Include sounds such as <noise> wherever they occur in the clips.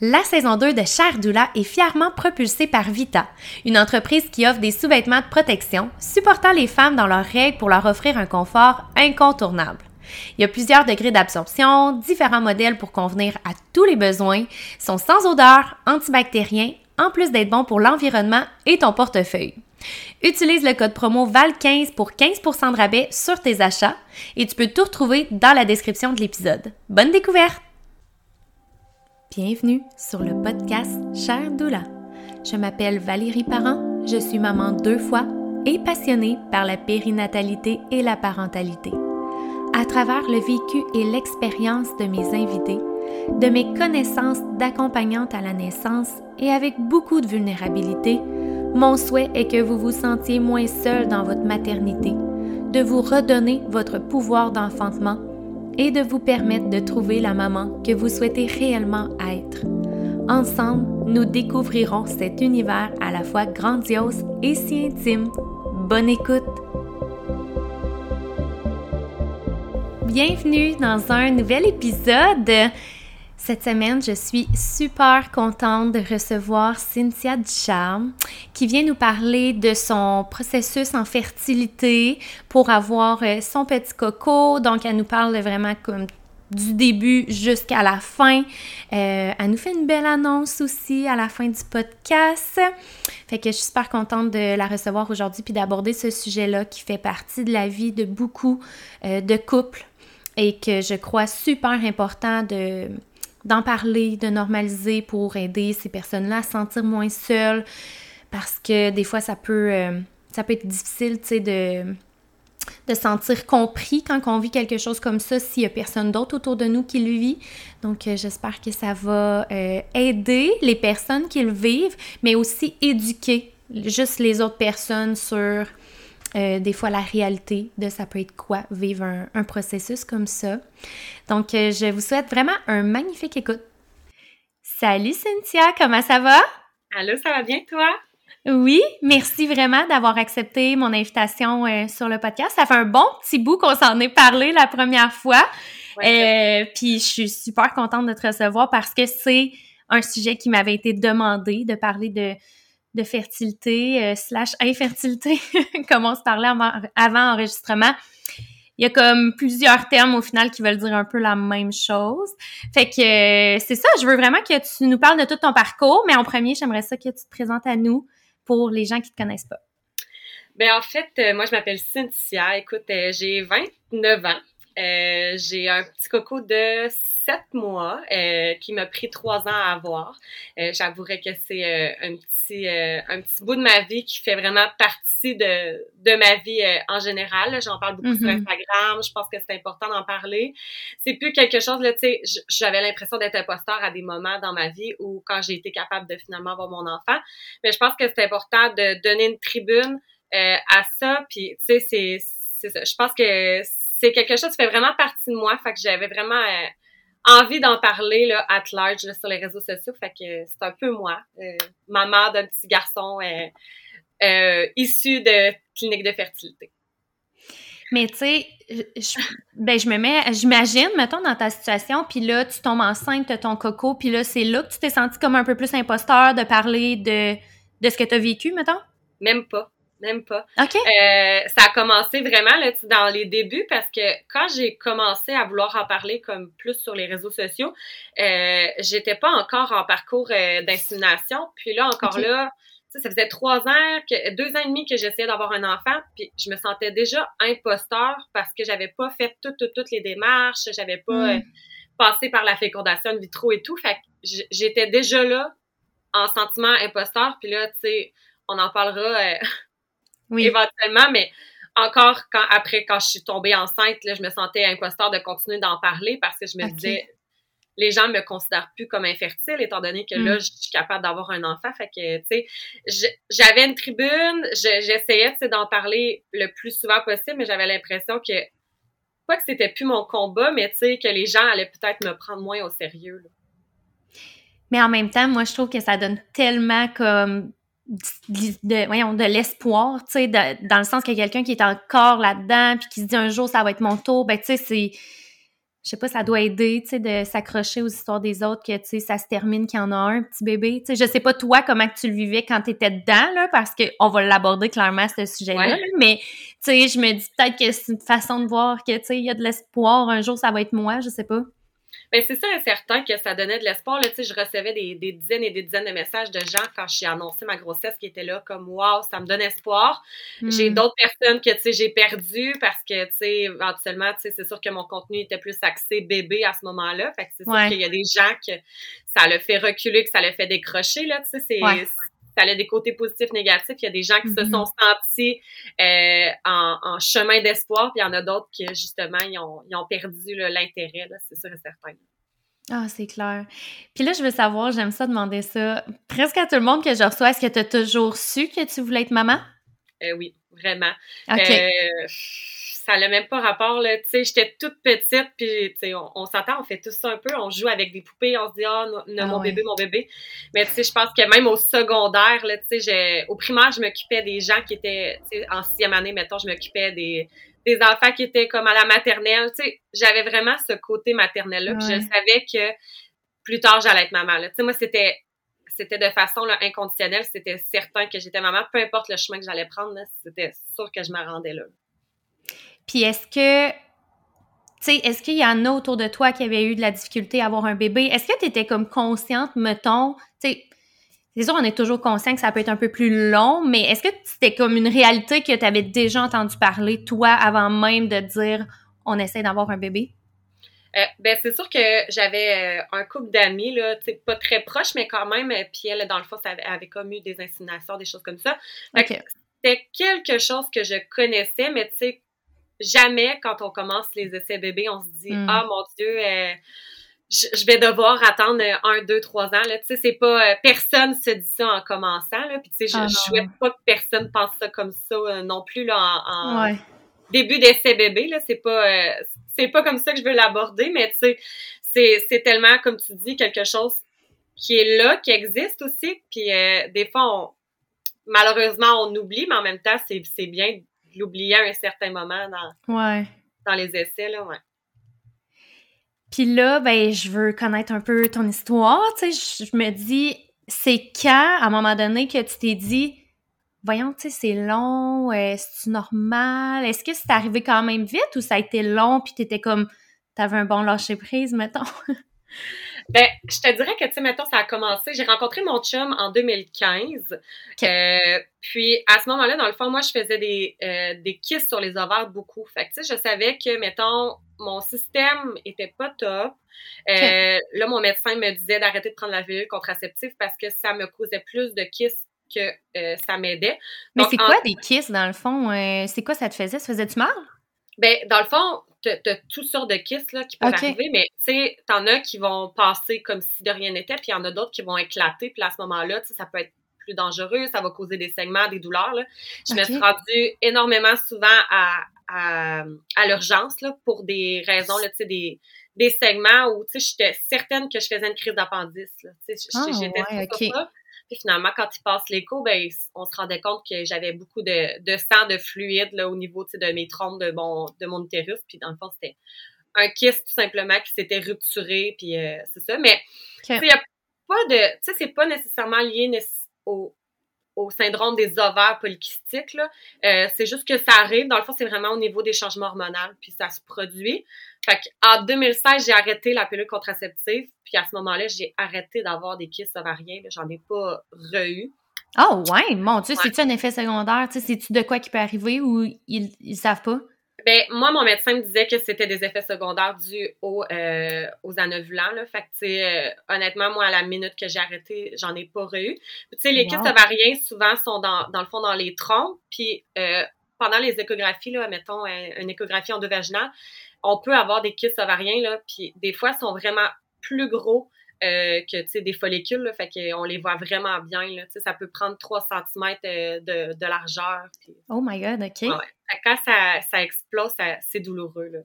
La saison 2 de Cher Doula est fièrement propulsée par Vita, une entreprise qui offre des sous-vêtements de protection, supportant les femmes dans leurs règles pour leur offrir un confort incontournable. Il y a plusieurs degrés d'absorption, différents modèles pour convenir à tous les besoins, sont sans odeur, antibactériens, en plus d'être bons pour l'environnement et ton portefeuille. Utilise le code promo VAL15 pour 15% de rabais sur tes achats et tu peux tout retrouver dans la description de l'épisode. Bonne découverte! Bienvenue sur le podcast Cher Doula. Je m'appelle Valérie Parent, je suis maman deux fois et passionnée par la périnatalité et la parentalité. À travers le vécu et l'expérience de mes invités, de mes connaissances d'accompagnante à la naissance et avec beaucoup de vulnérabilité, mon souhait est que vous vous sentiez moins seul dans votre maternité, de vous redonner votre pouvoir d'enfantement et de vous permettre de trouver la maman que vous souhaitez réellement être. Ensemble, nous découvrirons cet univers à la fois grandiose et si intime. Bonne écoute! Bienvenue dans un nouvel épisode. Cette semaine, je suis super contente de recevoir Cynthia Ducharme qui vient nous parler de son processus en fertilité pour avoir euh, son petit coco. Donc, elle nous parle vraiment du début jusqu'à la fin. Euh, elle nous fait une belle annonce aussi à la fin du podcast. Fait que je suis super contente de la recevoir aujourd'hui puis d'aborder ce sujet-là qui fait partie de la vie de beaucoup euh, de couples et que je crois super important de d'en parler, de normaliser pour aider ces personnes-là à se sentir moins seules parce que des fois ça peut euh, ça peut être difficile, tu de de sentir compris quand on vit quelque chose comme ça s'il y a personne d'autre autour de nous qui le vit. Donc euh, j'espère que ça va euh, aider les personnes qui le vivent, mais aussi éduquer juste les autres personnes sur euh, des fois la réalité de ça peut être quoi vivre un, processus comme ça. Donc, euh, je vous souhaite vraiment un magnifique écoute. Salut Cynthia, comment ça va? Allô, ça va bien toi? Oui, merci vraiment d'avoir accepté mon invitation euh, sur le podcast. Ça fait un bon petit bout qu'on s'en est parlé la première fois. puis je suis super contente de te recevoir parce que c'est un sujet qui m'avait été demandé de parler de de fertilité euh, slash infertilité, <laughs> comme on se parlait avant, enregistrement. Il y a comme plusieurs termes au final qui veulent dire un peu la même chose. Fait que euh, c'est ça, je veux vraiment que tu nous parles de tout ton parcours, mais en premier, j'aimerais ça que tu te présentes à nous pour les gens qui te connaissent pas. Ben en fait, euh, moi je m'appelle Cynthia. Écoute, j'ai 29 ans. j'ai un petit coco de sept mois euh, qui m'a pris trois ans à avoir. Euh, J'avouerais que c'est euh, un petit euh, un petit bout de ma vie qui fait vraiment partie de, de ma vie en général. J'en parle beaucoup sur mm-hmm. Instagram. Je pense que c'est important d'en parler. C'est plus quelque chose là, tu sais, j'avais l'impression d'être imposteur à des moments dans ma vie où quand j'ai été capable de finalement avoir mon enfant. Mais je pense que c'est important de donner une tribune à ça. Puis tu sais, c'est ça. Je pense que c'est quelque chose qui fait vraiment partie de moi. Fait que j'avais vraiment envie d'en parler là, at large sur les réseaux sociaux. Fait que c'est un peu moi, euh, maman d'un petit garçon euh, euh, issu de clinique de fertilité. Mais tu sais, je, ben je me mets, j'imagine, mettons dans ta situation, puis là tu tombes enceinte de ton coco, puis là c'est là que tu t'es senti comme un peu plus imposteur de parler de de ce que tu as vécu, mettons? Même pas même pas. OK. Euh, ça a commencé vraiment là, dans les débuts parce que quand j'ai commencé à vouloir en parler comme plus sur les réseaux sociaux, euh, j'étais pas encore en parcours euh, d'insémination. Puis là, encore là, ça faisait trois ans, que, deux ans et demi que j'essayais d'avoir un enfant, puis je me sentais déjà imposteur parce que j'avais pas fait toutes, toutes, toutes les démarches, j'avais pas hmm. euh, passé par la fécondation in vitro et tout. Fait que j'étais déjà là en sentiment imposteur. Puis là, tu sais, on en parlera oui. éventuellement, mais encore quand après quand je suis tombée enceinte, là, je me sentais imposteur de continuer d'en parler parce que je me disais les gens me considèrent plus comme infertile étant donné que là mm. je suis capable d'avoir un enfant fait que tu sais j'avais une tribune j'essayais d'en parler le plus souvent possible mais j'avais l'impression que pas que c'était plus mon combat mais tu sais que les gens allaient peut-être me prendre moins au sérieux mais en même temps moi je trouve que ça donne tellement comme de, voyons, de l'espoir, tu sais, dans le sens qu'il y a quelqu'un qui est encore là-dedans, puis qui se dit un jour ça va être mon tour, ben tu sais, c'est je sais pas, ça doit aider, tu sais, de s'accrocher aux histoires des autres, que, tu sais, ça se termine qu'il y en a un, petit bébé. Tu sais, je sais pas, toi, comment tu le vivais quand tu étais dedans, là, parce qu'on va l'aborder clairement, ce sujet-là, mais, tu sais, je me dis peut-être que c'est une façon de voir que, tu sais, il y a de l'espoir, un jour, ça va être moi, je sais pas. Ben, c'est ça certain que ça donnait de l'espoir. Là, je recevais des, des, dizaines et des dizaines de messages de gens quand j'ai annoncé ma grossesse qui étaient là comme Wow, ça me donne espoir. J'ai hmm. d'autres personnes que j'ai perdues parce que éventuellement, c'est sûr que mon contenu était plus axé bébé à ce moment-là. Fait que c'est sûr qu'il y a des gens que ça le fait reculer, que ça le fait décrocher. Là, c'est, ça a des côtés positifs, négatifs. Il y a des gens qui se mm-hmm. sont sentis euh, en, chemin d'espoir, puis il y en a d'autres qui, justement, ils ont, ils ont perdu l'intérêt, c'est sûr et certain. Ah, c'est clair. Puis là, je veux savoir, j'aime ça demander ça presque à tout le monde que je reçois. Est-ce que tu as toujours su que tu voulais être maman? Euh, oui, vraiment. OK. Euh, ça n'a même pas rapport, là. Tu sais, j'étais toute petite, puis, tu sais, on, s'attend, on fait tout ça un peu. On joue avec des poupées, on se dit, ah, non, mon bébé, mon bébé. Mais, tu sais, je pense que même au secondaire, là, tu sais, au primaire, je m'occupais des gens qui étaient, tu sais, en sixième année, mettons, je m'occupais des, des enfants qui étaient comme à la maternelle. Tu sais, j'avais vraiment ce côté maternel-là, puis je savais que plus tard, j'allais être maman, là. Tu sais, moi, c'était c'était de façon là, inconditionnelle, c'était certain que j'étais maman, peu importe le chemin que j'allais prendre, c'était sûr que je me rendais là. Puis est-ce que, tu sais, est-ce qu'il y en a autour de toi qui avaient eu de la difficulté à avoir un bébé? Est-ce que tu étais comme consciente, mettons, tu sais, c'est sûr, on est toujours conscient que ça peut être un peu plus long, mais est-ce que c'était comme une réalité que tu avais déjà entendu parler, toi, avant même de dire on essaie d'avoir un bébé? Euh, ben, c'est sûr que j'avais euh, un couple d'amis, là, pas très proches, mais quand même, euh, puis elle, dans le fond, ça avait, avait comme eu des insinuations, des choses comme ça. C'était quelque chose que je connaissais, mais tu sais, jamais quand on commence les essais bébés, on se dit hmm. ah mon Dieu, euh, je, vais devoir attendre un, deux, trois ans. Là, tu sais, c'est pas euh, personne se dit ça en commençant. Là, puis tu sais, je, ah souhaite pas que personne pense ça comme ça euh, non plus là en, début d'essai bébé. Là, c'est pas c'est pas comme ça que je veux l'aborder, mais tu sais, c'est c'est tellement comme tu dis quelque chose qui est là, qui existe aussi. Puis des fois, malheureusement, on oublie, mais en même temps, c'est bien l'oublier à un certain moment dans, dans les essais, là, ouais. Puis là, ben, je veux connaître un peu ton histoire, tu sais, je, me dis, c'est quand, à un moment donné, que tu t'es dit, voyons, tu sais, c'est long, est-ce normal? Est-ce que c'est arrivé quand même vite ou ça a été long puis t'étais comme, t'avais un bon lâcher-prise, mettons? <laughs> Ben, je te dirais que, tu sais, mettons, ça a commencé. J'ai rencontré mon chum en 2015. Euh, puis, à ce moment-là, dans le fond, moi, je faisais des, euh, des kisses sur les ovaires beaucoup. Fait que, tu sais, je savais que, mettons, mon système était pas top. Euh, là, mon médecin me disait d'arrêter de prendre la pilule contraceptive parce que ça me causait plus de kisses que ça m'aidait. Mais c'est quoi des kisses, dans le fond? c'est quoi ça te faisait? Ça faisait du mal? Ben, dans le fond, t'as toutes sortes de kisses là, qui peuvent arriver, mais tu sais, t'en as qui vont passer comme si de rien n'était, puis il y en a d'autres qui vont éclater, puis à ce moment-là, ça peut être plus dangereux, ça va causer des saignements, des douleurs. Là. Je me suis rendue énormément souvent à, à, à l'urgence pour des raisons, là, des, des segments où j'étais certaine que je faisais une crise d'appendice. Ah, j'étais ouais, ça. Puis finalement, quand ils passent l'écho, ben, on se rendait compte que j'avais beaucoup de, de sang, de fluide là, au niveau de mes trompes de mon, de mon utérus. Puis dans le fond, c'était un kyste tout simplement qui s'était rupturé. Puis euh, c'est ça. Mais il n'y a pas de. Tu sais, c'est pas nécessairement lié au, au syndrome des ovaires polykystiques. Euh, c'est juste que ça arrive. Dans le fond, c'est vraiment au niveau des changements hormonaux, puis ça se produit. Fait en 2016, j'ai arrêté la pilule contraceptive, puis à ce moment-là, j'ai arrêté d'avoir des kystes ovariens. J'en ai pas re-eu. Oh ouais, mon Dieu, c'est-tu un effet secondaire? C'est-tu de quoi qui peut arriver ou ils, ils savent pas? Ben, moi, mon médecin me disait que c'était des effets secondaires dus aux, euh, aux anovulants. Là. Fait que, euh, honnêtement, moi, à la minute que j'ai arrêté, j'en ai pas eu. Tu sais, les kystes ovariens, souvent, sont dans, dans le fond dans les troncs. Puis, euh, pendant les échographies, là, mettons, une échographie endovaginale, on peut avoir des kystes ovariens, là, puis des fois, sont vraiment plus gros euh, que tu sais des follicules là, fait qu'on les voit vraiment bien là, tu sais ça peut prendre 3 cm euh, de, de largeur. Oh my god, OK. Quand ça, ça explose, c'est douloureux là.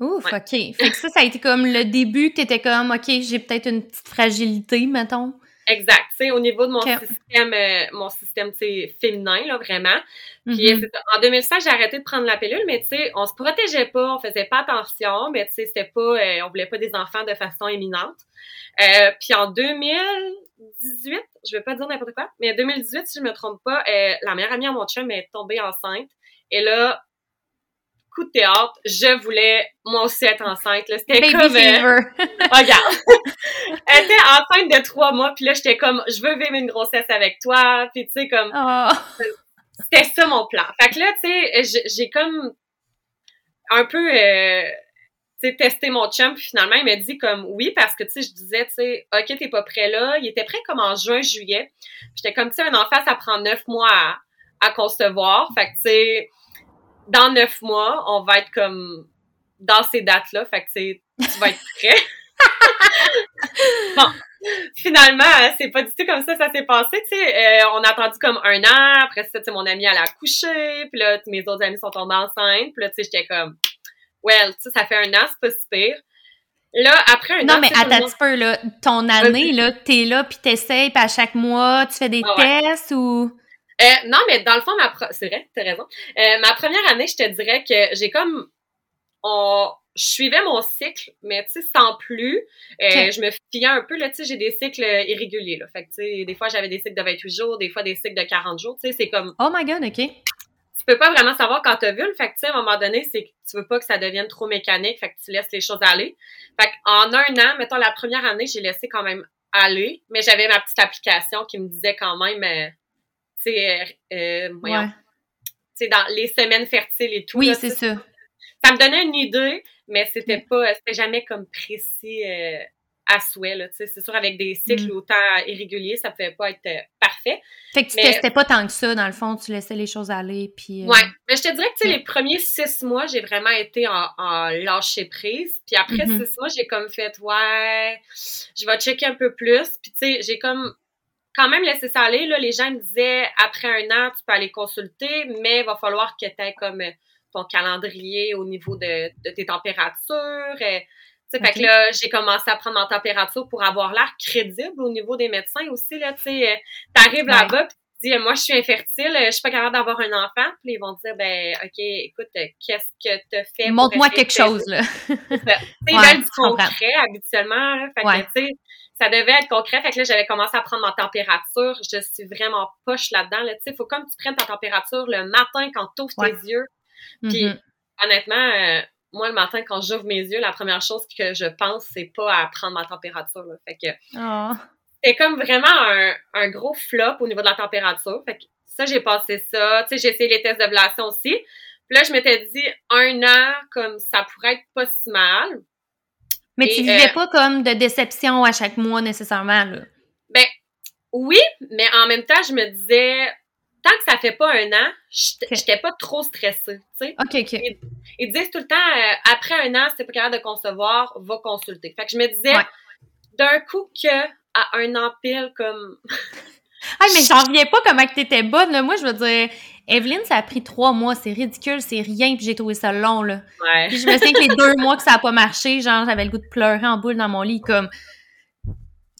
Ouf, OK. Fait que ça, ça a été comme le début que t'étais comme, OK, j'ai peut-être une petite fragilité, mettons. Exact. Tu au niveau de mon système, euh, mon système, féminin, là, vraiment. Puis, mm-hmm. en 2005, j'ai arrêté de prendre la pilule, mais tu sais, on se protégeait pas, on faisait pas attention, mais tu sais, c'était pas, euh, on voulait pas des enfants de façon éminente. Euh, puis en 2018, je vais pas dire n'importe quoi, mais en 2018, si je me trompe pas, la meilleure amie à mon chum est tombée enceinte. Et là, coup de théâtre, je voulais moi aussi être enceinte. C'était comme... Euh, <laughs> regarde. Elle était enceinte de trois mois, puis là, j'étais comme, je veux vivre une grossesse avec toi, puis tu sais, comme... Oh. C'était ça mon plan. Fait que là, tu sais, j'ai comme un peu... Euh, tu sais, testé mon chum, puis finalement, il m'a dit comme oui, parce que, tu sais, je disais, tu sais, OK, t'es pas prêt là. Il était prêt comme en juin, juillet. J'étais comme, tu sais, un enfant, ça prend neuf mois à, à concevoir. Fait que, tu sais, dans neuf mois, on va être comme dans ces dates-là. Fait que tu vas être prêt. <laughs> bon, finalement, c'est pas du tout comme ça ça s'est passé. Tu sais, euh, on a attendu comme un an. Après ça, tu sais, mon ami elle a accouché. Puis là, mes autres amis sont tombés enceintes. Puis là, tu sais, j'étais comme, well, tu sais, ça fait un an, c'est pas si pire. Là, après un non, an. Non, mais attends un peu, là. Ton année, là, t'es là, puis t'essayes, puis à chache mois, tu fais des ah tests ou. Euh, non, mais dans le fond, ma c'est vrai, t'as raison. Euh, ma première année, je te dirais que j'ai comme on je suivais mon cycle, mais tu sais, sans plus. Euh, je me fiais un peu, là, tu sais, j'ai des cycles irréguliers, là. Fait que, tu sais, des fois, j'avais des cycles de 28 jours, des fois, des cycles de 40 jours, tu sais, c'est comme... Oh my God, OK. Tu peux pas vraiment savoir quand t'as vu, le fait que, tu sais, à un moment donné, c'est que tu veux pas que ça devienne trop mécanique, fait que tu laisses les choses aller. Fait en un an, mettons, la première année, j'ai laissé quand même aller, mais j'avais ma petite application qui me disait quand même sais, euh, euh dans les semaines fertiles et tout. Oui, c'est ça. Ça me donnait une idée, mais c'était mm. pas, c'était jamais comme précis euh, à souhait, là, c'est sûr, avec des cycles mm. autant irréguliers, ça pouvait pas être euh, parfait. Fait que tu testais pas tant que ça, dans le fond, tu laissais les choses aller, puis... Ouais, mais je te dirais que, tu sais, les premiers six mois, j'ai vraiment été en, en lâcher prise, puis après mm-hmm. six mois, j'ai comme fait, ouais, je vais checker un peu plus, puis tu sais, j'ai comme quand même laisser ça aller. Là, les gens me disaient après un an, tu peux aller consulter, mais il va falloir que tu aies comme euh, ton calendrier au niveau de, tes températures. Et, euh, Fait que là, j'ai commencé à prendre ma température pour avoir l'air crédible au niveau des médecins aussi. Là, tu euh, t'arrives là-bas tu dis moi je suis infertile, je suis pas capable d'avoir un enfant. Puis ils vont te dire ben ok, écoute, qu'est-ce que tu fait Montre-moi quelque chose là. c'est <laughs> ouais, du concret habituellement. Là. Fait que, ça devait être concret. Fait que là, j'avais commencé à prendre ma température. Je suis vraiment poche là-dedans. Là. Tu sais, faut comme tu prennes ta température le matin quand tu ouvres tes yeux. Puis, mm-hmm. honnêtement, euh, moi, le matin, quand j'ouvre mes yeux, la première chose que je pense, c'est pas à prendre ma température. Là. Fait que oh. c'est comme vraiment un, un, gros flop au niveau de la température. Fait que ça, j'ai passé ça. Tu sais, j'ai essayé les tests d'ovulation aussi. Puis là, je m'étais dit, un an, comme ça pourrait être pas si mal. Mais tu vivais euh, pas comme de déception à chaque mois nécessairement, là. Ben, oui, mais en même temps, je me disais, tant que ça fait pas un an, j'étais pas trop stressée, tu sais. OK, OK. Ils, disent tout le temps, euh, après un an, si t'es pas capable de concevoir, va consulter. Fait que je me disais, d'un coup que, à un an pile, comme... ah, mais j'en reviens pas comment que t'étais bonne, là. Moi, je veux dire, Evelyne, ça a pris trois mois, c'est ridicule, c'est rien, puis j'ai trouvé ça long, là. Ouais. Puis je me souviens que les deux mois que ça a pas marché, genre, j'avais le goût de pleurer en boule dans mon lit, comme...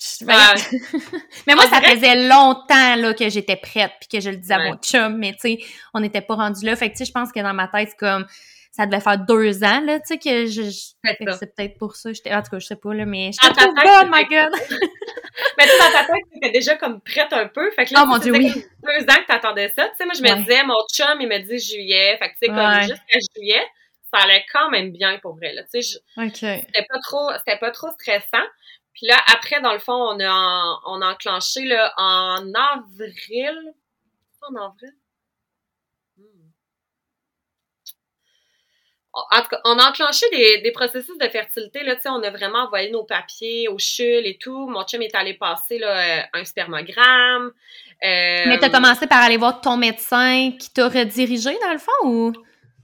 <laughs> mais moi, ça faisait longtemps là, que j'étais prête, puis que je le disais à mon chum, mais tu sais, on n'était pas rendu là. Fait que tu sais, je pense que dans ma tête, c'est comme ça devait faire deux ans, là, tu sais, que je. C'est peut-être pour ça. En tout cas, je sais pas, là, mais j'étais trop bonne, my God! <laughs> mais tu dans ta tête, tu étais déjà comme prête un peu. Fait que là, oh, mon Dieu, oui. deux ans que t'attendais ça. Tu sais, moi, je me disais, mon chum, il me dit juillet. Fait que, tu sais, comme jusqu'à juillet, ça allait quand même bien pour vrai, là. Tu sais, c'était pas trop, c'était pas trop stressant. Puis là, après, dans le fond, on a, on a enclenché, là, en avril. En avril? En tout cas, on a enclenché des, processus de fertilité. Là, on a vraiment envoyé nos papiers au CHUL et tout. Mon chum est allé passer là, un spermogramme. Euh, Mais tu as commencé par aller voir ton médecin qui t'a redirigé, dans le fond, ou?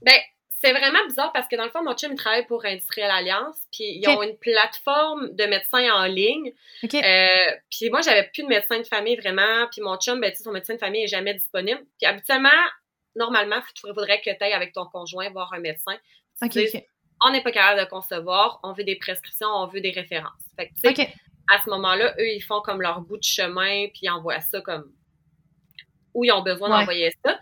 Ben, c'est vraiment bizarre parce que dans le fond, mon chum il travaille pour Industriel Alliance, puis ils ont une plateforme de médecins en ligne. Euh, puis moi, j'avais plus de médecin de famille vraiment, puis mon chum, ben, son médecin de famille est jamais disponible. Puis habituellement, normalement, il faudrait que tu ailles avec ton conjoint voir un médecin. on n'est pas capable de concevoir, on veut des prescriptions, on veut des références. Fait que, à ce moment-là, eux, ils font comme leur bout de chemin, puis ils envoient ça comme où ils ont besoin d'envoyer ça.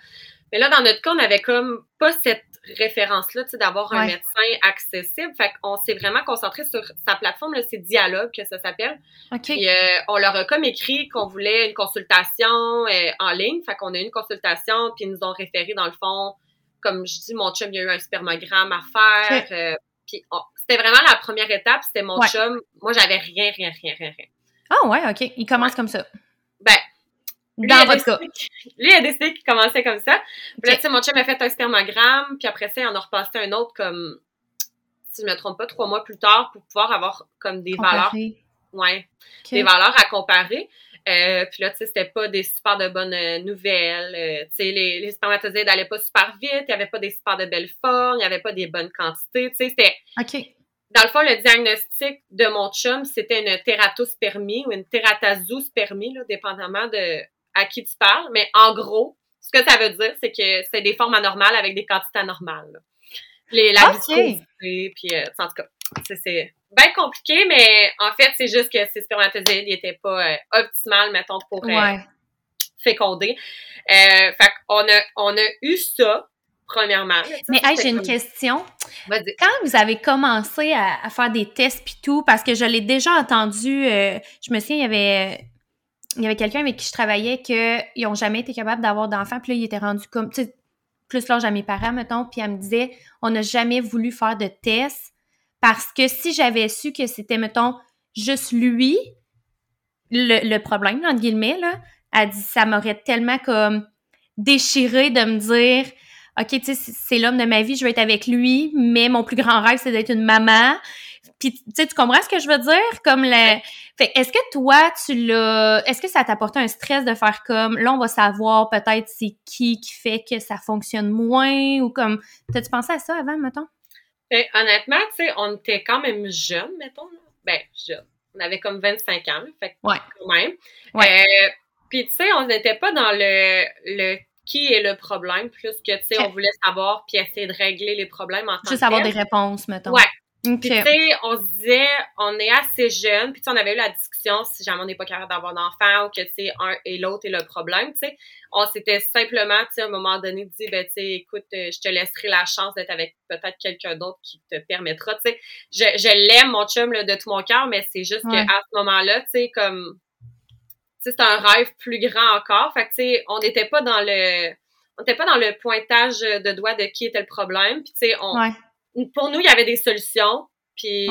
Mais là, dans notre cas, on avait comme pas cette référence-là, tu sais, d'avoir un médecin accessible. Fait qu'on s'est vraiment concentré sur sa plateforme, c'est Dialogue que ça s'appelle. OK. Puis, euh, on leur a comme écrit qu'on voulait une consultation euh, en ligne. Fait qu'on a eu une consultation, puis ils nous ont référé dans le fond, comme je dis, mon chum, il y a eu un spermogramme à faire. Euh, puis c'était vraiment la première étape, c'était mon chum. Moi, j'avais rien, rien, rien, rien, rien. Ah ouais, OK. Il commence comme ça. Ben, dans votre cas. Lui, il a décidé qu'il commençait comme ça. Puis là, tu sais, mon chum a fait un spermogramme, puis après ça, il en a repassé un autre comme, si je me trompe pas, trois mois plus tard pour pouvoir avoir comme des valeurs. Ouais. Des valeurs à comparer. Euh, puis là, tu sais, c'était pas des super de bonnes euh, nouvelles. Euh, tu sais, les, les spermatozoïdes n'allaient pas super vite, il n'y avait pas des super de belles formes, il n'y avait pas des bonnes quantités. Tu sais, c'était... OK. Dans le fond, le diagnostic de mon chum, c'était une tératospermie ou une tératazospermie, là, dépendamment de à qui tu parles, mais en gros, ce que ça veut dire, c'est que c'est des formes anormales avec des quantités anormales. Les, la viscosité, puis euh, en tout cas, c'est bien compliqué, mais en fait, c'est juste que ces spermatozoïdes n'étaient pas euh, optimales, mettons, pour euh, féconder. Euh, fait qu'on a, on a eu ça, premièrement. Mais j'ai une question. Quand vous avez commencé à, faire des tests puis tout, parce que je l'ai déjà entendu, je me souviens, il y avait il y avait quelqu'un avec qui je travaillais qu'ils n'ont jamais été capables d'avoir d'enfants. Puis là, il était rendu comme, tu sais, plus l'âge à mes parents, mettons. Puis elle me disait, on n'a jamais voulu faire de test parce que si j'avais su que c'était, mettons, juste lui, le, problème, entre guillemets, là, elle dit, ça m'aurait tellement comme déchiré de me dire, OK, tu sais, c'est l'homme de ma vie, je vais être avec lui, mais mon plus grand rêve, c'est d'être une maman. Puis, tu sais, tu comprends ce que je veux dire? Comme le... Fait est-ce que toi, tu l'as... Est-ce que ça t'a apporté un stress de faire comme... Là, on va savoir peut-être c'est qui qui fait que ça fonctionne moins ou comme... T'as-tu pensé à ça avant, mettons? Et, honnêtement, tu sais, on était quand même jeunes, mettons. Ben, jeunes. On avait comme 25 ans, fait ouais. quand même. Ouais. Euh, puis, tu sais, on n'était pas dans le, le qui est le problème, plus que, tu sais, on voulait savoir puis essayer de régler les problèmes en tant Juste avoir des réponses, mettons. Ouais, puis, tu sais, on se disait, on est assez jeunes, puis tu sais, on avait eu la discussion si jamais on n'est pas capable d'avoir d'enfants ou que, tu sais, un et l'autre est le problème, tu sais. On s'était simplement, tu sais, à un moment donné, dit, ben, tu sais, écoute, euh, je te laisserai la chance d'être avec peut-être quelqu'un d'autre qui te permettra, tu sais. Je, je l'aime, mon chum, là, de tout mon cœur, mais c'est juste qu'à ce moment-là, tu sais, comme, tu sais, c'est un rêve plus grand encore. Fait que, tu sais, on n'était pas dans le, on n'était pas dans le pointage de doigt de qui était le problème. Puis, tu sais, on, pour nous, il y avait des solutions. Puis,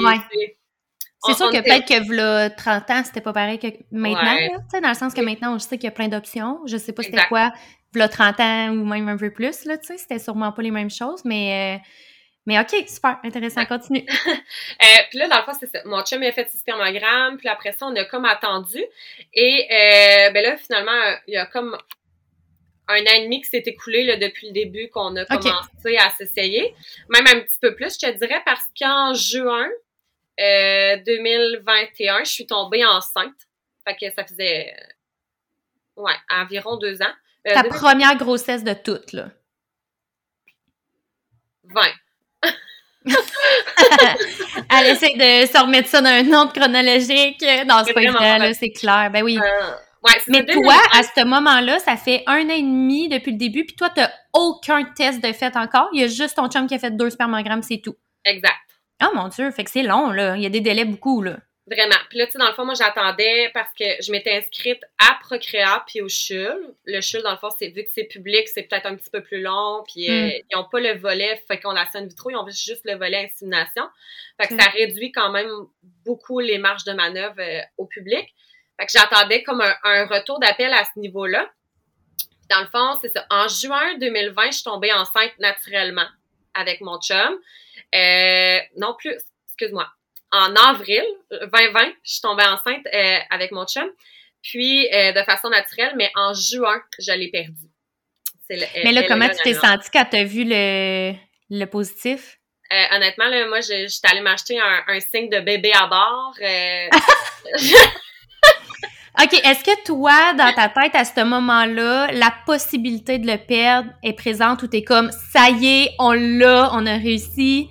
c'est sûr que peut-être que là, 30 ans, c'était pas pareil que maintenant, dans le sens que maintenant, je sais qu'il y a plein d'options. Je sais pas c'était quoi, là, 30 ans ou même un peu plus, là, tu sais, c'était sûrement pas les mêmes choses, mais... Euh, mais OK, super, intéressant, continue. <laughs> euh, puis là, dans le fond, c'est ça. Mon chum il a fait ses spermogrammes, puis après ça, on a comme attendu. Et euh, ben là, finalement, il y a comme un an et demi qui s'est écoulé là, depuis le début qu'on a commencé à s'essayer. Même un petit peu plus, je te dirais, parce qu'en juin euh, 2021, je suis tombée enceinte. Fait que ça faisait euh, ouais, environ deux ans. Euh, Ta première grossesse de toutes, là. 20. <laughs> Elle essaie de se remettre ça dans un ordre chronologique. Non, c'est pas évident, c'est clair. Ben oui. Euh, mais toi, à ce moment-là, ça fait un an et demi depuis le début, puis toi, t'as aucun test de fait encore. Il y a juste ton chum qui a fait deux spermogrammes, c'est tout. Exact. Oh mon Dieu, fait que c'est long, là. Il y a des délais beaucoup, là. Vraiment. Puis là, tu sais, dans le fond, moi, j'attendais parce que je m'étais inscrite à Procréa puis au CHUL. Le CHUL, dans le fond, c'est vu que c'est public, c'est peut-être un petit peu plus long. Puis euh, hmm. ils n'ont pas le volet fécondation vitro, ils ont juste le volet insémination. Fait que ça réduit quand même beaucoup les marges de manœuvre euh, au public. Fait que j'attendais comme un, retour d'appel à ce niveau-là. Dans le fond, c'est ça. En juin 2020, je suis tombée enceinte naturellement avec mon chum. Euh, non plus, excuse-moi. En avril 2020, je suis tombée enceinte euh, avec mon chum. Puis, euh, de façon naturelle, mais en juin, je l'ai perdu. mais là, comment tu t'es sentie quand tu as vu le, le positif? honnêtement, là, moi, j'étais allée m'acheter un, un signe de bébé à bord. <laughs> OK, est-ce que toi, dans ta tête, à ce moment-là, la possibilité de le perdre est présente ou t'es comme, ça y est, on l'a, on a réussi?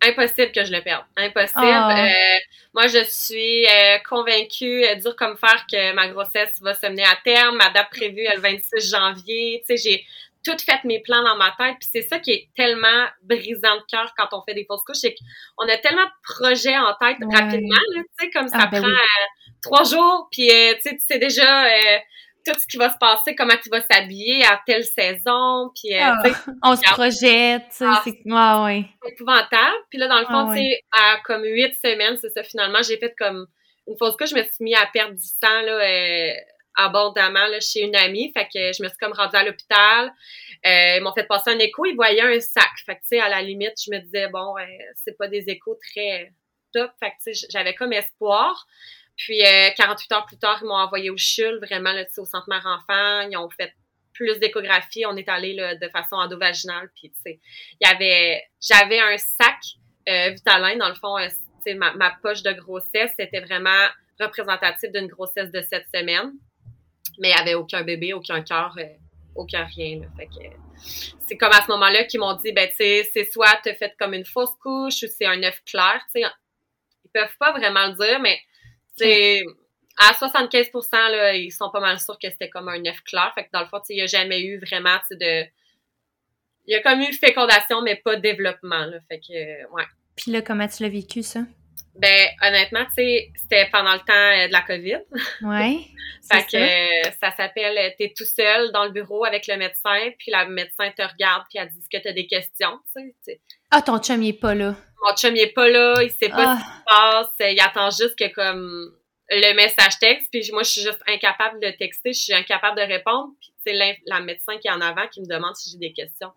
impossible que je le perde. Impossible. Ah. Euh, moi, je suis euh, convaincue, euh, dur comme faire, que ma grossesse va se mener à terme. Ma date prévue est le 26 janvier. Tu sais, j'ai tout fait mes plans dans ma tête. Puis c'est ça qui est tellement brisant de cœur quand on fait des fausses couches, c'est qu'on a tellement de projets en tête rapidement, tu sais, comme ça ah, ben prend trois jours, puis tu sais, tu sais déjà tout ce qui va se passer, comment tu vas s'habiller à telle saison, puis euh, ah, on se projette, ah, c'est ouais. épouvantable. Puis là, dans le fond, ah, tu sais, à comme huit semaines, c'est ça, finalement, j'ai fait comme une fausse couche, je me suis mis à perdre du sang, là, euh, abondamment, là, chez une amie. Fait que je me suis comme rendue à l'hôpital. Euh, ils m'ont fait passer un écho, ils voyaient un sac. Fait que, tu sais, à la limite, je me disais, bon, c'est pas des échos très top. Fait que, tu sais, j'avais comme espoir. Puis, 48 euh, heures plus tard, ils m'ont envoyé au CHUL, vraiment, là, au centre mère enfant. Ils ont fait plus d'échographie. On est allé de façon endovaginale. Puis, tu sais, il y avait, j'avais un sac euh, vitalin, dans le fond, euh, ma, ma, poche de grossesse, c'était vraiment représentatif d'une grossesse de sept semaines. Mais il n'y avait aucun bébé, aucun cœur, euh, aucun rien. Là. Fait que c'est comme à ce moment-là qu'ils m'ont dit, ben, tu sais, c'est soit tu fait comme une fausse couche ou c'est un œuf clair. Tu sais, ils peuvent pas vraiment le dire, mais à 75 là, ils sont pas mal sûrs que c'était comme un œuf clair. Fait que dans le fond, il n'y a jamais eu vraiment de. Il y a comme eu fécondation, mais pas développement. Là. Fait que, ouais. Puis là, comment tu l'as vécu, ça? Ben, honnêtement, tu sais, c'était pendant le temps euh, de la COVID. Ouais. <laughs> fait que ça s'appelle euh, T'es tout seul dans le bureau avec le médecin, puis la médecin te regarde, puis elle dit que t'as des questions? Tu sais, ah, ton chum, il est pas là. Mon chum, il est pas là, il sait pas ce qui se ah. passe, il attend juste que comme le message texte, puis moi, je suis juste incapable de texter, je suis incapable de répondre, puis c'est la, médecin qui est en avant qui me demande si j'ai des questions.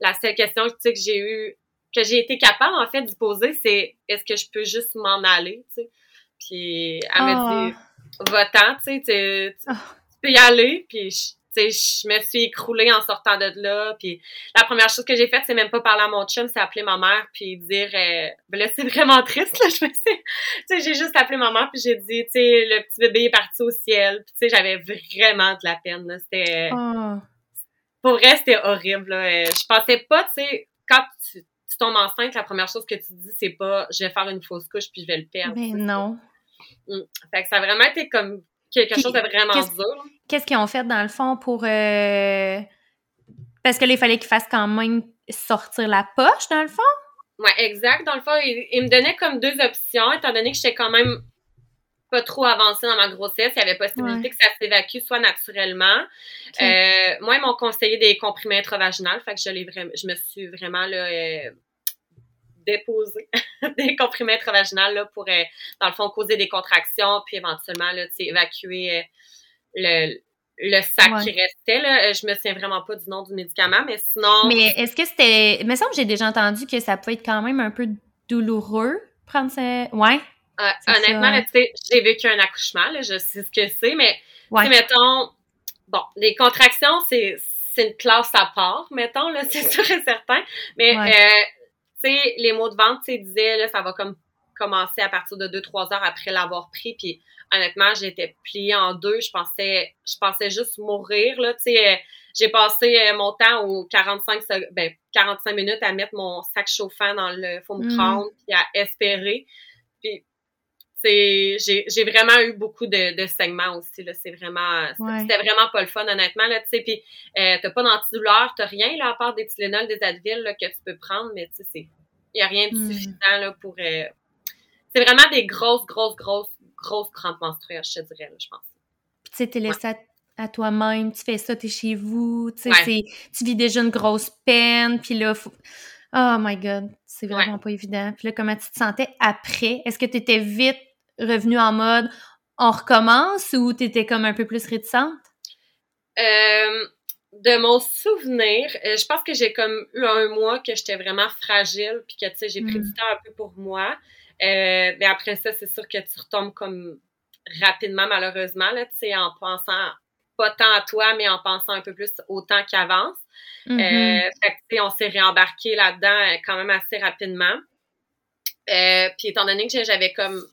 La seule question que j'ai eu que j'ai été capable, en fait, d'y poser, c'est est-ce que je peux juste m'en aller, tu sais? Puis elle dit, ah. va-t'en, tu sais, tu, peux y aller, puis sais, je me suis écroulée en sortant de là. Puis la première chose que j'ai faite, c'est même pas parler à mon chum, c'est appeler ma mère puis dire euh, ben là c'est <laughs> vraiment triste là, je me tu sais j'ai juste appelé ma mère puis j'ai dit tu sais le petit bébé est parti au ciel. Puis tu sais j'avais vraiment de la peine là, c'était oh. pour vrai c'était horrible là. Euh, je pensais pas tu sais quand tu, tombes enceinte, la première chose que tu dis c'est pas je vais faire une fausse couche puis je vais le perdre. Mais non. Mm. Fait que ça a vraiment été comme quelque chose de vraiment dur. Qu'est-ce qu'ils ont fait dans le fond pour. Euh, parce que il fallait qu'ils fassent quand même sortir la poche, dans le fond? Oui, exact. Dans le fond, ils, me donnaient comme deux options, étant donné que j'étais quand même pas trop avancée dans ma grossesse. Il y avait possibilité que ça s'évacue soit naturellement. Euh, moi, ils m'ont conseillé des comprimés intravaginales. Fait que je, je me suis vraiment là, euh, déposer <laughs> des comprimés intravaginales là, pour, euh, dans le fond, causer des contractions, puis éventuellement là, évacuer euh, le, le sac qui restait. Là. Euh, je me souviens vraiment pas du nom du médicament, mais sinon... Mais est-ce que c'était... Il me semble que j'ai déjà entendu que ça peut être quand même un peu douloureux, prendre ça... Ouais? honnêtement, tu sais, j'ai vécu un accouchement, là, je sais ce que c'est, mais, ouais. mettons... Bon, les contractions, c'est c'est une classe à part, mettons, là, <laughs> c'est sûr et certain. Mais tu sais, les mots de vente, tu disaient, là, ça va comme commencer à partir de 2-3 heures après l'avoir pris. Puis honnêtement, j'étais pliée en deux. Je pensais, je pensais juste mourir, là, tu sais. J'ai passé euh, mon temps aux 45, ben, 45 minutes à mettre mon sac chauffant dans le foam mm. puis à espérer. Puis j'ai j'ai vraiment eu beaucoup de, de saignements aussi là. C'est vraiment c'était vraiment pas le fun honnêtement là tu sais. Puis euh, t'as pas d'antidouleur t'as rien là à part des Tylenol des Advil là, que tu peux prendre mais tu sais c'est y a rien de hmm. suffisant là pour euh, c'est vraiment des grosses grosses grosses grosses crampes menstruelles je te dirais là, je pense. Tu sais t'es laissé à, toi-même tu fais ça t'es chez vous tu sais tu vis déjà une grosse peine puis là faut... oh my god c'est vraiment pas évident. Puis là comment tu te sentais après? Est-ce que tu étais vite revenu en mode on recommence ou t'étais comme un peu plus réticente? Euh, de mon souvenir, euh, je pense que j'ai comme eu un mois que j'étais vraiment fragile puis que tu sais j'ai pris du mm. temps un peu pour moi. Euh, mais après ça, c'est sûr que tu retombes comme rapidement malheureusement là, tu sais en pensant pas tant à toi mais en pensant un peu plus au temps qui avance. Mm-hmm. fait que, on s'est réembarqué là-dedans quand même assez rapidement. puis étant donné que j'avais comme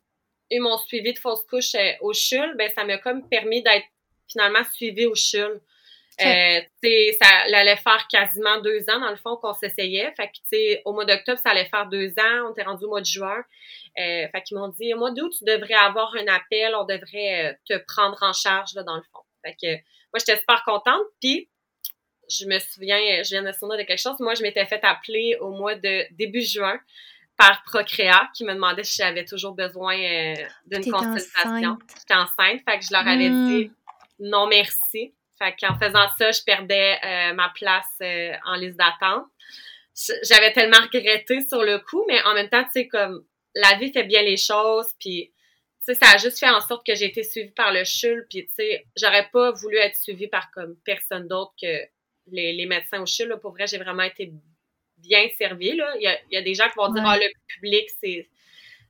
eu mon suivi de fausse couche euh, au CHUL, ben ça m'a comme permis d'être finalement suivi au CHUL. Euh, ça allait faire quasiment deux ans, dans le fond, qu'on s'essayait. Fait que, au mois d'octobre, ça allait faire deux ans. On était rendu au mois de juin. Euh, fait qu'ils m'ont dit, au mois d'août, tu devrais avoir un appel. On devrait te prendre en charge, là, dans le fond. Fait que, moi, j'étais super contente. Puis, je me souviens, je viens de me souvenir de quelque chose. Moi, je m'étais fait appeler au mois de début juin par Procréa qui me demandait si j'avais toujours besoin euh, d'une consultation. J'étais enceinte, fait que je leur avais hmm. dit non merci. Fait qu'en faisant ça, je perdais euh, ma place euh, en liste d'attente. J'avais tellement regretté sur le coup, mais en même temps, tu sais, comme la vie fait bien les choses, puis tu sais, ça a juste fait en sorte que j'ai été suivie par le CHUL, puis tu sais, j'aurais pas voulu être suivie par comme personne d'autre que les, médecins au CHUL. Pour vrai, j'ai vraiment été bien servi. Là. Il, y a, il y a des gens qui vont dire Ah, le public, c'est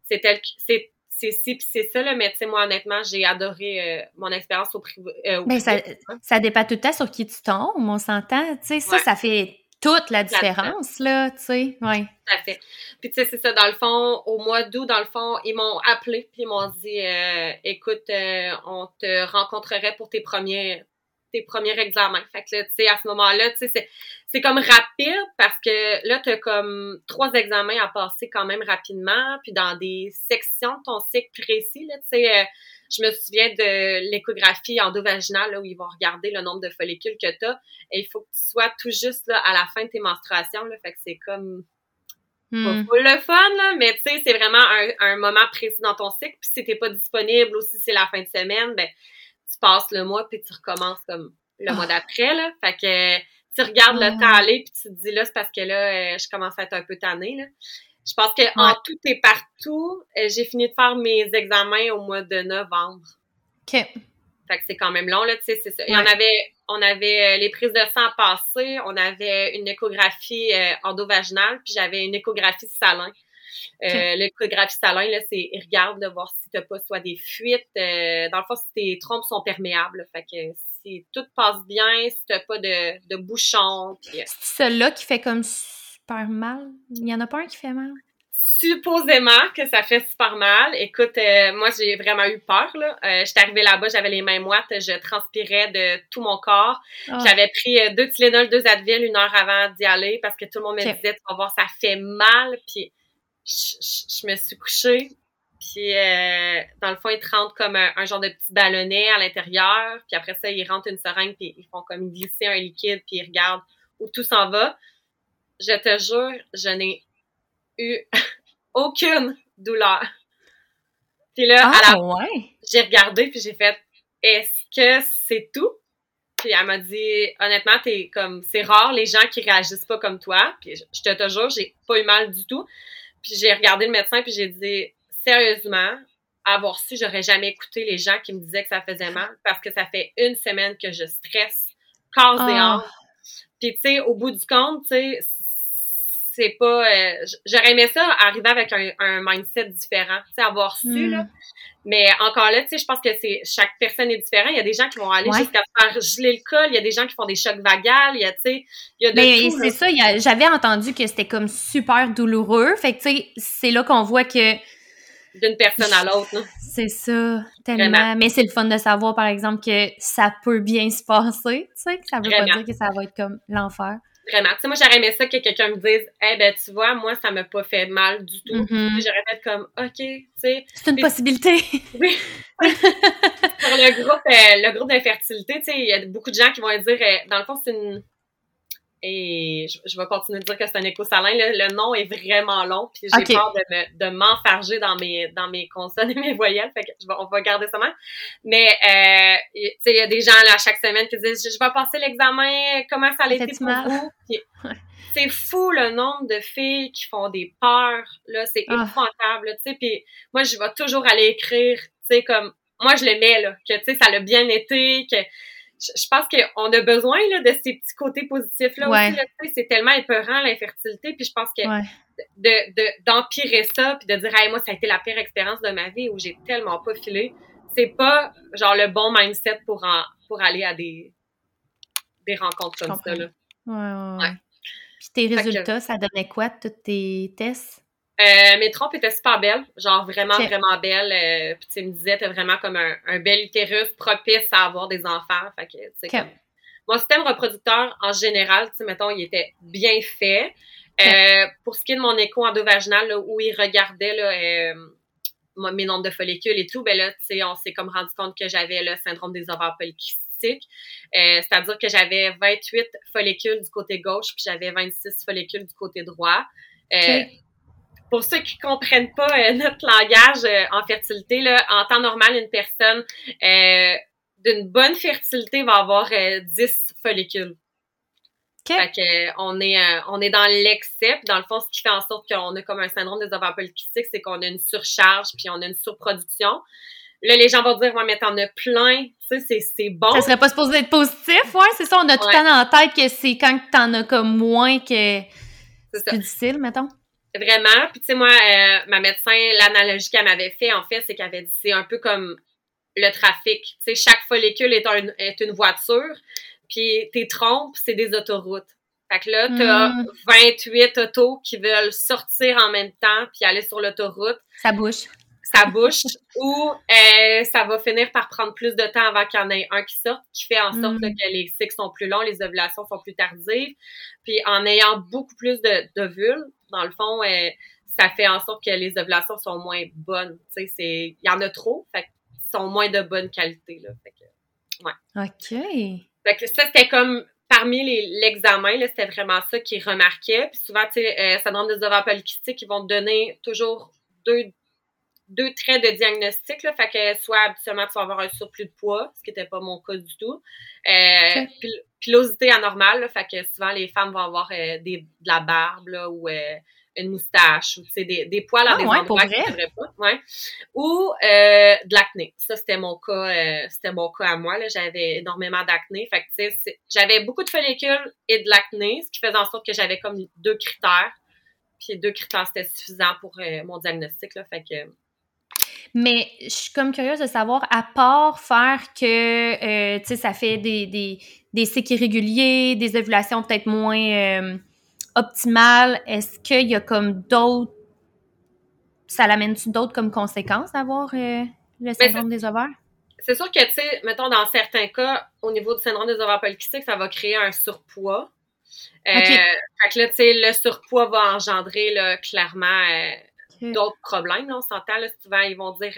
c'est tel c'est c'est ci puis c'est ça, là, mais tu sais, moi, honnêtement, j'ai adoré euh, mon expérience au privé. Euh, mais ça, ça dépend tout le temps sur qui tu tombes, on s'entend. Tu sais, ça, ça fait toute la différence, là, tu sais, oui. Tout à fait. Puis, tu sais, c'est ça, dans le fond, au mois d'août, dans le fond, ils m'ont appelé, puis ils m'ont dit, euh, écoute, on te rencontrerait pour tes premiers, tes premiers examens. Fait que, tu sais, à ce moment-là, tu sais, c'est comme rapide parce que là, tu as comme trois examens à passer quand même rapidement, puis dans des sections de ton cycle précis, là, tu sais, euh, je me souviens de l'échographie endovaginale, là, où ils vont regarder le nombre de follicules que tu as, et il faut que tu sois tout juste là, à la fin de tes menstruations, là, fait que c'est comme... Hmm. Pas le fun, là, mais tu sais, c'est vraiment un, un, moment précis dans ton cycle, puis si t'es pas disponible ou si c'est la fin de semaine, ben tu passes le mois, puis tu recommences comme le mois ah. d'après, là, fait que tu regardes le temps aller puis tu te dis là, c'est parce que là, euh, je commence à être un peu tannée. Là. Je pense que en tout et partout, euh, j'ai fini de faire mes examens au mois de novembre. OK. Fait que c'est quand même long, là, tu sais, c'est ça. Et on avait, on avait euh, les prises de sang passées, on avait une échographie endovaginale, puis j'avais une échographie salin. L'échographie salin, là, c'est regarde de voir si t'as pas soit des fuites. dans le fond, si tes trompes sont perméables. Fait que si tout passe bien, si t'as pas de, de bouchons. Euh, c'est celui-là qui fait comme super mal? Il y en a pas un qui fait mal? Supposément que ça fait super mal. Écoute, euh, moi j'ai vraiment eu peur. Là. Euh, j'étais arrivée là-bas, j'avais les mains moites, je transpirais de tout mon corps. Ah. J'avais pris deux Tylenol, deux Advil une heure avant d'y aller parce que tout le monde me disait tu vas voir ça fait mal. Puis je me suis couchée puis, euh, dans le fond, ils te rentrent comme un, genre de petit ballonnet à l'intérieur. Puis après ça, ils rentrent une seringue, puis ils font comme glisser un liquide, puis ils regardent où tout s'en va. Je te jure, je n'ai eu <laughs> aucune douleur. Puis là, à la ah, j'ai regardé, puis j'ai fait « Est-ce que c'est tout? » Puis elle m'a dit « Honnêtement, t'es comme... C'est rare les gens qui réagissent pas comme toi. » Puis je te jure, j'ai pas eu mal du tout. Puis j'ai regardé le médecin, puis j'ai dit sérieusement, avoir su, j'aurais jamais écouté les gens qui me disaient que ça faisait mal parce que ça fait une semaine que je stresse corps et âme. Puis, tu sais, au bout du compte, tu sais, c'est pas... Euh, j'aurais aimé ça arriver avec un, mindset différent, tu sais, avoir su, là. Hmm. Mais encore là, tu sais, je pense que c'est chaque personne est différente. Il y a des gens qui vont aller jusqu'à faire geler le col. Il y a des gens qui font des chocs vagales. Il y a, tu sais, il y a de Mais c'est ça. J'avais entendu que c'était comme super douloureux. Fait que, tu sais, c'est là qu'on voit que d'une personne à l'autre. <laughs> C'est ça, tellement. Mais c'est le fun de savoir, par exemple, que ça peut bien se passer, tu sais, que ça veut pas dire que ça va être comme l'enfer. Vraiment. Tu sais, moi, j'aurais aimé ça que quelqu'un me dise, eh ben, tu vois, moi, ça m'a pas fait mal du tout. Mm-hmm. J'aurais fait comme, OK, tu sais. C'est une possibilité. <laughs> Oui. Sur le groupe, euh, le groupe d'infertilité, tu sais, il y a beaucoup de gens qui vont dire, euh, dans le fond, c'est une et je, vais continuer de dire que c'est un écho salin. Le, nom est vraiment long, puis j'ai peur de, de m'enfarger dans mes, dans mes consonnes et mes voyelles. Fait que je on va garder ça même. Mais, euh, tu sais, il y a des gens là, chaque semaine qui disent Je vais passer l'examen, comment ça a été pour vous? <laughs> c'est fou le nombre de filles qui font des peurs. Là, c'est ah. épouvantable, tu sais. Puis moi, je vais toujours aller écrire, tu sais, comme moi, je le mets, là, que, tu sais, ça l'a bien été, que je pense qu'on a besoin là, de ces petits côtés positifs-là aussi. C'est tellement épeurant, l'infertilité. Puis je pense que de d'empirer ça, puis de dire hey, moi, ça a été la pire expérience de ma vie où j'ai tellement pas filé, c'est pas genre le bon mindset pour, pour aller à des, des rencontres comme ça. Là. Ouais, ouais, Puis tes résultats, ça donnait quoi, tous tes tests? Euh, mes trompes étaient super belles, genre vraiment, vraiment belles. Euh, puis tu me disais, t'as vraiment comme un, un, bel utérus propice à avoir des enfants. Fait que, mon système reproducteur, en général, tu sais, mettons, il était bien fait. Euh, pour ce qui est de mon écho endovaginal, là, où il regardait là, euh, mes nombres de follicules et tout, ben là, tu sais, on s'est comme rendu compte que j'avais le syndrome des ovaires polykystiques. Euh, c'est-à-dire que j'avais 28 follicules du côté gauche, puis j'avais 26 follicules du côté droit. Pour ceux qui comprennent pas notre langage en fertilité, là, en temps normal, une personne d'une bonne fertilité va avoir 10 follicules. Fait que, on est euh, on est dans l'excès, dans le fond ce qui fait en sorte qu'on a comme un syndrome des ovaires polykystiques, c'est qu'on a une surcharge puis on a une surproduction. Là les gens vont dire ouais mais t'en as plein, tu sais c'est bon. Ça serait pas supposé être positif, ouais, c'est ça, on a tout le temps en tête que c'est quand t'en as comme moins que c'est difficile, mettons. Vraiment, puis tu sais moi euh, ma médecin l'analogie qu'elle m'avait fait en fait, c'est qu'elle avait dit c'est un peu comme le trafic, tu sais chaque follicule est, est une voiture. Puis tes trompes, c'est des autoroutes. Fait que là, t'as 28 hmm. autos qui veulent sortir en même temps puis aller sur l'autoroute. Ça bouche. Ça bouche. <laughs> ou euh, ça va finir par prendre plus de temps avant qu'il y en ait un qui sorte, qui fait en sorte hmm. que les cycles sont plus longs, les ovulations sont plus tardives. Puis en ayant beaucoup plus de d'ovules, dans le fond, euh, ça fait en sorte que les ovulations sont moins bonnes. Tu sais, c'est... Il y en a trop, fait sont moins de bonne qualité, là. Fait que, ouais. OK. Fait que ça, c'était comme parmi l'examen, c'était vraiment ça qui remarquait. Puis souvent, tu sais, euh, syndrome des ovaires polykystiques, ils vont te donner toujours deux, deux traits de diagnostic. Là, fait que soit habituellement, tu vas avoir un surplus de poids, ce qui n'était pas mon cas du tout. Euh, Pilosité anormale, fait que souvent, les femmes vont avoir euh, des, de la barbe là, ou euh, une moustache ou des, des poils dans ah, des endroits qui ne pas. Ouais. Ou euh, de l'acné. Ça, c'était mon cas, euh, c'était mon cas à moi. J'avais énormément d'acné. Fait que j'avais beaucoup de follicules et de l'acné, ce qui faisait en sorte que j'avais comme deux critères. Puis deux critères, c'était suffisant pour mon diagnostic. Là, fait que mais je suis comme curieuse de savoir, à part faire que, tu sais, ça fait des, des, des cycles irréguliers, des ovulations peut-être moins, optimale, est-ce qu'il y a comme d'autres. Ça l'amène-tu d'autres comme conséquences d'avoir euh, le syndrome des ovaires? C'est sûr que, tu sais, mettons, dans certains cas, au niveau du syndrome des ovaires polykystiques, ça va créer un surpoids. Euh, fait que là, tu sais, le surpoids va engendrer, là, clairement, euh, d'autres problèmes, là, on s'entend, souvent, ils vont dire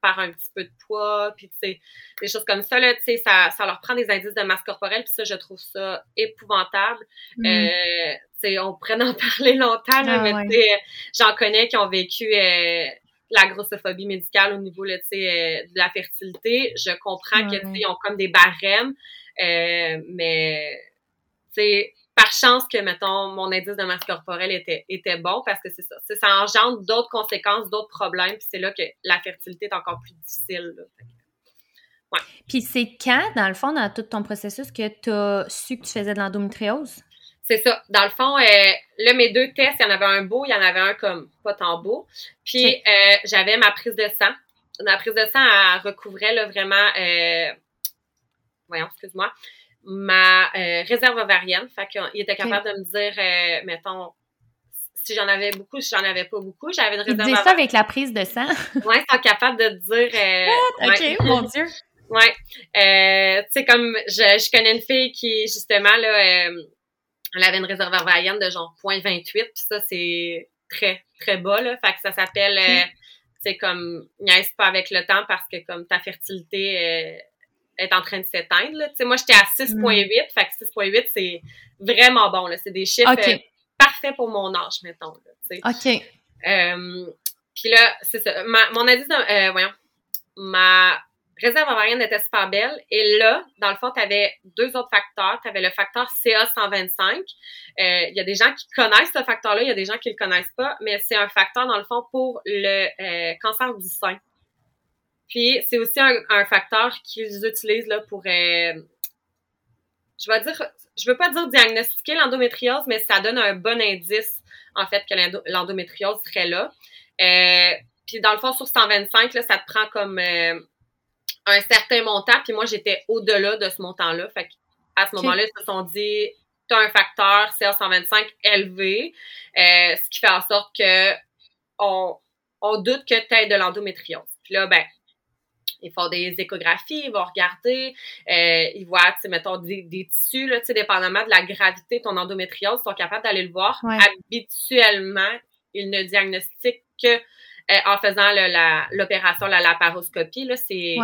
par un petit peu de poids, puis tu sais, des choses comme ça, là, tu sais, ça, ça leur prend des indices de masse corporelle, puis ça, je trouve ça épouvantable. Mm. Euh, tu sais, on pourrait <laughs> en parler longtemps, ah, mais j'en connais qui ont vécu euh, la grossophobie médicale au niveau, là, euh, de la fertilité. Je comprends qu'ils que, ont comme des barèmes, euh, mais, tu sais, par chance que, mettons, mon indice de masse corporelle était, était bon parce que c'est ça. Ça engendre d'autres conséquences, d'autres problèmes, puis c'est là que la fertilité est encore plus difficile. Ouais. Puis c'est quand, dans le fond, dans tout ton processus, que tu as su que tu faisais de l'endométriose? C'est ça. Dans le fond, euh, là, mes deux tests, il y en avait un beau, il y en avait un comme pas tant beau. Puis euh, j'avais ma prise de sang. Ma prise de sang, elle recouvrait là, vraiment... Euh, voyons, excuse-moi ma euh, réserve ovarienne. Fait qu'il était capable de me dire, euh, mettons, si j'en avais beaucoup, si j'en avais pas beaucoup, j'avais une réserve. Il ça avec la prise de sang. <laughs> ouais, ils sont capables de dire. Euh, ok, mon Dieu. <laughs> Ouais. Euh, tu sais, comme je, je connais une fille qui, justement, là, elle avait une réserve ovarienne de genre 0.28, puis ça, c'est très, très bas, là. Fait que ça s'appelle, tu sais, comme, niaise pas avec le temps parce que, comme, ta fertilité est en train de s'éteindre. Moi, j'étais à 6.8, mm. fait que 6.8, c'est vraiment bon. C'est des chiffres euh, parfaits pour mon âge, mettons. Là, OK. Euh, Puis là, c'est ça. Ma, mon indice, euh, voyons, ma réserve ovarienne était super belle. Et là, dans le fond, tu avais deux autres facteurs. Tu avais le facteur CA125. Il y a des gens qui connaissent ce facteur-là, il y a des gens qui le connaissent pas, mais c'est un facteur, dans le fond, pour le cancer du sein. Puis c'est aussi un, facteur qu'ils utilisent là pour euh, je vais dire je veux pas dire diagnostiquer l'endométriose, mais ça donne un bon indice en fait que l'endométriose serait là. Euh, puis dans le fond, sur 125, là, ça te prend comme euh, un certain montant. Puis moi, j'étais au-delà de ce montant-là. Fait à ce moment-là, ils se sont dit tu as un facteur CA125 élevé, ce qui fait en sorte que on, on doute que tu aies de l'endométriose. Puis là, ben, ils font des échographies, ils vont regarder, euh, ils voient, tu sais, mettons, des, tissus, là, tu sais, dépendamment de la gravité de ton endométriose, ils sont capables d'aller le voir. Habituellement, ils ne diagnostiquent que euh, en faisant l'opération, la, laparoscopie, là, c'est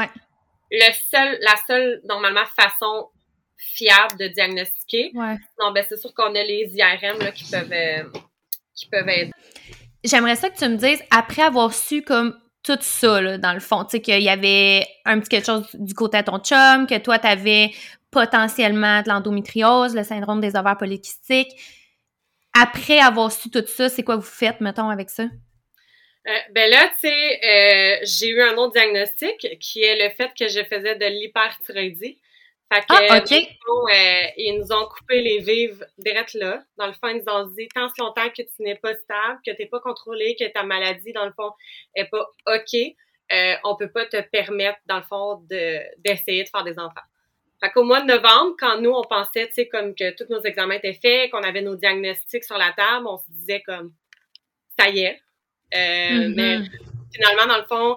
le seul, la seule, normalement, façon fiable de diagnostiquer. Non, ben, c'est sûr qu'on a les IRM, là, qui peuvent, euh, qui peuvent aider. J'aimerais ça que tu me dises, après avoir su comme tout ça, là, dans le fond. Tu sais, qu'il y avait un petit quelque chose du côté de ton chum, que toi, tu avais potentiellement de l'endométriose, le syndrome des ovaires polykystiques. Après avoir su tout ça, c'est quoi vous faites, mettons, avec ça? Euh, ben là, tu sais, euh, j'ai eu un autre diagnostic qui est le fait que je faisais de l'hyperthyroïdie. Fait que, ah, OK. Euh, ils nous ont coupé les vives direct là. Dans le fond, ils nous ont dit, tant ce longtemps que tu n'es pas stable, que tu n'es pas contrôlé, que ta maladie, dans le fond, est pas OK, euh, on peut pas te permettre, dans le fond, de, d'essayer de faire des enfants. Fait qu'au mois de novembre, quand nous, on pensait, tu sais, comme que tous nos examens étaient faits, qu'on avait nos diagnostics sur la table, on se disait comme, ça y est. Euh, mm-hmm. Mais finalement, dans le fond,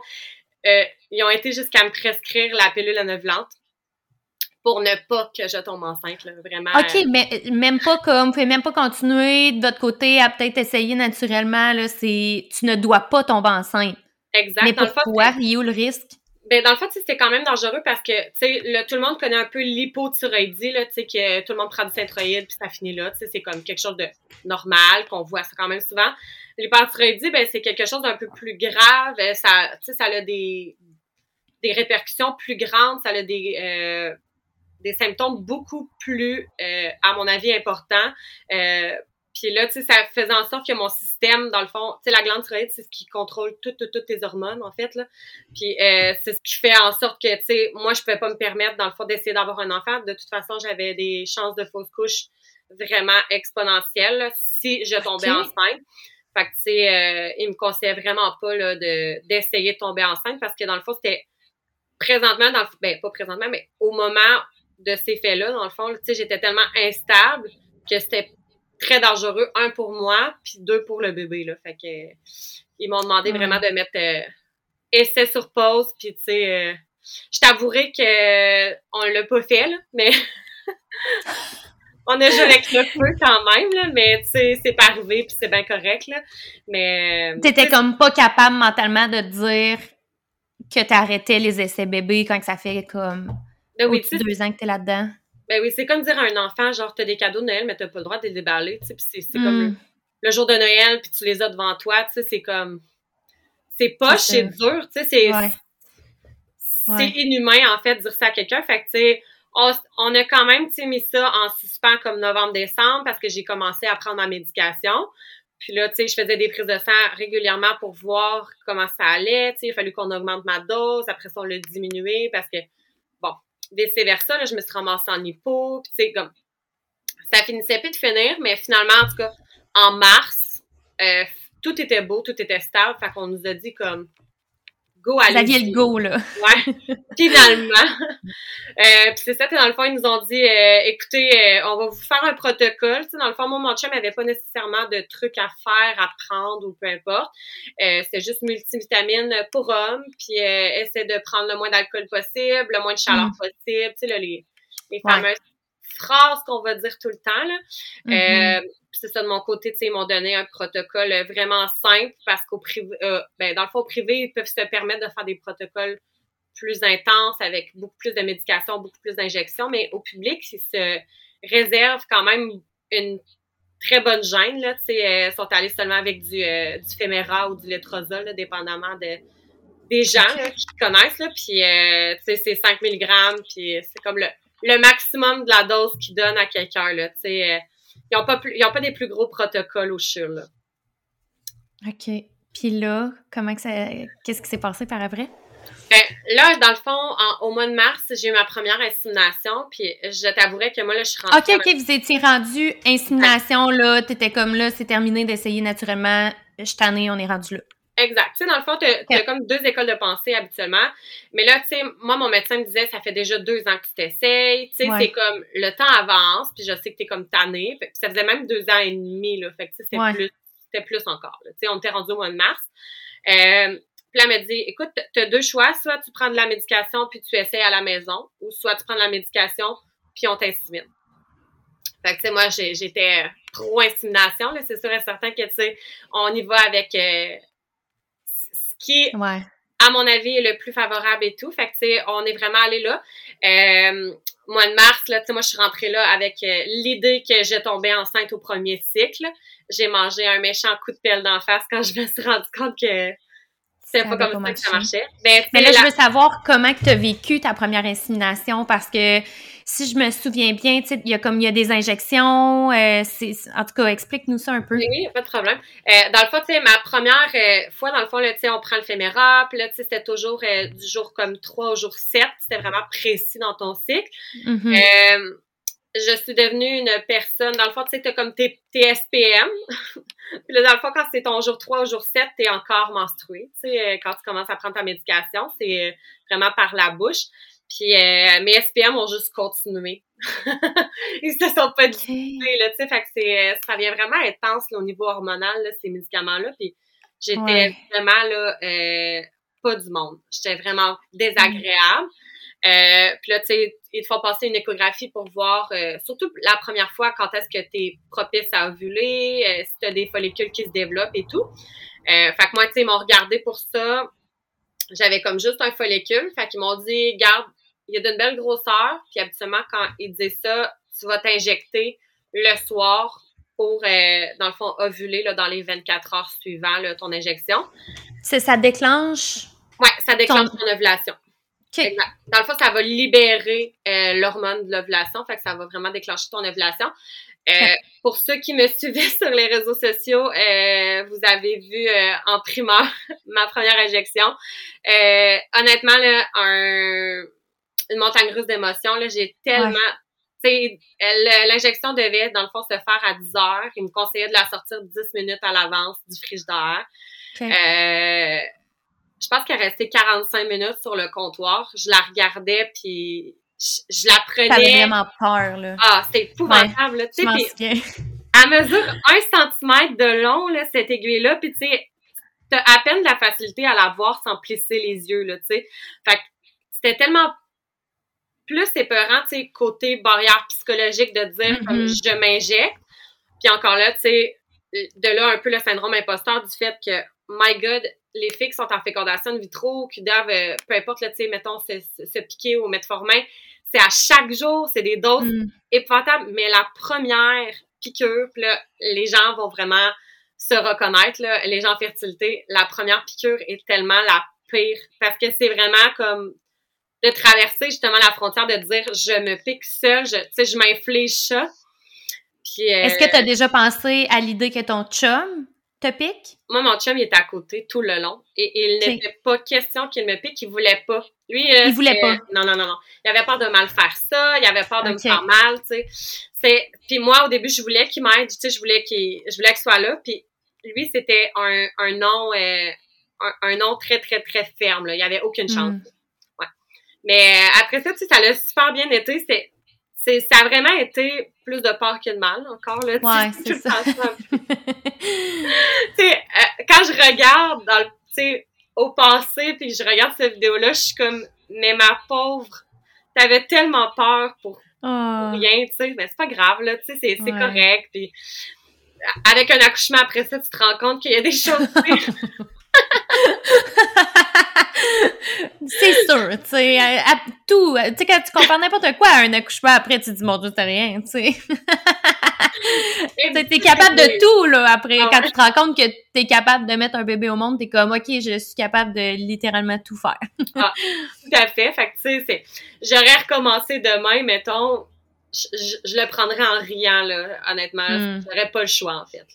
euh, ils ont été jusqu'à me prescrire la pilule anovelante pour ne pas que je tombe enceinte, là, vraiment. OK, mais même pas comme, vous même pas continuer de votre côté à peut-être essayer naturellement, là, c'est, tu ne dois pas tomber enceinte. Exact. Mais pourquoi? Il y a où le risque? Ben, dans le fait, c'était quand même dangereux parce que, tu sais, tout le monde connaît un peu l'hypothyroïdie, là, tu sais, que tout le monde prend du synthroïde puis ça finit là, tu sais, c'est comme quelque chose de normal, qu'on voit ça quand même souvent. L'hypothyroïdie, ben, c'est quelque chose d'un peu plus grave, euh, ça, tu sais, ça a des, des répercussions plus grandes, ça a des, euh, des symptômes beaucoup plus, euh, à mon avis, importants. Euh, puis là, tu sais, ça faisait en sorte que mon système, dans le fond, tu sais, la glande thyroïde, c'est ce qui contrôle toutes, toutes, toutes tes hormones, en fait, là. Puis euh, c'est ce qui fait en sorte que, tu sais, moi, je pouvais pas me permettre, dans le fond, d'essayer d'avoir un enfant. De toute façon, j'avais des chances de fausse couche vraiment exponentielles si je tombais enceinte. Fait que, tu sais, euh, il me conseillait vraiment pas, là, de, d'essayer de tomber enceinte parce que, dans le fond, c'était présentement, dans le, ben, pas présentement, mais au moment de ces faits-là, dans le fond. Tu sais, j'étais tellement instable que c'était très dangereux, un pour moi, puis deux pour le bébé, là. Fait que ils m'ont demandé vraiment de mettre euh, essai sur pause, puis tu sais, euh, je t'avouerai que on l'a pas fait, là, mais <laughs> on a joué avec le feu quand même, là, mais tu sais, c'est pas arrivé, puis c'est bien correct, là. Mais... Euh, T'étais comme pas capable mentalement de dire que t'arrêtais les essais bébés quand ça fait comme ben oui, deux ans que t'es là-dedans. Ben oui, c'est comme dire à un enfant, genre, t'as des cadeaux de Noël, mais t'as pas le droit de les déballer, tu sais, c'est, c'est comme hmm. le, jour de Noël, puis tu les as devant toi, tu sais, c'est comme... C'est poche, c'est dur, tu sais, c'est... C'est inhumain, en fait, de dire ça à quelqu'un, fait que, tu sais, on, a quand même, tu mis ça en suspens comme novembre-décembre, parce que j'ai commencé à prendre ma médication, puis là, tu sais, je faisais des prises de sang régulièrement pour voir comment ça allait. Tu sais, il a fallu qu'on augmente ma dose. Après ça, on l'a diminué parce que vice-versa, je me suis ramassée en hypo, tu sais, comme, ça finissait plus de finir, mais finalement, en tout cas, en mars, euh, tout était beau, tout était stable, fait qu'on nous a dit comme, go, allez. Vous le go, là. <laughs> Ouais, finalement. euh, puis c'est ça, dans le fond, ils nous ont dit, euh, écoutez, euh, on va vous faire un protocole. Tu sais, dans le fond, moi, mon chum n'avait pas nécessairement de trucs à faire, à prendre ou peu importe. C'était juste multivitamine pour hommes, puis essayer de prendre le moins d'alcool possible, le moins de chaleur mm. possible, tu sais, les, les fameuses phrases qu'on va dire tout le temps, là. Mm-hmm. Euh, c'est ça de mon côté, tu sais, ils m'ont donné un protocole vraiment simple parce qu'au privé, euh, ben, dans le fond, au privé, ils peuvent se permettre de faire des protocoles plus intenses avec beaucoup plus de médication, beaucoup plus d'injections, mais au public, ils se réservent quand même une très bonne gêne, là, tu sais, ils sont allés seulement avec du, euh, du Femera ou du Letrozole, dépendamment de, des gens qui connaissent, là, puis, euh, tu sais, c'est 5 mg, puis c'est comme le, le maximum de la dose qu'ils donnent à quelqu'un, là, sais, ils n'ont pas, plus, pas des plus gros protocoles au CHUR, là. OK. Puis là, comment que ça. Qu'est-ce qui s'est passé par après? Ben, là, dans le fond, au mois de mars, j'ai eu ma première insémination, puis je t'avouerais que moi, là, je suis rentrée... OK, OK, vous étiez rendu insémination, là, t'étais comme là, c'est terminé d'essayer naturellement, je t'en ai, on est rendu là. Exact. Tu sais, dans le fond, tu as, comme deux écoles de pensée habituellement. Mais là, tu sais, moi, mon médecin me disait, ça fait déjà deux ans que tu t'essayes. Tu sais, c'est comme, le temps avance, puis je sais que tu es comme tannée. Puis ça faisait même deux ans et demi, là. Fait que, tu sais, c'était plus, c'était plus encore, Tu sais, on était rendu au mois de mars. Euh, Puis elle m'a dit, écoute, tu as deux choix, soit tu prends de la médication puis tu essaies à la maison, ou soit tu prends de la médication puis on t'insémine. Fait que, tu sais, moi, j'étais pro-insémination, là, c'est sûr et certain que, tu sais, on y va avec euh, qui ouais à mon avis, est le plus favorable et tout. Fait que, tu sais, on est vraiment allé là. Euh, mois de mars, là, tu sais, moi, je suis rentrée là avec euh, l'idée que j'ai tombé enceinte au premier cycle. J'ai mangé un méchant coup de pelle d'en face quand je me suis rendu compte que c'était pas comme ça que ça marchait. Ben, Mais là, je veux savoir comment tu as vécu ta première insémination parce que si je me souviens bien, il y a comme il y a des injections. Euh, en tout cas, explique-nous ça un peu. Oui, pas de problème. Euh, dans le fond, tu sais, ma première euh, fois, dans le fond, sais, on prend le féméra, puis là, tu sais, c'était toujours du jour comme 3 au jour 7. C'était vraiment précis dans ton cycle. Mm-hmm. je suis devenue une personne, dans le fond, tu sais, t'as comme tes, SPM. <laughs> puis là, dans le fond, quand c'est ton jour 3 au jour 7, t'es encore menstruée. Tu sais, quand tu commences à prendre ta médication, c'est vraiment par la bouche. Puis euh, mes SPM ont juste continué. <laughs> Ils se sont pas dit là, tu sais, fait que c'est, euh, ça vient vraiment intense là, au niveau hormonal, là, ces médicaments-là. Puis j'étais vraiment là, euh, pas du monde. J'étais vraiment désagréable. Euh, puis là, tu sais, il te faut passer une échographie pour voir, euh, surtout la première fois, quand est-ce que tu es propice à ovuler, euh, si tu as des follicules qui se développent et tout. fait que moi, tu sais, ils m'ont regardé pour ça. J'avais comme juste un follicule. Fait qu'ils m'ont dit, garde, il y a d'une belle grosseur, puis habituellement, quand il dit ça, tu vas t'injecter le soir pour, euh, dans le fond, ovuler là, dans les 24 heures suivant là, ton injection. C'est ça déclenche? Oui, ça déclenche ton, ovulation. Dans le fond, ça va libérer euh, l'hormone de l'ovulation, fait que ça va vraiment déclencher ton ovulation. Euh, pour ceux qui me suivaient <laughs> sur les réseaux sociaux, vous avez vu en primeur <laughs> ma première injection. honnêtement, là, un, une montagne russe d'émotions. Là, j'ai tellement. Tu sais, l'injection devait, dans le fond, se faire à 10 heures. Il me conseillait de la sortir 10 minutes à l'avance du frigidaire. Euh, je pense qu'elle restait 45 minutes sur le comptoir. Je la regardais, puis je, la prenais. T'avais vraiment peur, là. Ah, c'était épouvantable, là. Tu sais, elle mesure un centimètre de long, là, cette aiguille-là, puis tu sais, t'as à peine de la facilité à la voir sans plisser les yeux, là, tu sais. Fait que c'était tellement plus épeurant, tu sais, côté barrière psychologique de dire comme mm-hmm. je m'injecte. Puis encore là, tu sais, de là un peu le syndrome imposteur du fait que, my God, les filles qui sont en fécondation in vitro, qui doivent, euh, peu importe, tu sais, mettons, se, piquer ou mettre metformin, c'est à chaque jour, c'est des doses mm. épouvantables. Mais la première piqûre, là, les gens vont vraiment se reconnaître, là, les gens en fertilité, la première piqûre est tellement la pire parce que c'est vraiment comme de traverser justement la frontière, de dire je me pique seule, je, tu sais, je m'inflige ça. Euh, Est-ce que tu as déjà pensé à l'idée que ton chum te pique? Moi, mon chum, il était à côté tout le long et, il n'était pas question qu'il me pique, il voulait pas. Lui, euh, il voulait pas. Non, non, non, non. Il avait peur de mal faire ça, il avait peur de me faire mal, tu sais. C'est puis moi au début, je voulais qu'il m'aide, tu sais, je voulais qu'il je voulais qu'il soit là, puis lui, c'était un, un nom euh, un, nom très très très ferme là, il y avait aucune chance. Hmm. Mais euh, après ça, tu sais, ça l'a super bien été. C'est, c'est, ça a vraiment été plus de peur que de mal, encore, là. Ouais, c'est <laughs> ça. <laughs> tu sais, euh, quand je regarde dans le, tu sais, au passé, puis je regarde cette vidéo-là, je suis comme, mais ma pauvre, t'avais tellement peur pour ah. rien, tu sais, mais c'est pas grave, là, tu sais, c'est, correct, puis avec un accouchement après ça, tu te rends compte qu'il y a des choses <laughs> <laughs> c'est sûr, tu sais, tout, tu sais, quand tu compares n'importe quoi à un accouchement après, tu te dis, mon Dieu, t'as rien, tu sais. <laughs> t'es capable de tout, là, après, quand tu te rends compte que t'es capable de mettre un bébé au monde, t'es comme, OK, je suis capable de littéralement tout faire. ah, tout à fait, fait que, tu sais, j'aurais recommencé demain, mettons, je, le prendrais en riant, là, honnêtement, hmm. j'aurais pas le choix, en fait.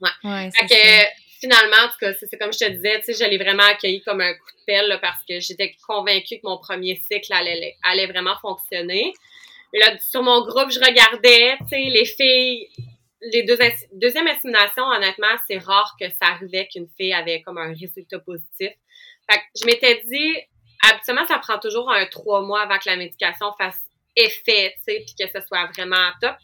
Ouais. ouais fait que, finalement, en tout cas, c'est comme je te disais, je l'ai vraiment accueilli comme un coup de pelle parce que j'étais convaincue que mon premier cycle allait, allait vraiment fonctionner. Là, sur mon groupe, je regardais, les filles, les deux deuxième honnêtement, c'est rare que ça arrivait qu'une fille avait comme un résultat positif. Fait que je m'étais dit, habituellement, ça prend toujours un trois mois avant que la médication fasse effet, tu sais, puis que ce soit vraiment top.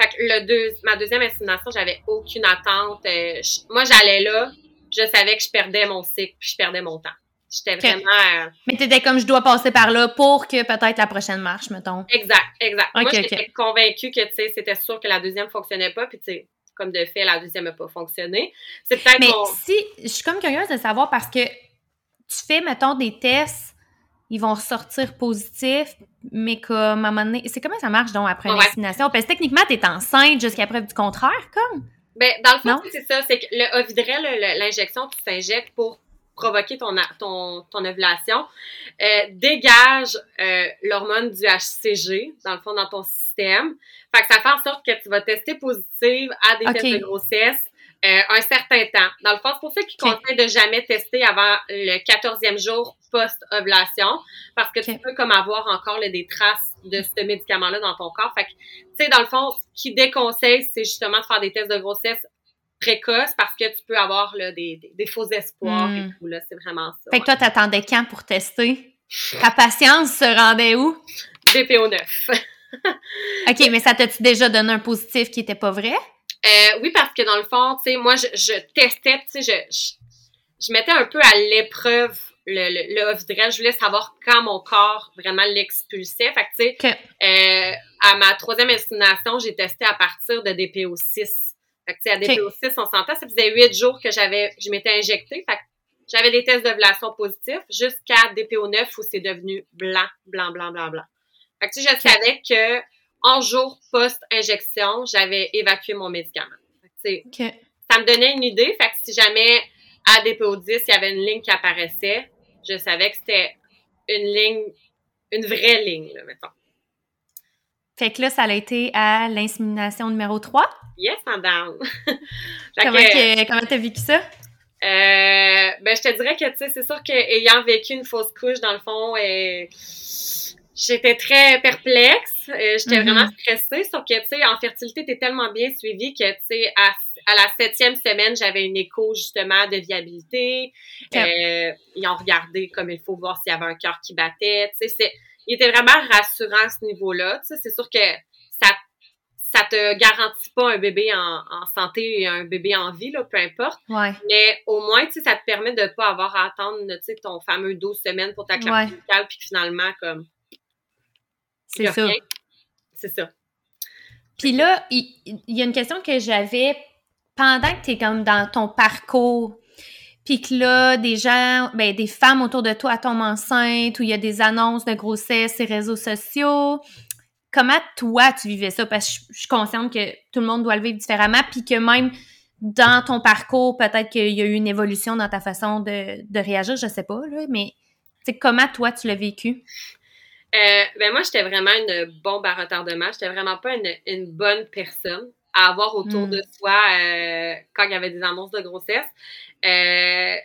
Fait que le deux, ma deuxième insémination, j'avais aucune attente. Euh, moi, j'allais là je savais que je perdais mon cycle, puis je perdais mon temps. J'étais vraiment. Euh, Mais t'étais comme je dois passer par là pour que peut-être la prochaine marche, mettons. Exact, exact. Moi, j'étais convaincue que, tu sais, c'était sûr que la deuxième fonctionnait pas, puis tu sais, comme de fait, la deuxième n'a pas fonctionné. C'est peut-être Mais si, je suis comme curieuse de savoir parce que tu fais, mettons, des tests, ils vont ressortir positifs, mais comme à un moment donné, c'est comment ça marche donc après une vaccination? Parce que techniquement, t'es enceinte jusqu'à preuve du contraire, comme? Ben, dans le fond, c'est ça, c'est que le Ovidrel, l'injection, tu t'injectes pour provoquer ton, ton, ton ovulation, euh, dégage euh, l'hormone du HCG, dans le fond, dans ton système. Fait que ça fait en sorte que tu vas tester positive à des tests de grossesse euh, un certain temps. Dans le fond, c'est pour ça qu'ils conseillent de jamais tester avant le 14e jour post-ovulation, parce que tu peux comme avoir encore des traces de ce médicament-là dans ton corps. Fait que, tu sais, dans le fond, ce qu'ils déconseillent, c'est justement de faire des tests de grossesse précoce parce que tu peux avoir là, des, des, faux espoirs et hmm. tout. Là, c'est vraiment ça. Fait que toi, t'attendais quand pour tester? Ta patience se rendait où? DPO 9. <laughs> OK, mais ça t'a-tu déjà donné un positif qui était pas vrai? Euh, oui, parce que dans le fond, tu sais, moi, je, je testais, tu sais, je, je, mettais un peu à l'épreuve le, le, le Je voulais savoir quand mon corps vraiment l'expulsait. Fait que, tu sais, euh, à ma troisième destination, j'ai testé à partir de DPO 6. Fait que, à DPO6, on s'entend, ça faisait huit jours que j'avais, je m'étais injectée. Fait que j'avais des tests d'ovulation positifs jusqu'à DPO9 où c'est devenu blanc, blanc, blanc, blanc, blanc. Fait que, tu sais, je savais que en jour post-injection, j'avais évacué mon médicament. Fait que, Ça me donnait une idée. Fait que si jamais à DPO10, il y avait une ligne qui apparaissait, je savais que c'était une ligne, une vraie ligne, là, mettons. Fait que là, ça a été à l'insémination numéro 3. Yes, madame. <laughs> comment t'as vécu ça? Euh, ben, je te dirais que, tu sais, c'est sûr qu'ayant vécu une fausse couche, dans le fond, et j'étais très perplexe. Euh, j'étais mm-hmm. vraiment stressée. Sauf que, tu sais, en fertilité, t'es tellement bien suivie que, tu sais, à, la septième semaine, j'avais une écho, justement, de viabilité. ils ont regardé comme il faut voir s'il y avait un cœur qui battait. Tu sais, c'est il était vraiment rassurant à ce niveau-là. Tu sais, c'est sûr que ça ça te garantit pas un bébé en, en, santé et un bébé en vie, là, peu importe. Ouais. Mais au moins, tu sais, ça te permet de pas avoir à attendre, tu sais, ton fameux 12 semaines pour ta clarté ouais. puis finalement, comme... C'est ça. C'est ça. Puis là, il, y, a une question que j'avais pendant que tu es comme dans ton parcours puis que là, des gens, ben, des femmes autour de toi tombent enceintes, ou il y a des annonces de grossesse sur les réseaux sociaux. Comment toi, tu vivais ça? Parce que je, suis consciente que tout le monde doit le vivre différemment, puis que même dans ton parcours, peut-être qu'il y a eu une évolution dans ta façon de, de réagir, je sais pas, là, mais comment toi, tu l'as vécu? Euh, ben moi, j'étais vraiment une bombe à retardement. J'étais vraiment pas une, une bonne personne à avoir autour hmm. de soi euh, quand il y avait des annonces de grossesse. Euh,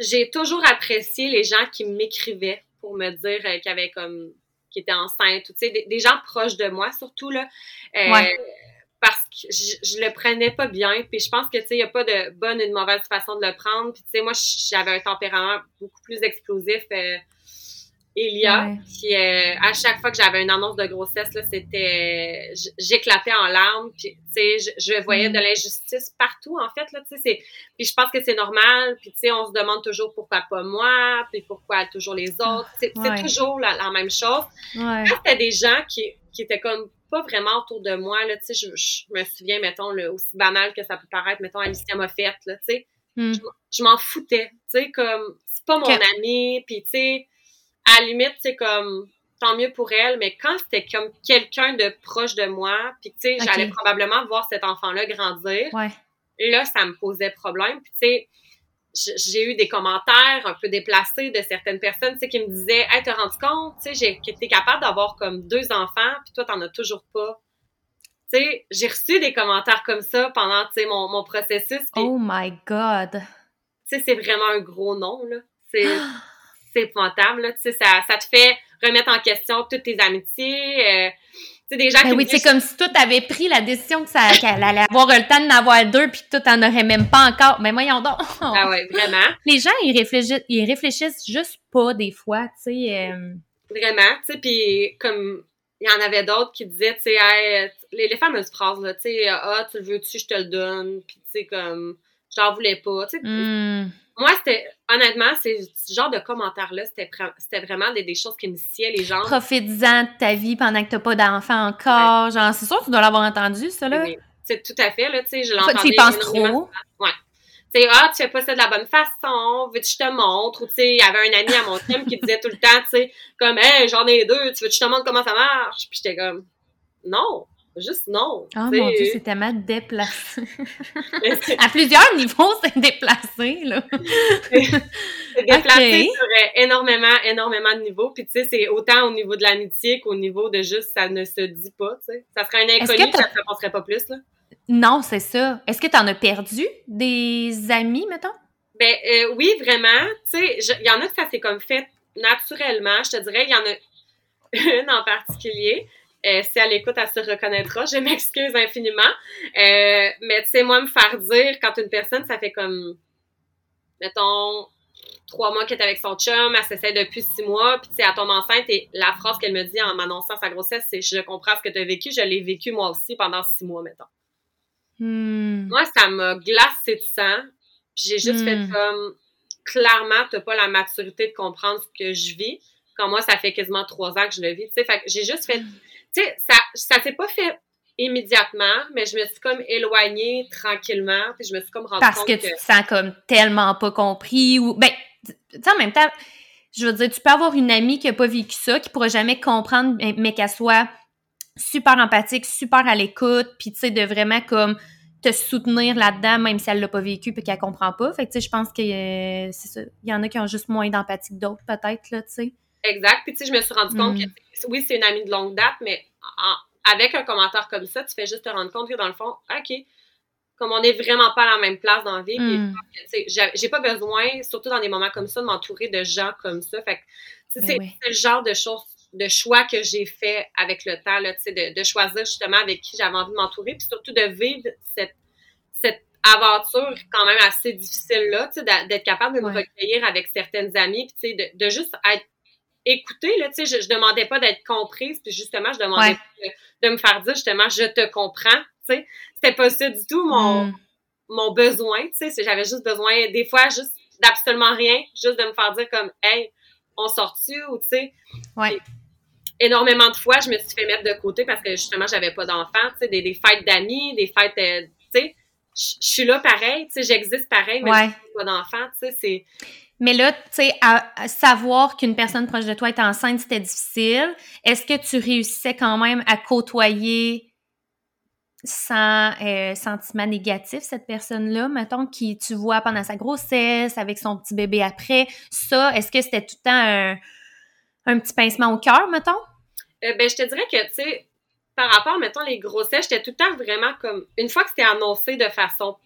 j'ai toujours apprécié les gens qui m'écrivaient pour me dire qu'ils avaient comme qui étaient enceintes, tu sais, des, gens proches de moi surtout là. Parce que je, le prenais pas bien, puis je pense que tu sais, il y a pas de bonne ou de mauvaise façon de le prendre. Puis tu sais, moi, j'avais un tempérament beaucoup plus explosif. Elia, qui euh, à chaque fois que j'avais une annonce de grossesse là, c'était j'éclatais en larmes, puis tu sais, je, voyais de mm. l'injustice partout en fait là, tu sais, puis je pense que c'est normal, puis tu sais, on se demande toujours pourquoi pas moi, puis pourquoi toujours les autres, c'est toujours la, même chose. Ouais. c'était des gens qui qui étaient comme pas vraiment autour de moi là, tu sais, je, me souviens mettons le aussi banal que ça peut paraître, mettons Alicia fait là, tu sais, mm. je, m'en foutais, tu sais comme c'est pas mon ami, puis tu sais à la limite, c'est comme tant mieux pour elle, mais quand c'était comme quelqu'un de proche de moi, puis tu sais, j'allais probablement voir cet enfant-là grandir. Là, ça me posait problème. Puis tu sais, j'ai eu des commentaires un peu déplacés de certaines personnes, tu sais, qui me disaient, hey, t'as rendu compte, tu sais, que t'es capable d'avoir comme deux enfants, puis toi, t'en as toujours pas. Tu sais, j'ai reçu des commentaires comme ça pendant, tu sais, mon, mon processus. oh my God! Tu sais, c'est vraiment un gros nom, là. C'est... <gasps> c'est épouvantable, là, tu sais, ça, ça te fait remettre en question toutes tes amitiés, euh, tu sais, des gens ben oui, c'est comme si toi, t'avais pris la décision que ça, qu'elle allait avoir le temps d'en avoir deux, puis toi, t'en aurais même pas encore. Mais voyons donc! ah ouais, vraiment. <laughs> Les gens, ils réfléchissent, ils réfléchissent juste pas, des fois, tu sais. Euh... Vraiment, tu sais, puis comme il y en avait d'autres qui disaient, tu sais, les, les fameuses phrases, là, tu sais, ah, tu le veux-tu, je te le donne, puis tu sais, comme j'en voulais pas. Tu sais, Hmm. Moi, c'était, honnêtement, ce genre de commentaires-là, c'était, vraiment des, des choses qui me sciaient les jambes. Profites-en de ta vie pendant que t'as pas d'enfant encore. Genre, c'est sûr que tu dois l'avoir entendu, ça, là. C'est tout à fait, là, tu sais, je Toi, l'entendais. tu y penses trop. Tu sais, ah, tu fais pas ça de la bonne façon, veux-tu que je te montre? Ou, tu sais, il y avait un ami à mon team qui disait tout le temps, tu sais, comme, hey, j'en ai deux, tu veux que je te montre comment ça marche? Puis j'étais comme, non, juste non. Oh tu sais. mon Dieu, c'est tellement déplacé. <laughs> À plusieurs niveaux, c'est déplacé, là. <laughs> c'est déplacé Ok. sur énormément, énormément de niveaux. Puis, tu sais, c'est autant au niveau de l'amitié qu'au niveau de juste, ça ne se dit pas, tu sais. Ça serait un inconnu, que ça ne se passerait pas plus, là. Non, c'est ça. Est-ce que t'en as perdu des amis, mettons? Ben euh, oui, vraiment. Tu sais, il y en a que ça s'est comme fait naturellement. Je te dirais, il y en a <laughs> une en particulier. Euh, si elle écoute, elle se reconnaîtra. Je m'excuse infiniment. Euh, mais tu sais, moi, me faire dire quand une personne, ça fait comme, mettons, trois mois qu'elle est avec son chum, elle s'essaie depuis six mois, puis tu sais, elle tombe enceinte et la phrase qu'elle me dit en m'annonçant sa grossesse, c'est « Je comprends ce que tu as vécu, je l'ai vécu moi aussi pendant six mois, mettons. » Hmm. Moi, ça m'a glacé de sang. J'ai juste Hmm. fait comme clairement, t'as pas la maturité de comprendre ce que je vis. Quand moi, ça fait quasiment trois ans que je le vis. Tu sais, fait que j'ai juste fait. Tu sais, ça, ça s'est pas fait immédiatement, mais je me suis comme éloignée tranquillement. Puis je me suis comme rendue Parce compte que tu te sens comme tellement pas compris ou ben tu sais en même temps je veux dire tu peux avoir une amie qui a pas vécu ça qui pourra jamais comprendre mais, mais qu'elle soit super empathique, super à l'écoute, puis tu sais de vraiment comme te soutenir là-dedans même si elle l'a pas vécu puis qu'elle comprend pas. Fait que tu sais je pense que euh, c'est ça, il y en a qui ont juste moins d'empathie que d'autres peut-être là, tu sais. Exact. Puis tu sais, je me suis rendu compte Mm. que oui, c'est une amie de longue date, mais en- avec un commentaire comme ça, tu fais juste te rendre compte que dans le fond, OK, comme on est vraiment pas à la même place dans la vie, Hmm. sais, j'ai pas besoin, surtout dans des moments comme ça, de m'entourer de gens comme ça. Fait que, tu sais, Ben c'est oui. le genre de choses, de choix que j'ai fait avec le temps, là, tu sais, de, de choisir justement avec qui j'avais envie de m'entourer, puis surtout de vivre cette, cette aventure quand même assez difficile-là, tu sais, d'être capable de me Ouais. recueillir avec certaines amies, puis tu sais, de, de juste être écoutée, là, je, je demandais pas d'être comprise, puis justement, je demandais Ouais. pas de, de me faire dire justement, je te comprends, tu sais, c'était pas ça du tout mon, Hmm. mon besoin, tu sais, c'est- j'avais juste besoin, des fois, juste d'absolument rien, juste de me faire dire comme, hey, on sort-tu, ou tu sais. Ouais. Énormément de fois, je me suis fait mettre de côté parce que justement, j'avais pas d'enfants, tu sais, des, des fêtes d'amis, des fêtes, euh, tu sais, je suis là pareil, tu sais, j'existe pareil, mais Ouais. pas d'enfants, tu sais, c'est. Mais là, tu sais, à, à savoir qu'une personne proche de toi est enceinte, c'était difficile. Est-ce que tu réussissais quand même à côtoyer sans euh, sentiment négatif cette personne-là, mettons, qui tu vois pendant sa grossesse, avec son petit bébé après? Ça, est-ce que c'était tout le temps un, un petit pincement au cœur, mettons? Euh, ben, je te dirais que, tu sais, par rapport, mettons, les grossesses, j'étais tout le temps vraiment comme. Une fois que c'était annoncé de façon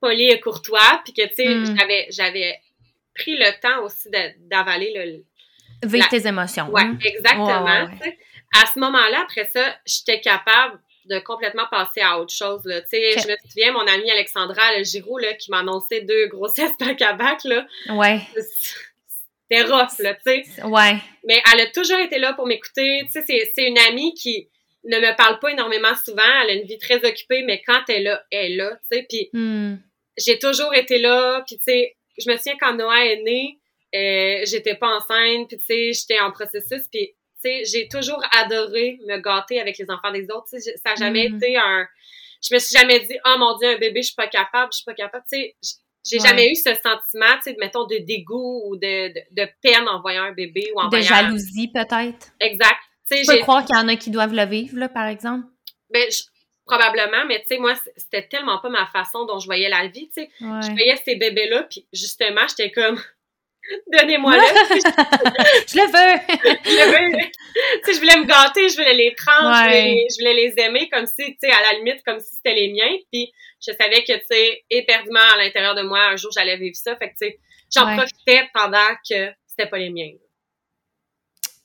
polie et courtoise, puis que, tu sais, Mm. j'avais, j'avais pris le temps aussi d'avaler le. Vivre La- tes émotions. Ouais, hein? exactement. Ouais, ouais, ouais. tu sais. À ce moment-là, après ça, j'étais capable de complètement passer à autre chose. Là. Je me souviens, mon amie Alexandra le Giroux, là, qui m'a annoncé deux grossesses back à back, là, Ouais, c'était rough, là, tu sais. ouais. Mais elle a toujours été là pour m'écouter. Tu sais, c'est, c'est une amie qui ne me parle pas énormément souvent. Elle a une vie très occupée, mais quand elle est là, elle est là, tu sais. Puis Hmm. j'ai toujours été là. Puis tu sais, je me souviens quand Noah est né, euh, j'étais pas enceinte. Puis tu sais, j'étais en processus. Puis tu sais, j'ai toujours adoré me gâter avec les enfants des autres. Ça n'a jamais Mhm. été un... Je me suis jamais dit, oh mon Dieu, un bébé, je suis pas capable, je suis pas capable. Tu sais, j'ai Ouais. jamais eu ce sentiment, tu sais, de, mettons, de dégoût ou de, de, de peine en voyant un bébé ou en De voyant... jalousie, peut-être. Exact. Tu peux croire qu'il y en a qui doivent le vivre, là, par exemple. ben, je- probablement, mais tu sais, moi, c'était tellement pas ma façon dont je voyais la vie, tu sais. Je voyais ces bébés-là, puis justement, j'étais comme, <laughs> donnez-moi-le. Puis <laughs> <laughs> Je le veux! je, je veux- tu sais, je voulais me gâter, je voulais les prendre, je, voulais, Ouais. je voulais les aimer comme si, tu sais, à la limite, comme si c'était les miens. Puis je savais que, tu sais, éperdument à l'intérieur de moi, un jour, j'allais vivre ça. Fait que, tu sais, j'en Ouais. profitais pendant que c'était pas les miens.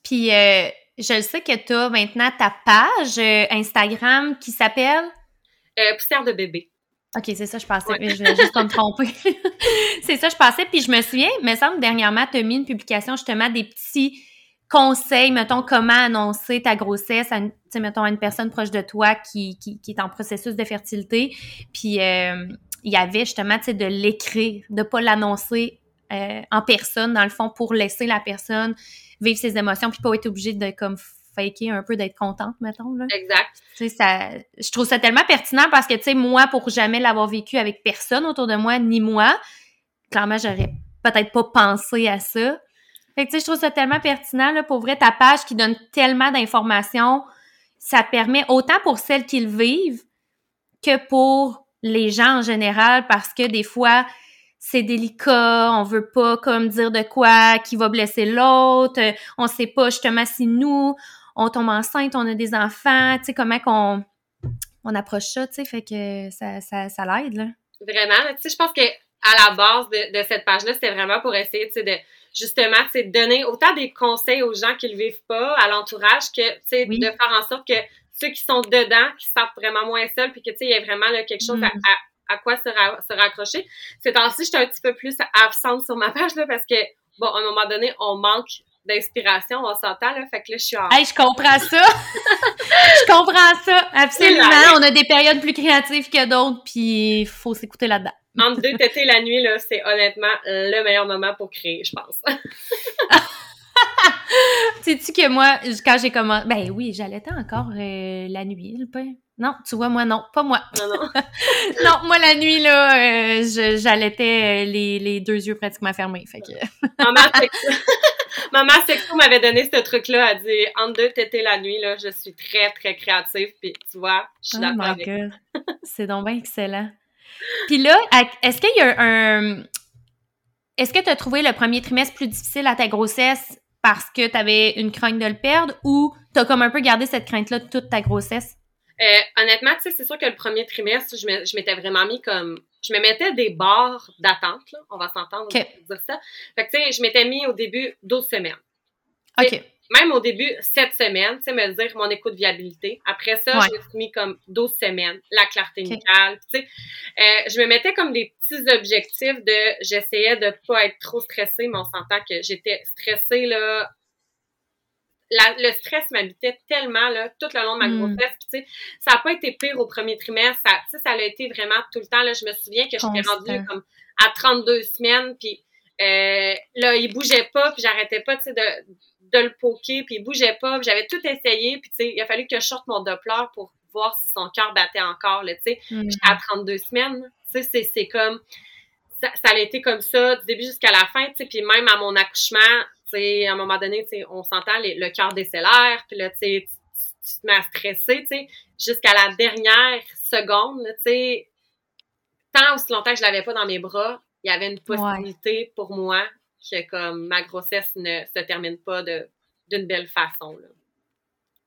Puis, euh, je le sais que tu as maintenant ta page euh, Instagram qui s'appelle? Euh, poussière de bébé. Ok, c'est ça, je pensais. Ouais. mais Je voulais juste me tromper. <laughs> c'est ça, je pensais. Puis, je me souviens, il me semble, dernièrement, tu as mis une publication justement des petits conseils, mettons, comment annoncer ta grossesse à une, tu sais, mettons, à une personne proche de toi qui, qui, qui est en processus de fertilité. Puis, euh, il y avait justement, tu sais, de l'écrire, de pas l'annoncer euh, en personne, dans le fond, pour laisser la personne vivre ses émotions, puis pas être obligé de, comme, faker un peu d'être contente, mettons, là. Exact. Tu sais, ça, je trouve ça tellement pertinent parce que, tu sais, moi, pour jamais l'avoir vécu avec personne autour de moi, ni moi, clairement, j'aurais peut-être pas pensé à ça. Fait que, tu sais, je trouve ça tellement pertinent, là, pour vrai, ta page qui donne tellement d'informations, ça permet autant pour celles qui le vivent que pour les gens en général parce que des fois, c'est délicat, on veut pas comme dire de quoi qui va blesser l'autre, on sait pas justement si nous on tombe enceinte, on a des enfants, tu sais comment qu'on on approche ça, tu sais, fait que ça ça, ça l'aide là. Vraiment, tu sais, je pense que à la base de, de cette page-là, c'était vraiment pour essayer, tu sais, de justement, c'est donner autant des conseils aux gens qui le vivent pas, à l'entourage, que, tu sais, de faire en sorte que ceux qui sont dedans, qui se sentent vraiment moins seuls, puis que, tu sais, il y a vraiment là, quelque chose à, mm. À, quoi se, se raccrocher. Ces temps-ci, j'étais un petit peu plus absente sur ma page, là, parce que, bon, à un moment donné, on manque d'inspiration, on s'entend, là, fait que là, je suis en... Hey, je comprends ça! <laughs> je comprends ça, absolument! On a des périodes plus créatives que d'autres, puis il faut s'écouter là-dedans. Entre deux tétés la nuit, là, c'est honnêtement le meilleur moment pour créer, je pense. <laughs> Sais-tu que moi, quand j'ai commencé... Ben oui, j'allaitais encore euh, la nuit, le pain. Non, tu vois, moi, non. Pas moi. Non, non. <laughs> non, moi, la nuit, là, euh, j'allaitais euh, les, les, deux yeux pratiquement fermés. Fait que... <laughs> Maman Sexo, <laughs> Maman Sexo m'avait donné ce truc-là. Elle dit, entre deux tétés la nuit, là, je suis très, très créative. Puis, tu vois, je suis oh d'accord avec C'est donc bien excellent. Puis là, est-ce qu'il y a un... Est-ce que tu as trouvé le premier trimestre plus difficile à ta grossesse parce que tu avais une crainte de le perdre ou tu as comme un peu gardé cette crainte-là toute ta grossesse? Euh, honnêtement, tu sais, c'est sûr que le premier trimestre, je m'étais vraiment mis comme. Je me mettais des barres d'attente, là. On va s'entendre dire ça. Fait que, tu sais, je m'étais mis au début 12 semaines. OK même au début, sept semaines, tu sais, me dire mon écoute viabilité. Après ça, je me suis mis comme 12 semaines, la clarté okay. tu sais. Euh, je me mettais comme des petits objectifs de, j'essayais de pas être trop stressée, mais on s'entend que j'étais stressée, là. le stress m'habitait tellement, là, tout le long de ma hmm. grossesse. tu sais, ça n'a pas été pire au premier trimestre. Ça, tu sais, ça a été vraiment tout le temps, là. Je me souviens que j'étais rendue comme à 32 semaines, puis euh, là, il bougeait pas, puis j'arrêtais pas, tu sais, de de le poker, puis il bougeait pas, j'avais tout essayé, puis tu sais, il a fallu que je sorte mon Doppler pour voir si son cœur battait encore, tu sais. Mm. J'étais à 32 semaines, tu sais, c'est comme... Ça, ça, a été comme ça du début jusqu'à la fin, tu sais, puis même à mon accouchement, tu sais, à un moment donné, tu sais, on s'entend, le cœur décélère, puis là, tu sais, tu te mets à stresser, tu sais, jusqu'à la dernière seconde, tu sais, tant aussi longtemps que je l'avais pas dans mes bras, il y avait une possibilité pour moi que comme ma grossesse ne se termine pas de d'une belle façon. Là.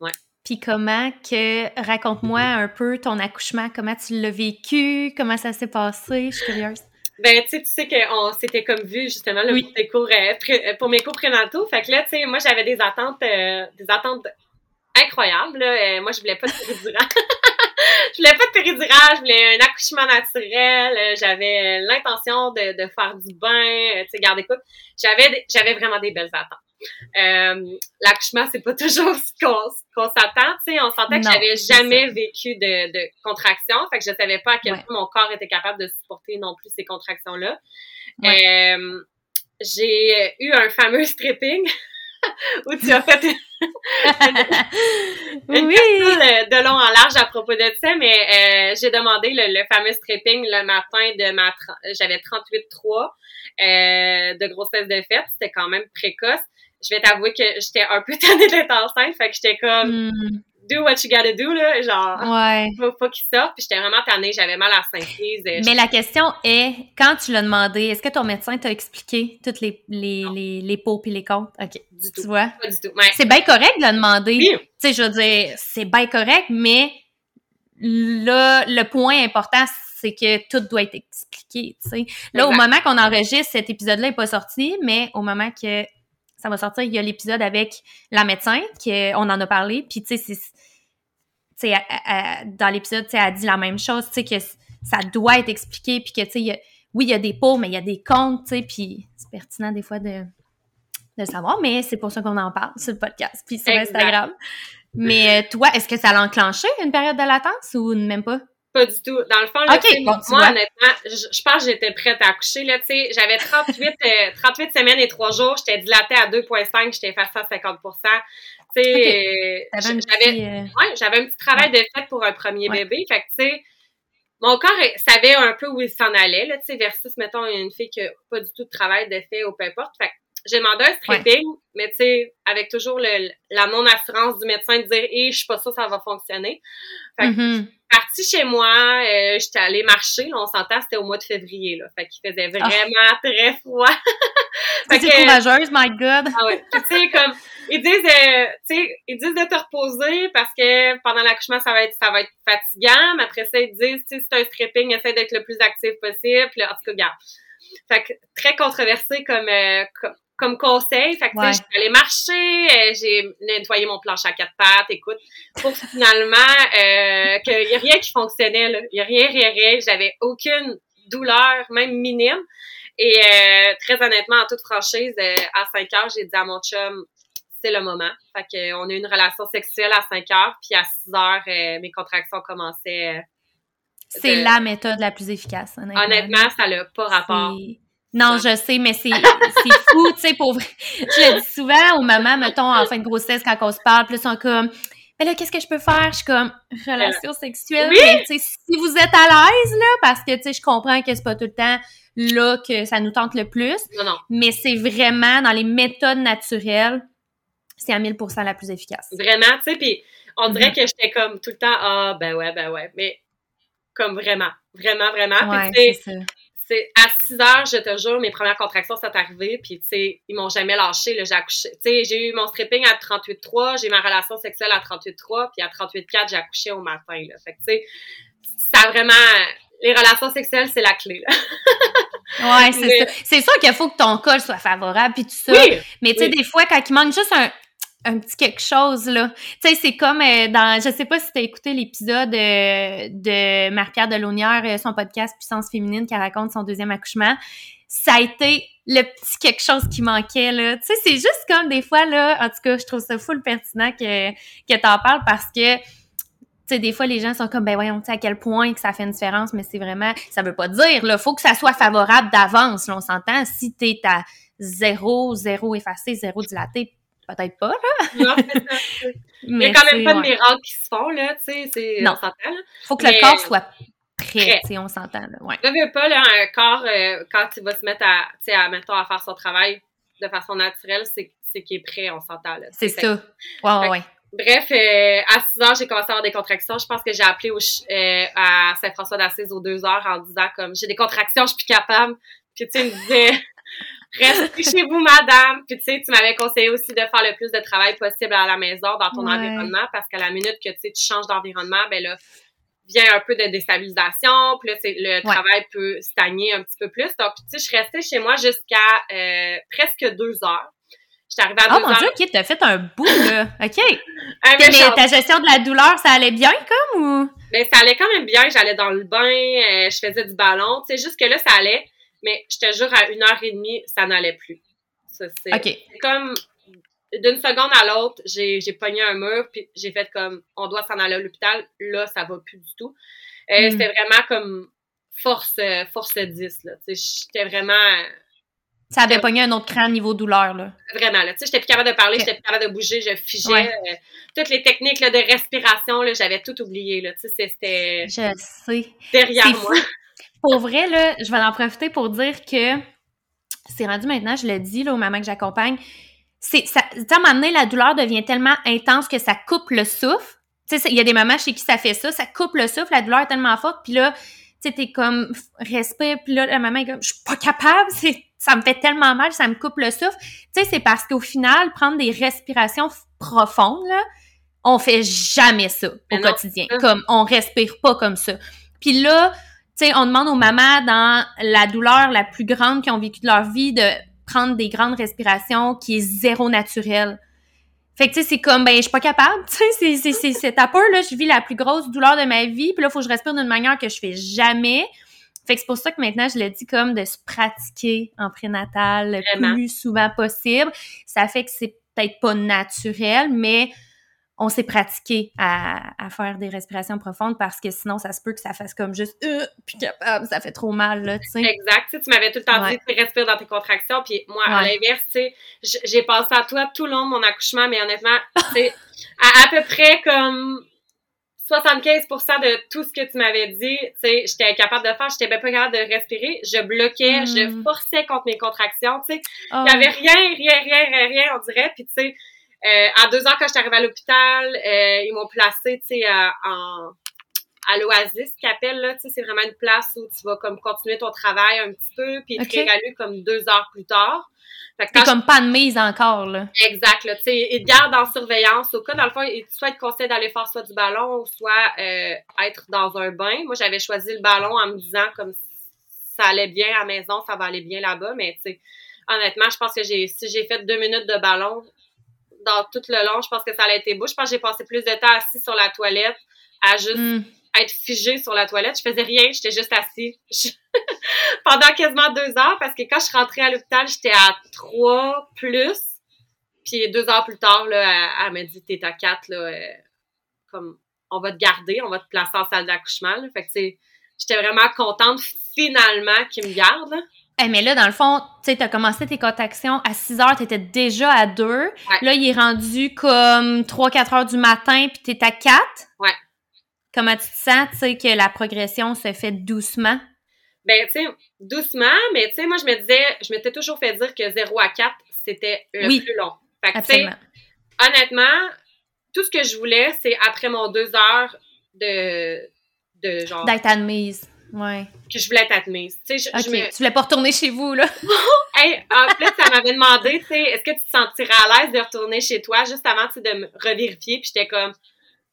Ouais. Puis comment que raconte-moi un peu ton accouchement, comment tu l'as vécu, comment ça s'est passé, je suis curieuse. Ben, tu sais, tu sais qu'on s'était comme vu justement là, pour, tes cours, euh, euh, pour mes cours prénataux. Fait que là, tu sais, moi, j'avais des attentes, euh, des attentes incroyables. Là. moi, je voulais pas de <laughs> péridurale. Je voulais pas de péridurale, je voulais un accouchement naturel. J'avais l'intention de, de, faire du bain. Tu sais, garde écoute, j'avais j'avais vraiment des belles attentes. Euh, l'accouchement, c'est pas toujours ce qu'on s'attend, tu sais. On sentait que j'avais jamais vécu de, de contractions, fait que je savais pas à quel point mon corps était capable de supporter non plus ces contractions-là. Euh, j'ai eu un fameux <laughs> stripping où tu as fait une, oui. de long en large à propos de ça, mais euh, j'ai demandé le, fameux stripping le matin de ma... J'avais 38,3 euh, de grossesse de fête. C'était quand même précoce. Je vais t'avouer que j'étais un peu <laughs> tannée d'être enceinte, fait que j'étais comme... Hmm. Do what you gotta do, là, genre, ouais. faut pas qu'il sorte, puis j'étais vraiment tannée, j'avais mal à la synthèse. Mais la question est, quand tu l'as demandé, est-ce que ton médecin t'a expliqué toutes les, les, les, les pots puis les comptes? OK. Du tout. Tu vois? Pas du tout. C'est bien correct de le demander. Tu sais, je veux dire, c'est bien correct, mais là, le point important, c'est que tout doit être expliqué, tu sais. Là, au moment qu'on enregistre, cet épisode-là n'est pas sorti, mais au moment que ça va sortir, il y a l'épisode avec la médecin, qu'on en a parlé, puis tu sais, dans l'épisode, elle a dit la même chose, tu sais, que ça doit être expliqué, puis que, tu sais, oui, il y a des pots, mais il y a des comptes, tu sais, puis c'est pertinent des fois de, de savoir, mais c'est pour ça qu'on en parle sur le podcast, puis sur Instagram. Mais euh, toi, est-ce que ça a enclenché une période de latence ou même pas? Pas du tout. Dans le fond, là, moi, honnêtement, je, pense que j'étais prête à accoucher. Là, j'avais 38, 38 euh, semaines et 3 jours. J'étais dilatée à 2,5. J'étais effacée à 50 okay. j'avais, euh, ouais, j'avais un petit travail de fait pour un premier bébé. Fait que, tu sais, mon corps savait un peu où il s'en allait, là, tu sais, versus, mettons, une fille qui n'a pas du tout de travail de fait ou peu importe. Fait que, j'ai demandé un stripping, mais tu sais, avec toujours le, la non-assurance du médecin de dire, hé, je suis pas sûre que ça va fonctionner. Fait que, mm-hmm. partie chez moi, euh, j'étais allée marcher, là, on s'entend, c'était au mois de février, là. Fait qu'il faisait ah. vraiment très froid. <laughs> fait que, courageuse, my God. ah ouais. tu sais, comme, ils disent, euh, tu sais, ils disent de te reposer parce que pendant l'accouchement, ça va être, ça va être fatigant, mais après ça, ils disent, tu sais, c'est un stripping, essaie d'être le plus actif possible. en tout cas, regarde. Fait que très controversé comme, euh, comme, comme conseil. Fait que, ouais. allé marcher, euh, j'ai nettoyé mon planche à quatre pattes, écoute, pour finalement euh, qu'il y a rien qui fonctionnait, là. Il y a rien, rien, rien. J'avais aucune douleur, même minime. Et euh, très honnêtement, en toute franchise, euh, à 5 heures, j'ai dit à mon chum, c'est le moment. Fait que, on a eu une relation sexuelle à 5 heures, puis à 6 heures, mes contractions commençaient. c'est la méthode la plus efficace, honnêtement. Honnêtement, ça n'a pas rapport. Non, je sais, mais c'est fou, tu sais, pour vrai. Je le dis souvent aux mamans, mettons, en fin de grossesse, quand on se parle, plus on comme, mais là, qu'est-ce que je peux faire? Je suis comme, relation sexuelle. Oui? Mais, si vous êtes à l'aise, là, parce que, tu sais, je comprends que c'est pas tout le temps là que ça nous tente le plus. Non, non. Mais c'est vraiment dans les méthodes naturelles, c'est à 1000% la plus efficace. Vraiment, tu sais, puis on dirait mm-hmm. que j'étais comme tout le temps, ah, ben ouais, ben ouais. Mais, comme vraiment, vraiment, vraiment. Ouais, c'est à 6 heures, je te jure, mes premières contractions sont arrivées, puis tu sais, ils m'ont jamais lâché, là, j'ai accouché. Tu sais, j'ai eu mon stripping à 38,3, j'ai ma relation sexuelle à 38,3, puis à 38,4, j'ai accouché au matin, là. Fait que tu sais, ça a vraiment les relations sexuelles, c'est la clé. Là. <laughs> ouais, c'est ça. C'est sûr qu'il faut que ton col soit favorable puis tout ça. Oui, mais tu sais, des fois, quand il manque juste un, un petit quelque chose, là. Tu sais, c'est comme euh, dans, je sais pas si tu as écouté l'épisode euh, de Marie-Pierre Delaunière, euh, son podcast Puissance féminine, qui raconte son deuxième accouchement. Ça a été le petit quelque chose qui manquait, là. Tu sais, c'est juste comme des fois, là, en tout cas, je trouve ça full pertinent que, que t'en parles parce que, tu sais, des fois, les gens sont comme, ben voyons, tu sais, à quel point que ça fait une différence, mais c'est vraiment, ça veut pas dire, là, faut que ça soit favorable d'avance, on s'entend. Si t'es à zéro, zéro effacé, zéro dilaté, peut-être pas, là. non, ça. <laughs> Il y a quand même pas de miracles qui se font, là, tu sais, c'est, on s'entend, là. Faut que le corps soit prêt, tu sais, on s'entend, là, ouais. Je veux pas, là, un corps, euh, quand il va se mettre à, tu sais, à, mettons, à faire son travail de façon naturelle, c'est, c'est qu'il est prêt, on s'entend, là. C'est ça. Ouais, ouais, Bref, euh, à 6 heures, j'ai commencé à avoir des contractions. Je pense que j'ai appelé au, euh, à Saint-François d'Assise aux 2 heures en disant comme j'ai des contractions, je suis plus capable. Puis tu sais, il me disait Restez chez vous, madame. Puis tu sais, tu m'avais conseillé aussi de faire le plus de travail possible à la maison, dans ton environnement, parce qu'à la minute que tu sais, tu changes d'environnement, ben là, vient un peu de déstabilisation, puis là, le travail peut stagner un petit peu plus. Donc, tu sais, je restée chez moi jusqu'à euh, presque deux heures. J'étais arrivée à oh, deux heures. Oh mon Dieu, OK, t'as fait un bout, là. OK. <laughs> mais ta gestion de la douleur, ça allait bien, comme, ou? Ben, ça allait quand même bien. J'allais dans le bain, euh, je faisais du ballon. Tu sais, jusque là, ça allait. Mais je te jure, à une heure et demie, ça n'allait plus. c'est comme d'une seconde à l'autre, j'ai, j'ai pogné un mur, puis j'ai fait comme on doit s'en aller à l'hôpital. Là, ça va plus du tout. Euh, hmm. C'était vraiment comme force, force 10. Là. J'étais vraiment. Ça avait pogné un autre cran niveau douleur, là. Vraiment, là. Tu sais, j'étais plus capable de parler, j'étais plus capable de bouger, je figeais. Euh, toutes les techniques là, de respiration, là, j'avais tout oublié, là. Tu sais, c'était... Je sais. Derrière moi pour vrai, là, je vais en profiter pour dire que c'est rendu maintenant, je le dis là, aux mamans que j'accompagne, c'est ça, à un moment donné, la douleur devient tellement intense que ça coupe le souffle. Tu sais, il y a des mamans chez qui ça fait ça, ça coupe le souffle, la douleur est tellement forte, puis là, tu sais, t'es comme, respire, puis là, la maman est comme, je suis pas capable, c'est, ça me fait tellement mal, ça me coupe le souffle. Tu sais, c'est parce qu'au final, prendre des respirations profondes, là, on fait jamais ça au quotidien. Comme, on respire pas comme ça. Puis là, sais, on demande aux mamans dans la douleur la plus grande qu'ils ont vécue de leur vie de prendre des grandes respirations qui est zéro naturel. Fait que tu sais, c'est comme ben je suis pas capable, tu sais, c'est c'est c'est peur là, je vis la plus grosse douleur de ma vie, puis là faut que je respire d'une manière que je fais jamais. Fait que c'est pour ça que maintenant je le dis comme de se pratiquer en prénatal le plus souvent possible. Ça fait que c'est peut-être pas naturel, mais on s'est pratiqué à, à, faire des respirations profondes parce que sinon, ça se peut que ça fasse comme juste euh, puis capable, ça fait trop mal, là, tu sais. Exact. Tu, m'avais tout le temps dit, tu respires dans tes contractions, puis moi, à l'inverse, tu sais, j'ai pensé à toi tout le long de mon accouchement, mais honnêtement, c'est <laughs> à, à peu près comme 75% de tout ce que tu m'avais dit, tu sais, j'étais incapable de faire, j'étais même pas capable de respirer, je bloquais, je hmm. forçais contre mes contractions, tu sais. Il y avait rien, rien, rien, rien, rien, on dirait, puis tu sais, à deux ans, quand j'étais arrivée à l'hôpital, euh, ils m'ont placée, tu sais, en à l'Oasis qui appelle là, tu sais, c'est vraiment une place où tu vas comme continuer ton travail un petit peu, puis okay. tu comme deux heures plus tard. Fait que comme pas de mise encore, là. Exact, là, tu sais, ils te gardent en surveillance. Au cas, dans le fond, soit ils te conseillent d'aller faire soit du ballon, soit euh, être dans un bain. Moi, j'avais choisi le ballon en me disant comme ça allait bien à la maison, ça va aller bien là-bas, mais tu sais, honnêtement, je pense que j'ai si j'ai fait deux minutes de ballon dans tout le long, je pense que ça allait été beau. Je pense que j'ai passé plus de temps assis sur la toilette à juste hmm être figée sur la toilette. Je faisais rien, j'étais juste assise <laughs> pendant quasiment deux heures parce que quand je suis rentrée à l'hôpital, j'étais à trois plus. Puis deux heures plus tard, là, elle, m'a dit T'es à quatre, là, euh, comme on va te garder, on va te placer en salle d'accouchement. Fait que j'étais vraiment contente finalement qu'il me garde. Eh, mais là, dans le fond, tu sais, t'as commencé tes contractions à 6 heures, t'étais déjà à 2. Là, il est rendu comme 3-4 heures du matin, puis t'es à 4. Ouais. Comment tu te sens, tu sais, que la progression se fait doucement? Ben, tu sais, doucement, mais tu sais, moi, je me disais, je m'étais toujours fait dire que 0 à 4, c'était le plus long. Fait que, sais, honnêtement, tout ce que je voulais, c'est après mon deux heures de, de genre... D'être admise. Ouais. Que je voulais être admise. Tu sais, je, Tu voulais pas retourner chez vous, là? <laughs> hey, en plus, ça m'avait demandé, tu sais, est-ce que tu te sentirais à l'aise de retourner chez toi juste avant, tu sais, de me revérifier? Puis j'étais comme,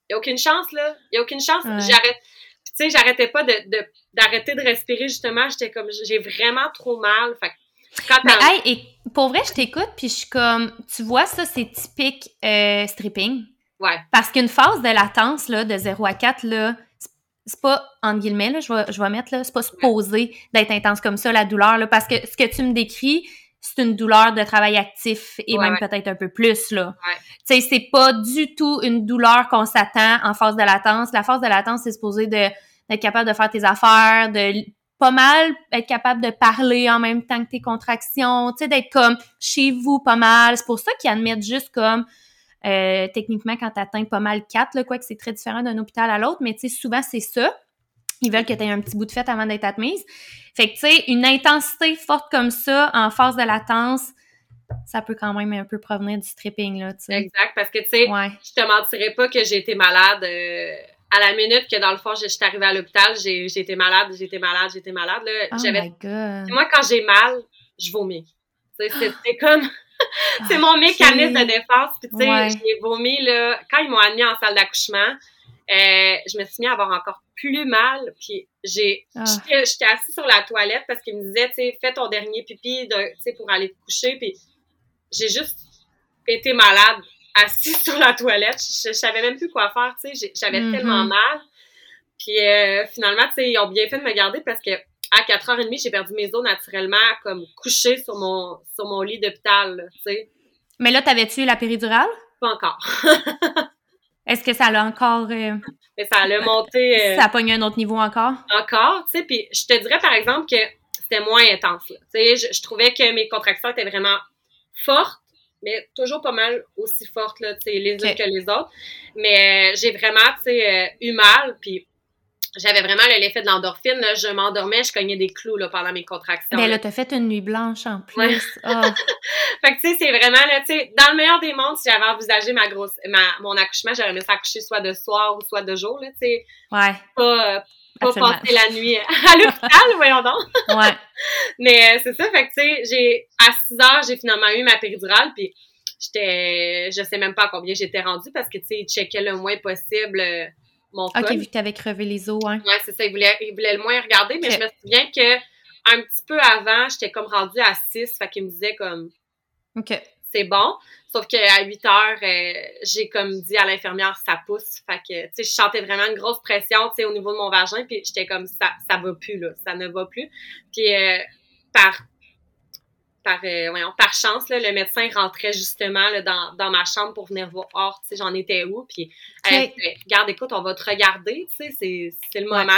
il a aucune chance, là. Il a aucune chance. J'arrête. Tu sais, j'arrêtais pas de, d'arrêter de, respirer, justement. J'étais comme, j'ai vraiment trop mal. Fait quand Mais hey, et pour vrai, je t'écoute, puis je suis comme, tu vois, ça, c'est typique euh, stripping. Ouais. Parce qu'une phase de latence, là, de 0 à 4, là, c'est pas, entre guillemets, là, je vais, je vais mettre, là, c'est pas supposé d'être intense comme ça, la douleur, là, parce que ce que tu me décris, c'est une douleur de travail actif et même peut-être un peu plus là. Tu sais, c'est pas du tout une douleur qu'on s'attend en phase de latence. La phase de latence, c'est supposé de d'être capable de faire tes affaires, de pas mal être capable de parler en même temps que tes contractions, tu sais, d'être comme chez vous pas mal. C'est pour ça qu'ils admettent juste comme euh, techniquement quand t'atteins pas mal 4, là, quoi que c'est très différent d'un hôpital à l'autre, mais tu sais, souvent c'est ça. Ils veulent que tu aies un petit bout de fête avant d'être admise. Fait que, tu sais, une intensité forte comme ça en phase de latence, ça peut quand même un peu provenir du stripping, là, tu sais. Exact, parce que, tu sais, je te mentirais pas que j'ai été malade euh, à la minute que, dans le fond, je suis arrivée à l'hôpital, j'ai été malade, j'ai été malade, j'ai été malade, là. Oh my God. Moi, quand j'ai mal, je vomis. C'est comme... <laughs> c'est mon mécanisme de défense. Puis, tu sais, j'ai vomi, là, quand ils m'ont admis en salle d'accouchement, euh, je me suis mis à avoir encore plus mal. Puis j'ai, ah. j'étais assise sur la toilette parce qu'il me disait, tu sais, fais ton dernier pipi, tu sais, pour aller te coucher. Puis j'ai juste été malade, assise sur la toilette. Je, savais même plus quoi faire, tu sais. J'avais mm-hmm. tellement mal. Puis euh, finalement, tu sais, ils ont bien fait de me garder parce que à 4h30, j'ai perdu mes os naturellement, comme couchée sur mon, sur mon lit d'hôpital, tu sais. Mais là, t'avais-tu la péridurale? Pas encore. <laughs> Est-ce que ça l'a encore. Euh, Mais ça l'a monté. Euh, ça a pogné un autre niveau encore? Encore, tu sais. Puis je te dirais, par exemple, que c'était moins intense. Tu sais, je, trouvais que mes contractions étaient vraiment fortes, mais toujours pas mal aussi fortes, là, tu sais, les unes que les autres. Mais euh, j'ai vraiment, tu sais, eu mal. Puis j'avais vraiment l'effet de l'endorphine. Je m'endormais, je cognais des clous là, pendant mes contractions. Mais là, t'as fait une nuit blanche en plus. Ah. <laughs> fait que tu sais, c'est vraiment là, tu sais, dans le meilleur des mondes, si j'avais envisagé ma grosse, ma, mon accouchement, j'aurais aimé s'accoucher soit de soir ou soit de jour, là, tu sais. Ouais. Pas, euh, pas passer la nuit <laughs> à l'hôpital, voyons donc. ouais. <laughs> Mais euh, c'est ça, fait que tu sais, j'ai, à 6 heures, j'ai finalement eu ma péridurale, puis j'étais, je sais même pas à combien j'étais rendue parce que tu sais, ils checkaient le moins possible. Euh, OK, vu que tu avais crevé les os, hein. Ouais, c'est ça. Il voulait, il voulait le moins regarder, mais je me souviens que un petit peu avant, j'étais comme rendue à 6, fait qu'il me disait comme. OK. C'est bon. Sauf qu'à 8 heures, euh, j'ai comme dit à l'infirmière, ça pousse. Fait que, tu sais, je sentais vraiment une grosse pression, tu sais, au niveau de mon vagin, puis j'étais comme, ça, ça va plus, là. Ça ne va plus. Puis, euh, par par, euh, par chance, là, le médecin rentrait justement là, dans, dans, ma chambre pour venir voir, tu sais, j'en étais où, puis okay. regarde, écoute, on va te regarder, tu sais, c'est le moment.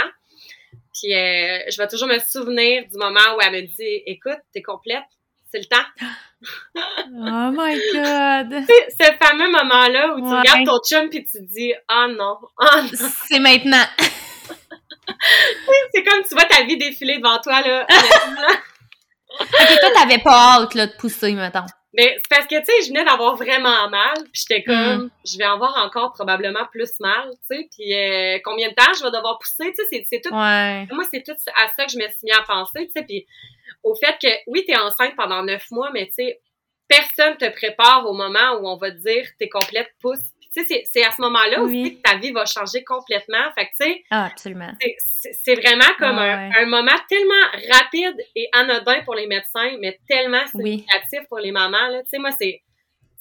Puis euh, je vais toujours me souvenir du moment où elle me dit, écoute, t'es complète, c'est le temps. oh <laughs> my God! ce fameux moment-là où tu regardes ton chum puis tu dis, ah oh non, oh non. C'est maintenant. <laughs> c'est comme tu vois ta vie défiler devant toi, là. <laughs> ok, toi, t'avais pas hâte, là, de pousser, mettons. Mais c'est parce que, tu sais, je venais d'avoir vraiment mal, puis j'étais comme, mm. je vais avoir encore probablement plus mal, tu sais, puis euh, combien de temps je vais devoir pousser, tu sais, c'est tout... Ouais. Moi, c'est tout à ça que je me suis mis à penser, tu sais, puis au fait que, oui, t'es enceinte pendant neuf mois, mais tu sais, personne te prépare au moment où on va te dire, t'es complète, pousse, tu sais, c'est à ce moment-là aussi que ta vie va changer complètement. Fait que, tu sais, ah, absolument. C'est vraiment comme un, moment tellement rapide et anodin pour les médecins, mais tellement significatif pour les mamans. Tu sais, moi, c'est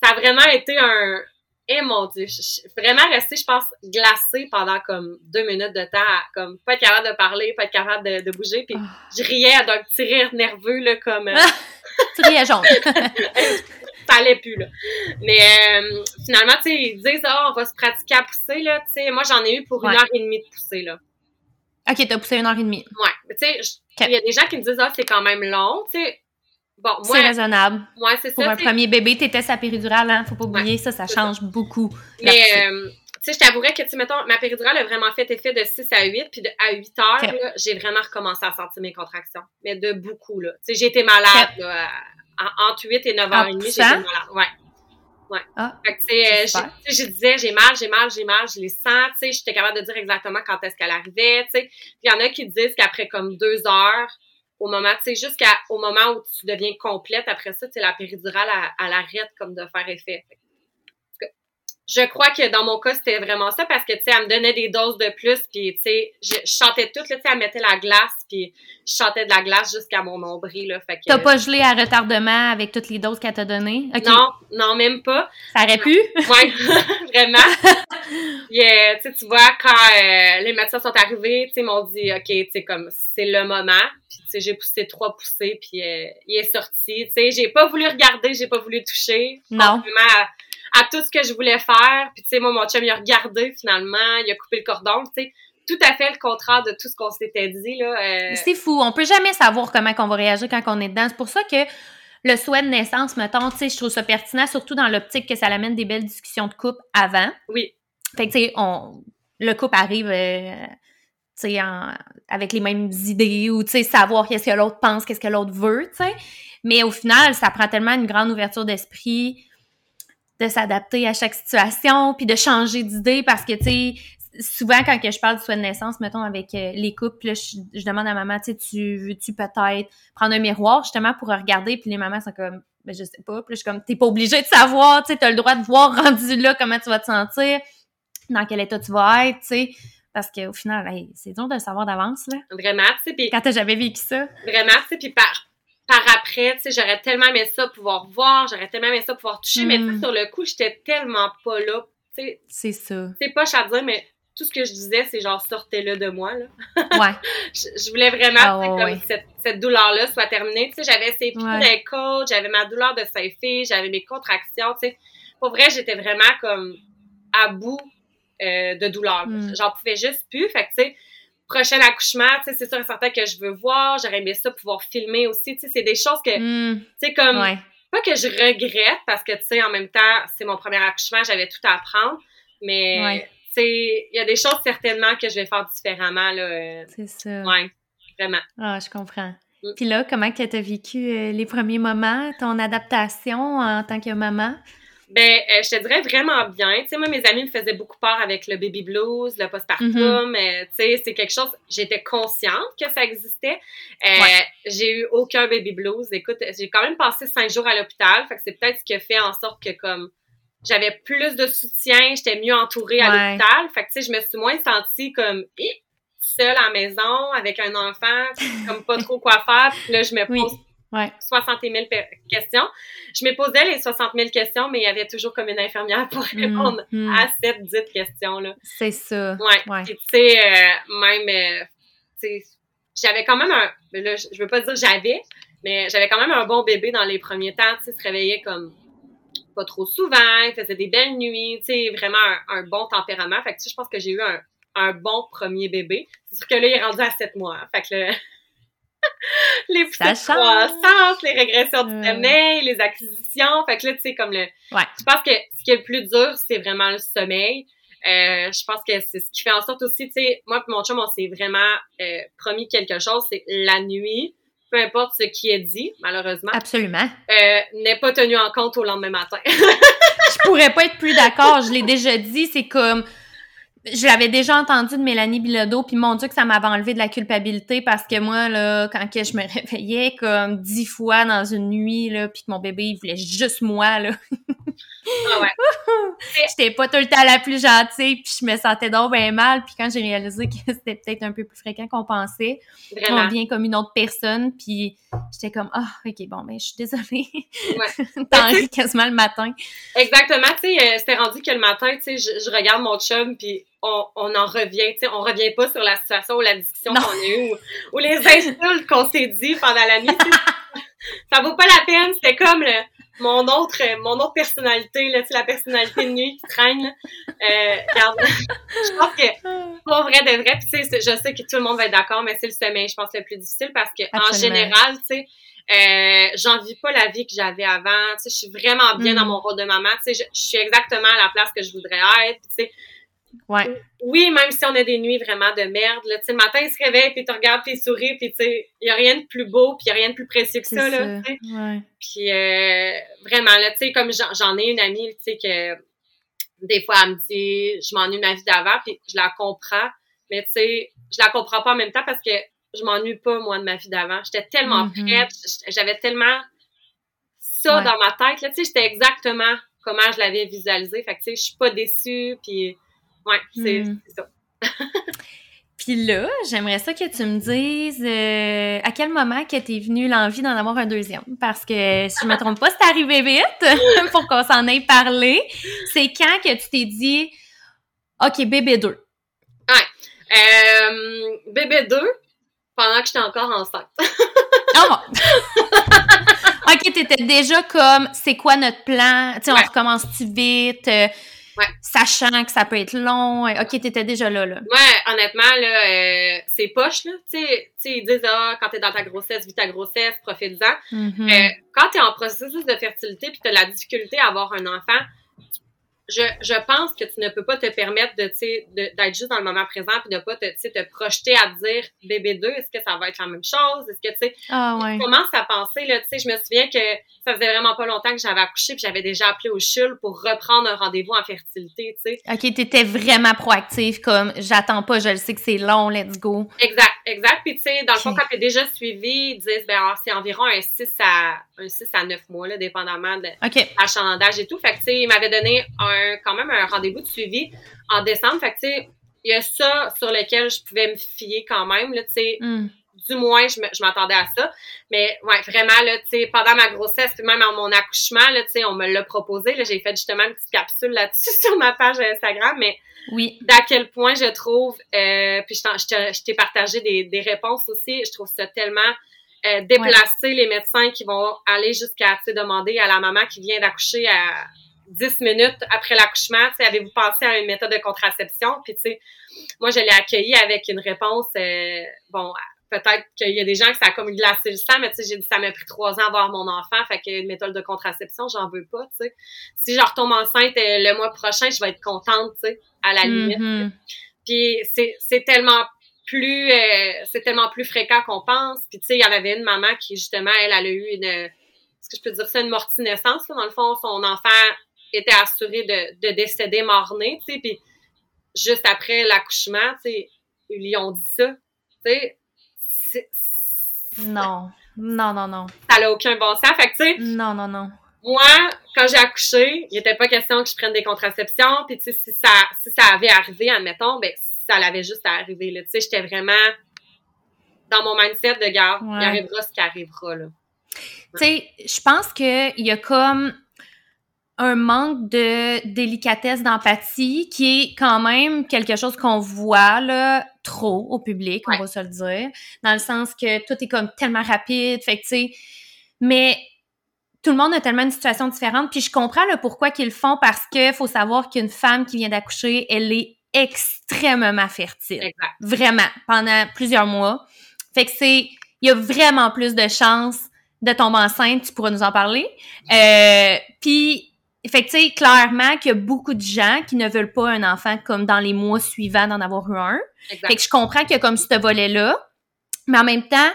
ça a vraiment été un... Eh mon Dieu, je suis vraiment restée, je pense, glacée pendant comme deux minutes de temps, comme pas être capable de parler, pas être capable de, bouger, puis ah. je riais d'un petit rire nerveux, là, comme... Euh, <laughs> tu riais jaune. <laughs> ça allait plus, là. Mais euh, finalement, tu sais, ils disent, oh, on va se pratiquer à pousser, là. Tu sais, moi, j'en ai eu pour une heure et demie de pousser, là. OK, t'as poussé une heure et demie. Ouais. Tu sais, il y a des gens qui me disent, ah, c'est quand même long, tu sais. Bon, moi. C'est raisonnable. Ouais, c'est ça. Pour un premier bébé, t'étais sa péridurale, hein. Faut pas oublier ça, ça change beaucoup. Mais, euh, tu sais, je t'avouerais que, tu mettons, ma péridurale a vraiment fait effet de 6 à 8, puis de, à 8 heures, j'ai vraiment recommencé à sentir mes contractions. Mais de beaucoup, là. Tu sais, j'ai été malade, là, entre 8 et 9 h 30, j'étais malade. Ouais. Ouais. Ah, fait que, tu sais, je disais, j'ai mal, j'ai mal, j'ai mal, je les sens, tu sais, j'étais capable de dire exactement quand est-ce qu'elle arrivait, tu sais. Il y en a qui disent qu'après comme deux heures, au moment, tu sais, jusqu'au moment où tu deviens complète, après ça, tu sais, la péridurale, elle, elle, arrête comme de faire effet je crois que dans mon cas, c'était vraiment ça parce que, tu sais, elle me donnait des doses de plus, puis, tu sais, je, chantais tout, là, tu sais, elle mettait la glace, puis je chantais de la glace jusqu'à mon nombril, là, fait que... T'as pas gelé à retardement avec toutes les doses qu'elle t'a données? Non, non, même pas. Ça aurait pu? Ouais, <laughs> vraiment. <laughs> euh, tu sais, tu vois, quand euh, les médecins sont arrivés, tu sais, ils m'ont dit, OK, tu sais, comme, c'est le moment, puis, tu sais, j'ai poussé trois poussées, puis euh, il est sorti, tu sais, j'ai pas voulu regarder, j'ai pas voulu toucher. Non. Vraiment, à tout ce que je voulais faire. Puis, tu sais, moi, mon chum, il a regardé finalement, il a coupé le cordon, tu sais. Tout à fait le contraire de tout ce qu'on s'était dit, là. Euh. C'est fou. On peut jamais savoir comment on va réagir quand on est dedans. C'est pour ça que le souhait de naissance, mettons, tu sais, je trouve ça pertinent, surtout dans l'optique que ça amène des belles discussions de couple avant. Oui. Fait que, tu sais, on, le couple arrive, euh, tu sais, avec les mêmes idées ou, tu sais, savoir qu'est-ce que l'autre pense, qu'est-ce que l'autre veut, tu sais. Mais au final, ça prend tellement une grande ouverture d'esprit de s'adapter à chaque situation, puis de changer d'idée parce que, tu sais, souvent quand que je parle du soin de naissance, mettons, avec euh, les couples, là, je, demande à maman, tu sais, tu veux-tu peut-être prendre un miroir justement pour regarder, puis les mamans sont comme, ben je sais pas, puis je suis comme, t'es pas obligé de savoir, tu sais, t'as le droit de voir <laughs> rendu là comment tu vas te sentir, dans quel état tu vas être, tu sais, parce qu'au final, c'est dur de le savoir d'avance, là. Vraiment, tu sais, puis... Quand t'as jamais vécu ça. Vraiment, tu sais, puis par par après, tu sais, j'aurais tellement aimé ça pouvoir voir, j'aurais tellement aimé ça pouvoir toucher, mais mm. sur le coup, j'étais tellement pas là, tu sais. C'est ça. C'est pas à dire, mais tout ce que je disais, c'est genre sortez-le de moi, là. <laughs> Ouais. je, voulais vraiment ah, que cette, cette douleur-là soit terminée. Tu sais, j'avais essayé tout ouais. coachs, j'avais ma douleur de filles, j'avais mes contractions, tu sais. Pour vrai, j'étais vraiment comme à bout euh, de douleur. Mm. J'en pouvais juste plus. Fait que, tu sais, prochain accouchement, tu sais, c'est sûr et certain que je veux voir, j'aurais aimé ça pouvoir filmer aussi, tu sais, c'est des choses que, hmm. tu sais, comme, pas que je regrette, parce que, tu sais, en même temps, c'est mon premier accouchement, j'avais tout à apprendre, mais, tu sais, il y a des choses certainement que je vais faire différemment, là. Euh, c'est ça. Ouais, vraiment. Ah, je comprends. Mm. Puis là, comment tu as vécu euh, les premiers moments, ton adaptation en tant que maman? Ben, euh, je te dirais vraiment bien. Tu sais, moi, mes amis me faisaient beaucoup peur avec le baby blues, le postpartum. Mm tu sais, c'est quelque chose, j'étais consciente que ça existait. Euh, J'ai eu aucun baby blues. Écoute, j'ai quand même passé cinq jours à l'hôpital. Fait que c'est peut-être ce qui a fait en sorte que, comme, j'avais plus de soutien, j'étais mieux entourée à l'hôpital. Fait que, tu sais, je me suis moins sentie comme, seule à la maison avec un enfant, comme pas <laughs> trop quoi faire. Puis là, je me pose Ouais. 60 000 questions. Je me posais les 60 000 questions, mais il y avait toujours comme une infirmière pour mm, répondre mm. à cette dite question-là. C'est ça. Ouais. tu sais, euh, même, euh, tu sais, j'avais quand même un, là, je veux pas dire j'avais, Mais j'avais quand même un bon bébé dans les premiers temps, tu sais, se réveillait comme pas trop souvent, il faisait des belles nuits, tu sais, vraiment un, bon tempérament. Fait que tu sais, je pense que j'ai eu un, un bon premier bébé. C'est sûr que là, il est rendu à 7 mois. Hein. Fait que le... <laughs> les petites croissances, les régressions du sommeil, les acquisitions. Fait que là, tu sais, comme le... Ouais. Je pense que ce qui est le plus dur, c'est vraiment le sommeil. Euh, je pense que c'est ce qui fait en sorte aussi, tu sais, moi et mon chum, on s'est vraiment euh, promis quelque chose, c'est la nuit, peu importe ce qui est dit, malheureusement. Absolument. Euh, n'est pas tenu en compte au lendemain matin. <laughs> je pourrais pas être plus d'accord. Je l'ai déjà dit, c'est comme je l'avais déjà entendu de Mélanie Bilodeau, puis mon Dieu que ça m'avait enlevé de la culpabilité parce que moi, là, quand que je me <laughs> réveillais comme dix fois dans une nuit, là, puis que mon bébé, il voulait juste moi, là. ah ouais. <laughs> J'étais pas tout le temps la plus gentille, puis je me sentais donc bien mal, puis quand j'ai réalisé que <laughs> c'était peut-être un peu plus fréquent qu'on pensait, on vient comme une autre personne, puis j'étais comme, ah, ok, bon, ben, je suis désolée. Ouais. T'en ris quasiment le matin. Exactement, tu sais, euh, c'était rendu que le matin, tu sais, je, je regarde mon chum, puis on, en revient, tu sais, on revient pas sur la situation ou la discussion qu'on a eue ou, les <laughs> insultes qu'on s'est dit pendant la nuit. <laughs> ça vaut pas la peine, c'était comme mon autre mon autre personnalité, là, la personnalité de nuit qui traîne. Euh, je pense que pour vrai de vrai, tu sais, je sais que tout le monde va être d'accord, mais c'est le sommeil, je pense, le plus difficile parce que en général, tu sais, euh, j'en vis pas la vie que j'avais avant. Tu sais, je suis vraiment bien dans mm. mon rôle de maman. Tu sais, je, je, suis exactement à la place que je voudrais être. Tu sais, Ouais. Oui, même si on a des nuits vraiment de merde, là, le matin, il se réveille, puis tu regardes, puis il sourit, puis tu sais, il n'y a rien de plus beau, puis il n'y a rien de plus précieux que ça, là, ouais. Puis euh, vraiment, là, tu sais, comme j'en ai une amie, que des fois, elle me dit, je m'ennuie de ma vie d'avant, puis je la comprends, mais tu sais, je la comprends pas en même temps parce que je m'ennuie pas, moi, de ma vie d'avant. J'étais tellement mm-hmm. prête, j'avais tellement ça dans ma tête, là, tu sais, j'étais exactement comment je l'avais visualisé, fait que tu sais, je suis pas déçue, puis Ouais, hmm. c'est ça. <laughs> Puis là, j'aimerais ça que tu me dises euh, à quel moment que t'es venu l'envie d'en avoir un deuxième? Parce que si je me trompe pas, c'est arrivé vite <laughs> pour qu'on s'en ait parlé. C'est quand que tu t'es dit OK, bébé 2. Ouais. Euh, bébé 2, pendant que j'étais encore enceinte. oh <laughs> OK, t'étais déjà comme c'est quoi notre plan? Tu sais, on recommence-tu vite? Ouais. Sachant que ça peut être long. OK, t'étais déjà là, là. Ouais, honnêtement, là, euh, c'est poche, là. Tu sais, ils disent, ah, quand t'es dans ta grossesse, vis ta grossesse, profite-en. Mm-hmm. euh, quand t'es en processus de fertilité puis t'as la difficulté à avoir un enfant, je, je pense que tu ne peux pas te permettre de, d'être juste dans le moment présent puis de pas te, te projeter à dire bébé 2, est-ce que ça va être la même chose? Est-ce que tu sais, ah, ouais. commence à penser, là, tu sais, je me souviens que ça faisait vraiment pas longtemps que j'avais accouché puis j'avais déjà appelé au CHUL pour reprendre un rendez-vous en fertilité, tu sais. OK, t'étais vraiment proactive comme j'attends pas, je le sais que c'est long, let's go. Exact, exact. Puis tu sais, dans le fond, quand t'es déjà suivi, ils disent ben ah, c'est environ un 6 à un 6 à 9 mois, là, dépendamment de l'achalandage et tout. Fait que tu sais, il m'avait donné un quand même un rendez-vous de suivi en décembre. Fait que tu sais, il y a ça sur lequel je pouvais me fier quand même, là, tu sais. Hmm du moins, je m'attendais à ça. Mais ouais, vraiment, là, tu sais, pendant ma grossesse, même à mon accouchement, là, tu sais, on me l'a proposé. J'ai fait justement une petite capsule là-dessus <laughs> sur ma page Instagram, mais oui. d'à quel point je trouve, euh, puis je t'ai partagé des, des réponses aussi, je trouve ça tellement euh, déplacé, les médecins qui vont aller jusqu'à, demander à la maman qui vient d'accoucher à 10 minutes après l'accouchement, tu sais, avez-vous pensé à une méthode de contraception? Puis, tu sais, moi, je l'ai accueilli avec une réponse, euh, bon, peut-être qu'il y a des gens que ça a comme glacé le sang, mais tu sais, j'ai dit ça m'a pris trois ans à avoir mon enfant, fait qu'une méthode de contraception, j'en veux pas, tu sais. Si je retombe enceinte euh, le mois prochain, je vais être contente, tu sais, à la limite. Mm-hmm. Puis c'est, c'est tellement plus euh, c'est tellement plus fréquent qu'on pense. Puis tu sais, il y en avait une maman qui justement, elle, elle a eu une est-ce que je peux dire ça, une mortinescence, là, dans le fond, son enfant était assuré de, de décéder mort-né, tu sais, puis juste après l'accouchement, tu sais, ils lui ont dit ça, tu sais, non. Non, non, non. Ça n'a aucun bon sens. Fait que, tu sais. Non, non, non. Moi, quand j'ai accouché, il n'était pas question que je prenne des contraceptions. Puis, tu sais, si ça, si ça avait arrivé, admettons, ben, ça l'avait juste à arriver, là. Tu sais, j'étais vraiment dans mon mindset de garde. Il arrivera ce qui arrivera, là. Tu sais, je pense qu'il y a comme un manque de délicatesse, d'empathie, qui est quand même quelque chose qu'on voit, là, trop au public, on va se le dire. Dans le sens que tout est comme tellement rapide. Fait que, tu sais, mais tout le monde a tellement une situation différente. Puis je comprends le pourquoi qu'ils le font parce que faut savoir qu'une femme qui vient d'accoucher, elle est extrêmement fertile. Exact. Vraiment, pendant plusieurs mois. Fait que c'est, il y a vraiment plus de chances de tomber enceinte, tu pourras nous en parler. Euh, puis, fait que, tu sais, clairement qu'il y a beaucoup de gens qui ne veulent pas un enfant comme dans les mois suivants d'en avoir eu un. Exact. Fait que je comprends qu'il y a comme ce volet-là. Mais en même temps,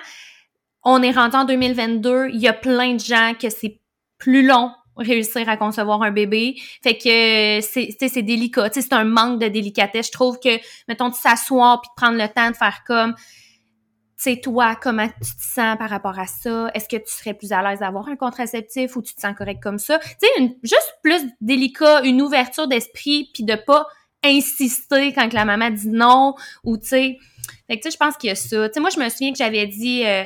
on est rendu en 2022, il y a plein de gens que c'est plus long réussir à concevoir un bébé. Fait que c'est c'est délicat, c'est un manque de délicatesse. Je trouve que mettons de s'asseoir puis de prendre le temps de faire comme c'est toi, comment tu te sens par rapport à ça? Est-ce que tu serais plus à l'aise d'avoir un contraceptif ou tu te sens correct comme ça? Tu sais, juste plus délicat, une ouverture d'esprit, puis de pas insister quand la maman dit non, ou tu sais... Fait que tu sais, je pense qu'il y a ça. Tu sais, moi, je me souviens que j'avais dit... Euh,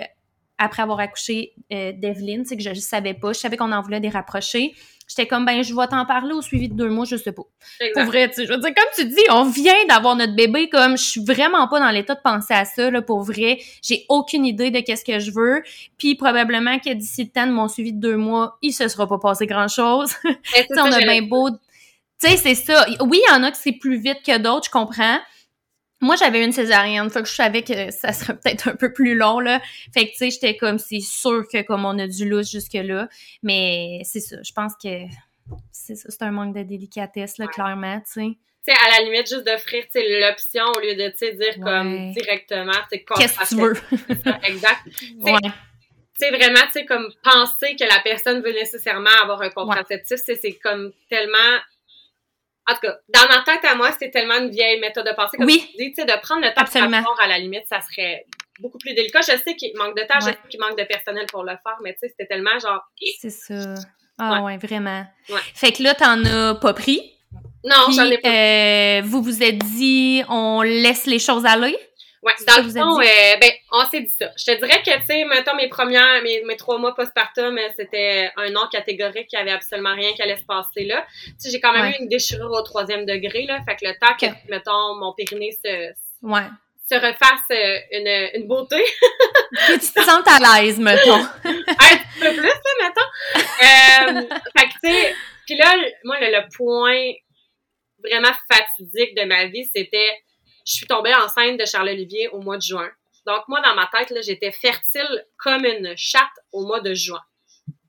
après avoir accouché euh, d'Evelyne, c'est que je ne savais pas. Je savais qu'on en voulait des rapprochés. J'étais comme, ben, je vais t'en parler au suivi de deux mois, je sais pas. Pour vrai, tu sais, je veux dire, comme tu dis, on vient d'avoir notre bébé, comme, je suis vraiment pas dans l'état de penser à ça, là, pour vrai. J'ai aucune idée de qu'est-ce que je veux. Puis, probablement que d'ici le temps de mon suivi de deux mois, il se sera pas passé grand-chose. <laughs> on a bien beau... Tu sais, c'est ça. Oui, il y en a que c'est plus vite que d'autres, je comprends. Moi, j'avais une césarienne, fait que je savais que ça serait peut-être un peu plus long, là. Fait que, tu sais, j'étais comme, c'est sûr que comme on a du lousse jusque-là. Mais c'est ça, je pense que c'est ça, c'est un manque de délicatesse, là, clairement, tu sais. Tu sais, à la limite, juste d'offrir, tu l'option au lieu de, tu sais, dire comme directement, tu sais, Qu'est-ce que tu veux? <laughs> exact. ouais. Tu sais, vraiment, tu sais, comme penser que la personne veut nécessairement avoir un contraceptif, c'est comme tellement en tout cas, dans ma tête à moi, c'est tellement une vieille méthode de pensée. Comme oui. tu dis, de prendre le temps Absolument. de à la limite, ça serait beaucoup plus délicat. Je sais qu'il manque de temps, je sais qu'il manque de personnel pour le faire, mais tu sais, c'était tellement genre. C'est ça. Ah ouais, vraiment. Fait que là, t'en as pas pris? Non, j'en ai pas. Euh, vous vous êtes dit, on laisse les choses aller? Ouais, dans le fond, euh, ben, on s'est dit ça. Je te dirais que, tu sais, mettons, mes premières, mes, mes trois mois postpartum, euh, c'était un non catégorique, il y avait absolument rien qui allait se passer là. Tu sais, j'ai quand même eu une déchirure au troisième degré, là. Fait que le temps que, mettons, mon périnée se, ouais. se refasse euh, une, une beauté. <laughs> que tu te sens à l'aise, mettons. <laughs> un petit peu plus, là, mettons. Euh, fait que, tu sais, puis là, moi, le, le point vraiment fatidique de ma vie, c'était je suis tombée enceinte de Charles-Olivier au mois de juin. Donc, moi, dans ma tête, là, j'étais fertile comme une chatte au mois de juin.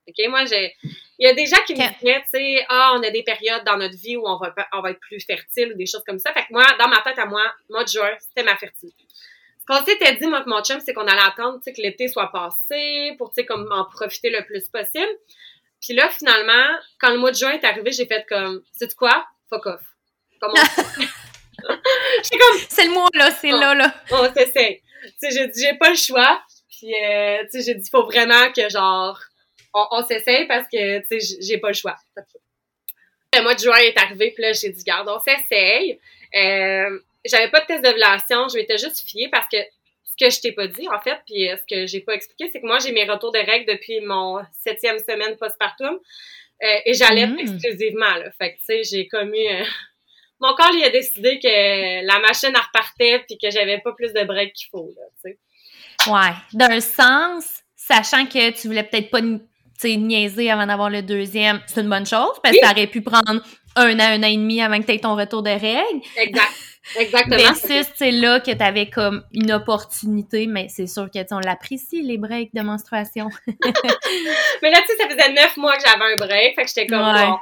OK? Moi, j'ai. Il y a des gens qui me disaient, tu sais, ah, on a des périodes dans notre vie où on va, on va être plus fertile ou des choses comme ça. Fait que moi, dans ma tête à moi, mois de juin, c'était ma fertilité. Ce qu'on s'était dit, moi, avec mon chum, c'est qu'on allait attendre, tu sais, que l'été soit passé pour, tu sais, comme en profiter le plus possible. Puis là, finalement, quand le mois de juin est arrivé, j'ai fait comme, c'est quoi? Fuck off. Comment <laughs> <laughs> comme. C'est le mot, là, c'est là, là. On s'essaye. Tu sais, j'ai dit, j'ai pas le choix. Puis, euh, tu sais, j'ai dit, faut vraiment que, genre, on, on s'essaye parce que, tu sais, j'ai pas le choix. Le mois de juin est arrivé, puis là, j'ai dit, garde, on s'essaye. Euh, j'avais pas de test d'ovulation, je m'étais juste fiée parce que ce que je t'ai pas dit, en fait, puis euh, ce que j'ai pas expliqué, c'est que moi, j'ai mes retours de règles depuis mon septième semaine postpartum. Euh, et j'allais mmh. exclusivement, là. Fait que, tu sais, j'ai commis mon corps, il a décidé que la machine repartait puis que j'avais pas plus de break qu'il faut, là, tu sais. Ouais. D'un sens, sachant que tu voulais peut-être pas niaiser avant d'avoir le deuxième, c'est une bonne chose parce que ça aurait pu prendre un an, un an et demi avant que tu aies ton retour de règles. Exact. <laughs> Exactement. c'est là que tu avais comme une opportunité, mais c'est sûr que on l'apprécie, les breaks de menstruation. <laughs> mais là, tu sais, ça faisait neuf mois que j'avais un break, fait que j'étais comme bon,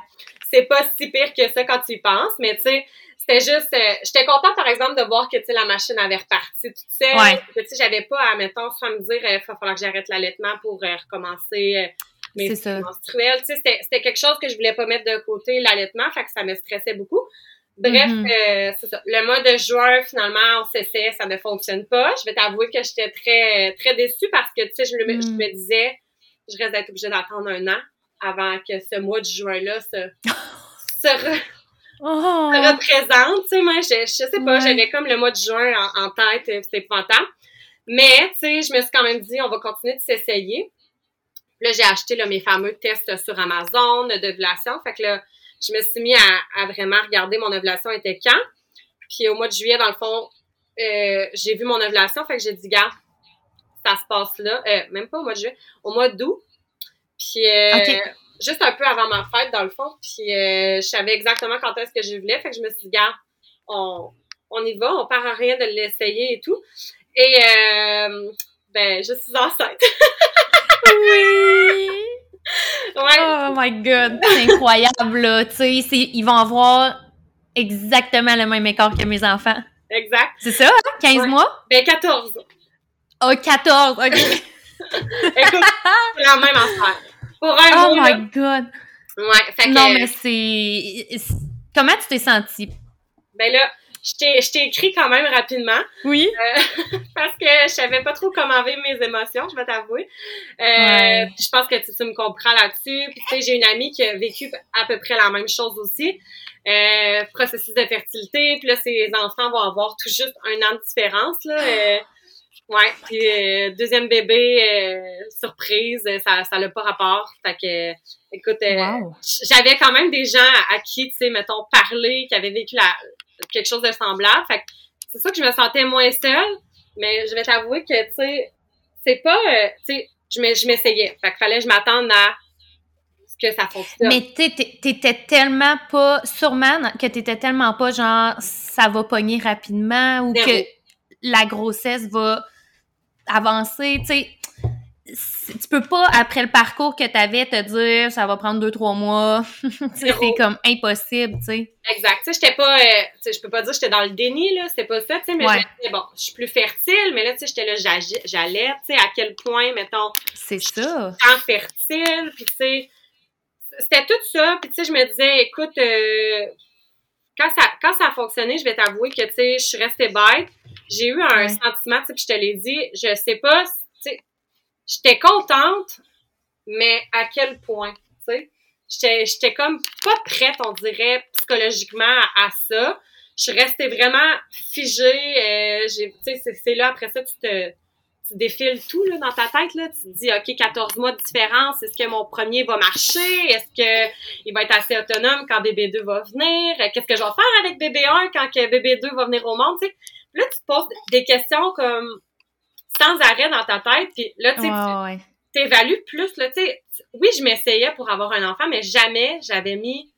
c'est pas si pire que ça quand tu y penses, mais tu sais, c'était juste, euh, j'étais contente par exemple de voir que tu sais la machine avait reparti toute seule. Ouais. Tu sais, j'avais pas à mettons soit me dire il euh, va falloir que j'arrête l'allaitement pour euh, recommencer mes menstruels. Tu sais, c'était quelque chose que je voulais pas mettre de côté l'allaitement, fait que ça me stressait beaucoup. Bref, mm-hmm. c'est ça. Le mois de juin, finalement, on s'essaie, ça ne fonctionne pas. Je vais t'avouer que j'étais très, très déçue parce que, tu sais, je, me, je mm. me disais, je reste d'être obligée d'attendre un an avant que ce mois de juin-là se, <laughs> se, oh. représente. Tu sais, moi, je, je sais pas, j'avais comme le mois de juin en, tête, euh, c'était épouvantable. Mais, tu sais, je me suis quand même dit, on va continuer de s'essayer. Là, j'ai acheté là, mes fameux tests sur Amazon d'ovulation. Fait que là, je me suis mis à, à, vraiment regarder mon ovulation était quand. Puis au mois de juillet, dans le fond, euh, j'ai vu mon ovulation, fait que j'ai dit, gars, ça se passe là, euh, même pas au mois de juillet, au mois d'août. Puis euh, juste un peu avant ma fête, dans le fond. Puis euh, je savais exactement quand est-ce que je voulais. Fait que je me suis dit, gars, on, on y va, on part à rien de l'essayer et tout. Et euh, ben, je suis enceinte. oui! <laughs> Ouais. Oh my god, c'est incroyable là, tu sais, ils vont avoir exactement le même écart que mes enfants. Exact. C'est ça, hein? 15 mois? Ben 14. Oh, 14, ok. <laughs> Écoute, c'est la même affaire. Pour un Oh my god. Ouais, fait que... Non, mais c'est... Comment tu t'es sentie? Ben là, je t'ai écrit quand même rapidement. Oui. Euh, <laughs> parce que je savais pas trop comment vivre mes émotions, je vais t'avouer. Euh, Je pense que tu, me comprends là-dessus. Puis tu sais, j'ai une amie qui a vécu à peu près la même chose aussi. Euh, processus de fertilité. Puis là, ses enfants vont avoir tout juste un an de différence. Là. Euh, ouais. Puis euh, deuxième bébé, surprise, ça ça n'a pas rapport. Fait que, écoute, j'avais quand même des gens à, qui, tu sais, mettons, parler, qui avaient vécu la, quelque chose de semblable. Fait c'est ça que je me sentais moins seule, mais je vais t'avouer que, tu sais, c'est pas, euh, tu sais, je m'essayais. Fait qu'il fallait que je m'attende à ce que ça fonctionne. Mais t'étais tellement pas, sûrement que t'étais tellement pas genre, ça va pogner rapidement ou que la grossesse va avancer, tu sais tu peux pas, après le parcours que tu avais, te dire ça va prendre deux, trois mois. <laughs> c'est comme impossible, tu sais. Exact. Tu sais, j'étais pas, euh, je peux pas dire que j'étais dans le déni, là, c'était pas ça, tu sais, mais ouais. bon, je suis plus fertile, mais là, tu sais, j'étais là, j'allais, tu sais, à quel point, mettons. C'est ça. En fertile, puis tu sais, c'était tout ça, puis tu sais, je me disais, écoute, euh, quand ça, quand ça a fonctionné, je vais t'avouer que, tu sais, je suis restée bête. J'ai eu un sentiment, tu sais, puis je te l'ai dit, je sais pas, tu sais, j'étais contente, mais à quel point, tu sais? J'étais comme pas prête, on dirait, psychologiquement à, ça. Je suis restée vraiment figée. Euh, tu sais, c'est là, après ça, tu te tu défiles tout là, dans ta tête. Là. Tu te dis, OK, 14 mois de différence, est-ce que mon premier va marcher? Est-ce que il va être assez autonome quand bébé 2 va venir? Qu'est-ce que je vais faire avec bébé 1 quand que bébé 2 va venir au monde? Tu sais? Là, tu te poses des questions comme sans arrêt dans ta tête. Puis là, tu sais, t'évalues plus. Là, tu sais, oui, je m'essayais pour avoir un enfant, mais jamais j'avais mis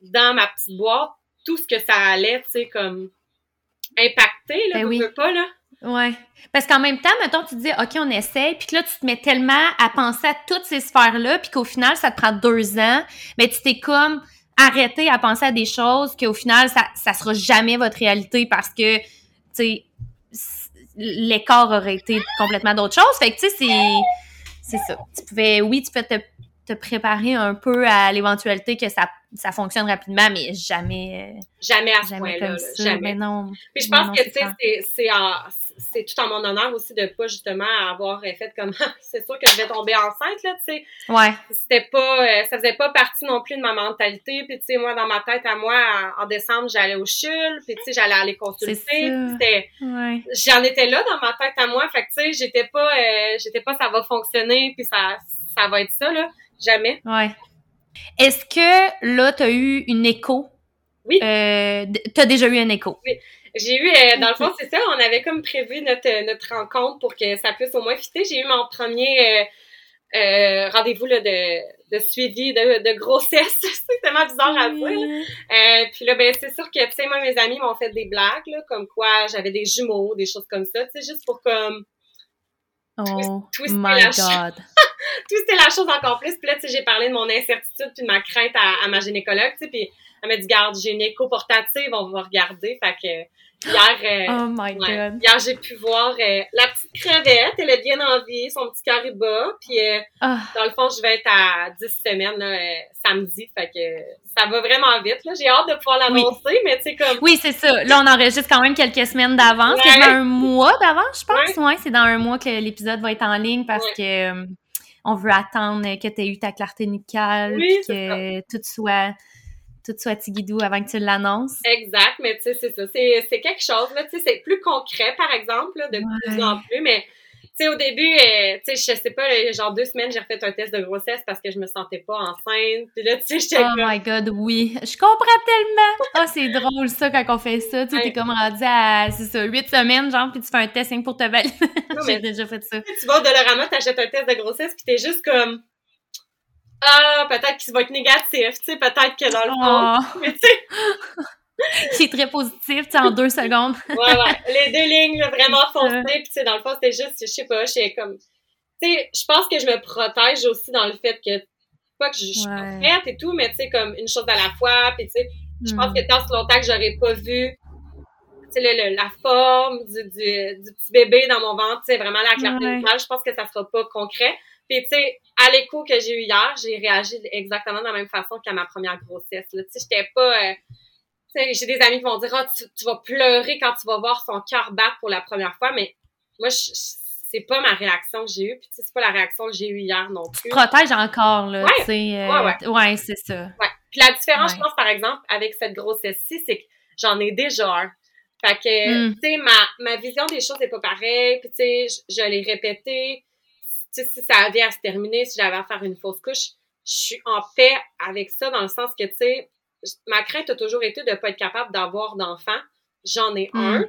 dans ma petite boîte tout ce que ça allait, tu sais, comme impacter, là, ben pas, là. Ouais. Parce qu'en même temps, mettons, tu te dis, OK, on essaye, puis là, tu te mets tellement à penser à toutes ces sphères-là, puis qu'au final, ça te prend deux ans, mais tu t'es comme arrêté à penser à des choses qu'au final, ça, ça sera jamais votre réalité parce que, tu sais, l'écart aurait été complètement d'autre chose. Fait que, tu sais, c'est, ça. Tu pouvais, oui, tu peux te, te préparer un peu à l'éventualité que ça, ça fonctionne rapidement, mais jamais. Euh, jamais à ce point-là. Jamais. non. Puis je pense que, tu sais, c'est, c'est tout en mon honneur aussi de pas justement avoir fait comme <laughs> c'est sûr que je vais tomber enceinte là, tu sais. Ouais. C'était pas euh, ça faisait pas partie non plus de ma mentalité, puis tu sais moi dans ma tête à moi en, décembre, j'allais au CHUL, puis tu sais j'allais aller consulter, c'était ouais. j'en étais là dans ma tête à moi, fait que tu sais j'étais pas euh, j'étais pas ça va fonctionner puis ça ça va être ça là, jamais. Ouais. Est-ce que là tu as eu une écho? Oui. Euh, tu as déjà eu un écho? Oui. J'ai eu, euh, dans le fond, c'est ça, on avait comme prévu notre, notre rencontre pour que ça puisse au moins fitter. J'ai eu mon premier euh, euh, rendez-vous de, de suivi de, de grossesse. <laughs> c'est tellement bizarre à dire. Euh, puis là, ben, c'est sûr que, tu sais, moi, mes amis m'ont fait des blagues, là, comme quoi j'avais des jumeaux, des choses comme ça, tu sais, juste pour comme... Oh my God! <laughs> twister la chose encore plus. Puis là, tu sais, j'ai parlé de mon incertitude puis de ma crainte à, à ma gynécologue, tu sais, puis elle m'a dit, garde, j'ai une écho portative, on va regarder. Fait que hier, euh, <gasps> oh my God. hier j'ai pu voir euh, la petite crevette, elle est bien en vie, son petit carré bas. Puis euh, ah. dans le fond, je vais être à 10 semaines là, samedi. Fait que ça va vraiment vite. Là. J'ai hâte de pouvoir l'annoncer, mais tu sais comme. Oui, c'est ça. Là, on enregistre quand même quelques semaines d'avance. C'est un mois d'avance, je pense. Ouais, c'est dans un mois que l'épisode va être en ligne parce que on veut attendre que tu aies eu ta clarté nucale, que tout soit tout soit tigidou avant que tu l'annonces. Exact, mais tu sais, c'est ça. C'est quelque chose, là, tu sais, c'est plus concret, par exemple, de plus en plus, mais sais, au début, euh, tu sais, je sais pas, genre deux semaines, j'ai refait un test de grossesse parce que je me sentais pas enceinte. Puis là, tu sais, j'étais Oh my God, oui. Je comprends tellement! Ah, oh, c'est drôle, ça, quand on fait ça. Tu sais, t'es comme rendu à, c'est ça, huit semaines, genre, puis tu fais un test pour te valider. <laughs> j'ai déjà fait ça. Tu vas au Dolorama, t'achètes un test de grossesse, puis t'es juste comme... Ah, peut-être qu'il va être négatif, tu sais, peut-être que dans le fond... Oh. Mais tu sais... <laughs> <laughs> qui est très positif, tu sais, en deux secondes. <laughs> ouais, ouais. Les deux lignes, vraiment foncées. Puis, tu sais, dans le fond, c'était juste, je sais pas, je comme. Tu sais, je pense que je me protège aussi dans le fait que, pas que je, suis prête et tout, mais tu sais, comme une chose à la fois. Puis, tu sais, je pense que hmm. tant ce longtemps que j'aurais pas vu, tu sais, la forme du, du, du, petit bébé dans mon ventre, tu sais, vraiment la clarté ouais. je pense que ça sera pas concret. Puis, tu sais, à l'écho que j'ai eu hier, j'ai réagi exactement de la même façon qu'à ma première grossesse. Tu sais, j'étais pas. Euh, j'ai des amis qui vont dire, ah, tu, vas pleurer quand tu vas voir son cœur battre pour la première fois, mais moi, c'est pas ma réaction que j'ai eue, puis c'est pas la réaction que j'ai eue hier non plus. Tu protèges encore, là, ouais. tu euh, ouais, c'est ça. Ouais. Puis la différence, je pense, par exemple, avec cette grossesse-ci, c'est que j'en ai déjà un. Fait que, hmm. tu sais, ma, ma vision des choses n'est pas pareille, puis tu sais, je, l'ai répété. Tu sais, si ça avait à se terminer, si j'avais à faire une fausse couche, je suis en paix avec ça, dans le sens que, tu sais, ma crainte a toujours été de ne pas être capable d'avoir d'enfants. J'en ai hmm. un.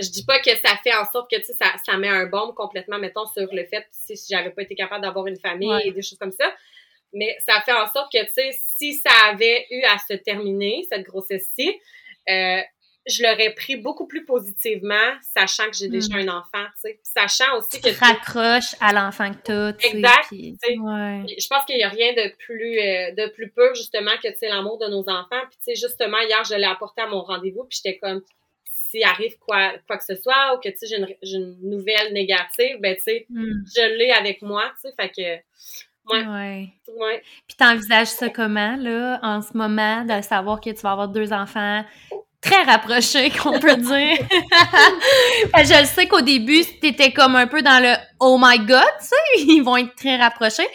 Je dis pas que ça fait en sorte que ça, ça met un bombe complètement, mettons, sur le fait si, si j'avais pas été capable d'avoir une famille et des choses comme ça. Mais ça fait en sorte que, tu sais, si ça avait eu à se terminer, cette grossesse-ci, euh, je l'aurais pris beaucoup plus positivement, sachant que j'ai déjà hmm. un enfant, tu sais. Sachant aussi que... Tu raccroches à l'enfant que tu as, Exact. Je pense qu'il n'y a rien de plus euh, de plus pur, justement, que, tu sais, l'amour de nos enfants. Puis, tu sais, justement, hier, je l'ai apporté à mon rendez-vous, puis j'étais comme, s'il arrive quoi, quoi que ce soit, ou que, tu sais, j'ai une, nouvelle négative, ben, tu sais, hmm. je l'ai avec moi, tu sais, fait que... Ouais. ouais. ouais. Puis t'envisages ça comment, là, en ce moment, de savoir que tu vas avoir deux enfants très rapproché, <laughs> qu'on peut dire. <laughs> je le sais qu'au début, t'étais comme un peu dans le « oh my God », tu sais, <laughs> ils vont être très rapprochés.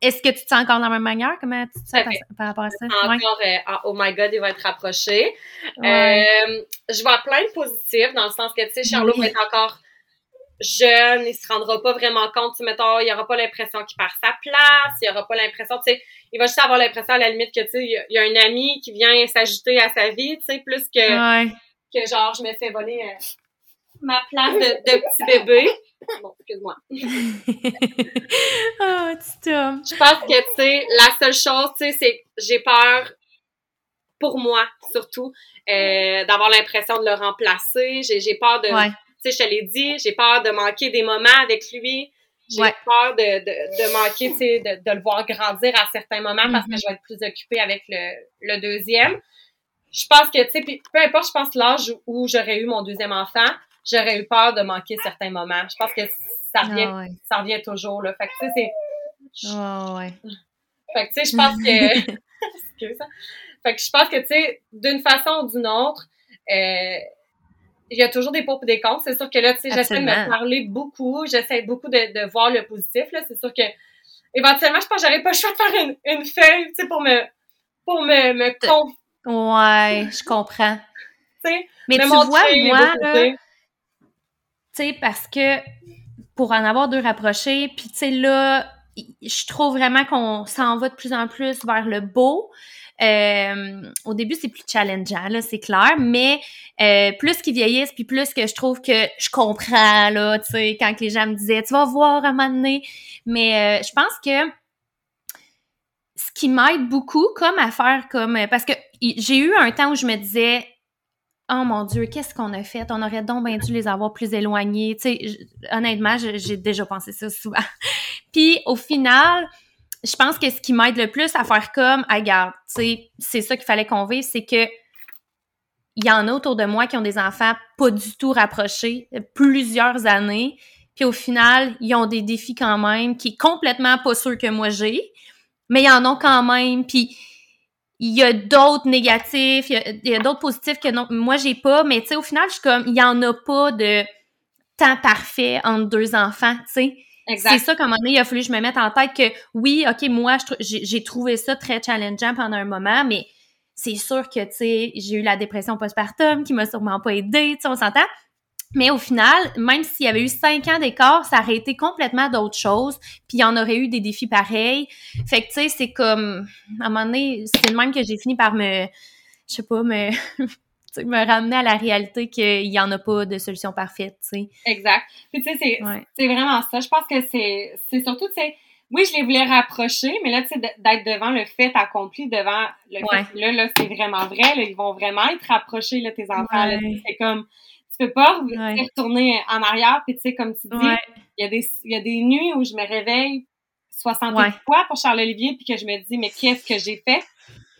Est-ce que tu te sens encore de la même manière? Comment tu te sens par, rapport à ça? Encore, euh, oh my God, ils vont être rapprochés. Euh, je vois plein de positifs, dans le sens que, tu sais, Charlot va être encore jeune, il se rendra pas vraiment compte, tu mettons, il aura pas l'impression qu'il perd sa place, il aura pas l'impression, tu sais, il va juste avoir l'impression à la limite que, tu sais, il y, a un ami qui vient s'ajouter à sa vie, tu sais, plus que, que genre, je me fais voler euh, ma place de, de petit bébé. Bon, excuse-moi. <laughs> oh, Tom. Je pense que, tu sais, la seule chose, tu sais, c'est j'ai peur pour moi, surtout, euh, d'avoir l'impression de le remplacer. J'ai peur de, tu sais, je te l'ai dit, j'ai peur de manquer des moments avec lui. J'ai peur de, de, de manquer, tu sais, de, de, le voir grandir à certains moments parce que mm-hmm. je vais être plus occupée avec le, le deuxième. Je pense que, tu sais, peu importe, je pense l'âge où j'aurais eu mon deuxième enfant, j'aurais eu peur de manquer certains moments. Je pense que ça revient, ah ça revient toujours, là. Fait que, tu sais, c'est... Oh, ouais. Fait que, tu sais, je pense que... <laughs> <laughs> Excuse. Fait que je pense que, tu sais, d'une façon ou d'une autre, euh, il y a toujours des pour et des contre. C'est sûr que là, tu sais, j'essaie de me parler beaucoup. J'essaie beaucoup de, de, voir le positif. Là. C'est sûr que éventuellement, je pense que j'aurais pas le choix de faire une, une feuille, tu sais, pour me pour me, me Ouais, je comprends. Mais tu vois, moi, tu sais, parce que pour en avoir deux rapprochés, puis tu sais, là, je trouve vraiment qu'on s'en va de plus en plus vers le beau. Euh, au début, c'est plus challengeant, c'est clair, mais euh, plus qu'ils vieillissent, puis plus que je trouve que je comprends, là, tu sais, quand les gens me disaient « tu vas voir à un moment donné », mais euh, je pense que ce qui m'aide beaucoup, comme à faire comme... Parce que j'ai eu un temps où je me disais oh mon Dieu, qu'est-ce qu'on a fait? On aurait donc bien dû les avoir plus éloignés. Tu sais, honnêtement, j'ai déjà pensé ça souvent. <laughs> Puis au final, je pense que ce qui m'aide le plus à faire comme, ah, regarde, tu sais, c'est ça qu'il fallait qu'on vive, c'est que il y en a autour de moi qui ont des enfants pas du tout rapprochés, plusieurs années, puis au final, ils ont des défis quand même qui est complètement pas sûr que moi j'ai, mais ils en ont quand même, puis il y a d'autres négatifs, il y a, d'autres positifs que non, moi j'ai pas, mais tu sais, au final, je suis comme, il y en a pas de temps parfait entre deux enfants, tu sais. C'est ça qu'à un moment donné, il a fallu que je me mette en tête que oui, OK, moi, j'ai trouvé ça très challengeant pendant un moment, mais c'est sûr que, tu sais, j'ai eu la dépression postpartum qui m'a sûrement pas aidé, tu sais, on s'entend. Mais au final, même s'il y avait eu cinq ans d'écart, ça aurait été complètement d'autres choses. Puis il y en aurait eu des défis pareils. Fait que, tu sais, c'est comme... À un moment donné, c'est le même que j'ai fini par me... Je sais pas, me... <laughs> me ramener à la réalité qu'il n'y en a pas de solution parfaite, tu sais. Exact. Puis tu sais, c'est vraiment ça. Je pense que c'est surtout, tu sais, oui, je les voulais rapprocher, mais là, tu sais, d'être devant le fait accompli, devant le fait là, là c'est vraiment vrai, là, ils vont vraiment être rapprochés, là, tes enfants. C'est comme, tu peux pas retourner en arrière, puis tu sais, comme tu dis, il y, a des, y a des nuits où je me réveille 60 fois pour Charles-Olivier, puis que je me dis, mais qu'est-ce que j'ai fait?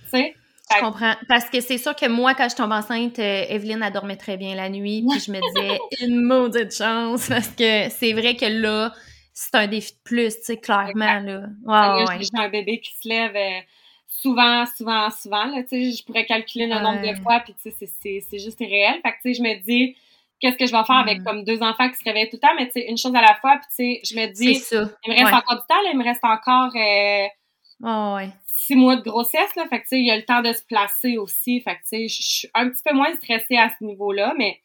Tu sais? Je comprends. Parce que c'est sûr que moi, quand je tombe enceinte, euh, Evelyne, elle dormait très bien la nuit. Puis je me disais, <laughs> une maudite chance. Parce que c'est vrai que là, c'est un défi de plus, tu sais, clairement, là. Ouais, J'ai un bébé qui se lève euh, souvent, souvent, souvent, là, tu sais, je pourrais calculer le nombre de fois, puis tu sais, c'est juste réel. Fait que, je me dis, qu'est-ce que je vais faire avec mm. comme deux enfants qui se réveillent tout le temps, mais tu sais, une chose à la fois, puis tu sais, je me dis, il me reste encore du temps, là, il me reste encore euh, six mois de grossesse, là, fait que tu sais, il y a le temps de se placer aussi, fait que tu sais, je suis un petit peu moins stressée à ce niveau-là, mais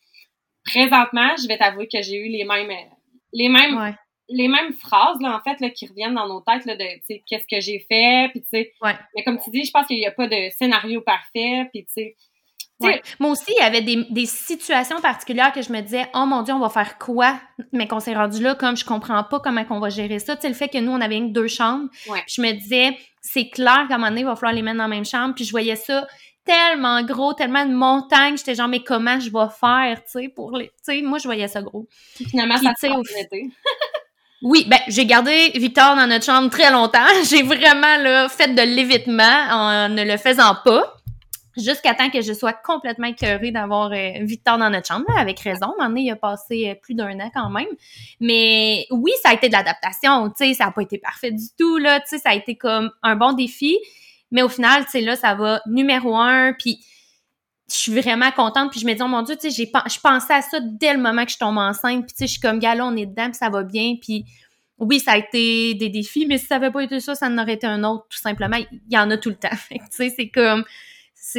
présentement, je vais t'avouer que j'ai eu les mêmes, les mêmes les mêmes phrases là en fait là qui reviennent dans nos têtes là de tu sais qu'est-ce que j'ai fait puis tu sais. Mais comme tu dis je pense qu'il n'y a pas de scénario parfait puis tu sais. Moi aussi, il y avait des, des, situations particulières que je me disais, oh mon Dieu, on va faire quoi? Mais qu'on s'est rendu là, comme je comprends pas comment on va gérer ça. Tu sais, le fait que nous, on avait une deux chambres. je me disais, c'est clair qu'à un moment donné, il va falloir les mettre dans la même chambre. Puis je voyais ça tellement gros, tellement de montagnes. J'étais genre, mais comment je vais faire, tu sais, pour les. Tu sais, moi, je voyais ça gros. finalement, ça s'est <laughs> Oui, ben j'ai gardé Victor dans notre chambre très longtemps. <laughs> J'ai vraiment là, fait de l'évitement en ne le faisant pas. Jusqu'à temps que je sois complètement écœurée d'avoir euh, Victor dans notre chambre, avec raison. Un il a passé euh, plus d'un an quand même. Mais oui, ça a été de l'adaptation, tu sais, ça n'a pas été parfait du tout, là, tu sais, ça a été comme un bon défi. Mais au final, tu sais, là, ça va numéro un, puis je suis vraiment contente puis je me dis oh mon dieu tu sais je pensais à ça dès le moment que je tombe enceinte puis tu sais je suis comme gars on est dedans puis ça va bien puis oui ça a été des défis mais si ça avait pas été ça ça en aurait été un autre tout simplement il y en a tout le temps <laughs> tu sais c'est comme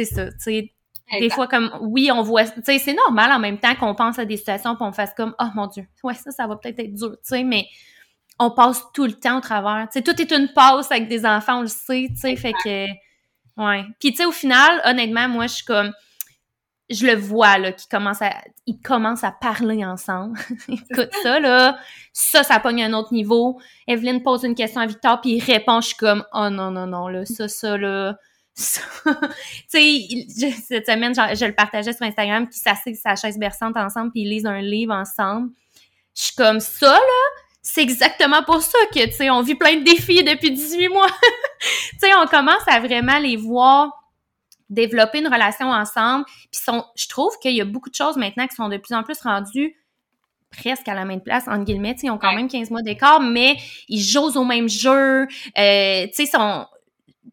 c'est ça tu sais. Des fois comme oui on voit tu sais c'est normal en même temps qu'on pense à des situations puis on fasse comme oh mon dieu ouais ça ça va peut-être être dur tu sais mais on passe tout le temps au travers tu sais. Tout est une passe avec des enfants on le sait tu sais fait que ouais. Puis tu sais au final honnêtement moi je suis comme je le vois là qui commence à ils commencent à parler ensemble. <laughs> Écoute ça là, ça ça pogne un autre niveau. Evelyne pose une question à Victor puis il répond, je suis comme oh non non non là, ça ça là <laughs> tu sais cette semaine je, le partageais sur Instagram qui s'assied sa chaise berçante ensemble puis ils lisent un livre ensemble. Je suis comme ça là, c'est exactement pour ça que tu sais on vit plein de défis depuis 18 mois. <laughs> tu sais on commence à vraiment les voir développer une relation ensemble. Puis sont, je trouve qu'il y a beaucoup de choses maintenant qui sont de plus en plus rendues presque à la même place, entre guillemets. Ils ont quand même 15 mois d'écart, mais ils jouent au même jeu. Euh, tu sais, sont...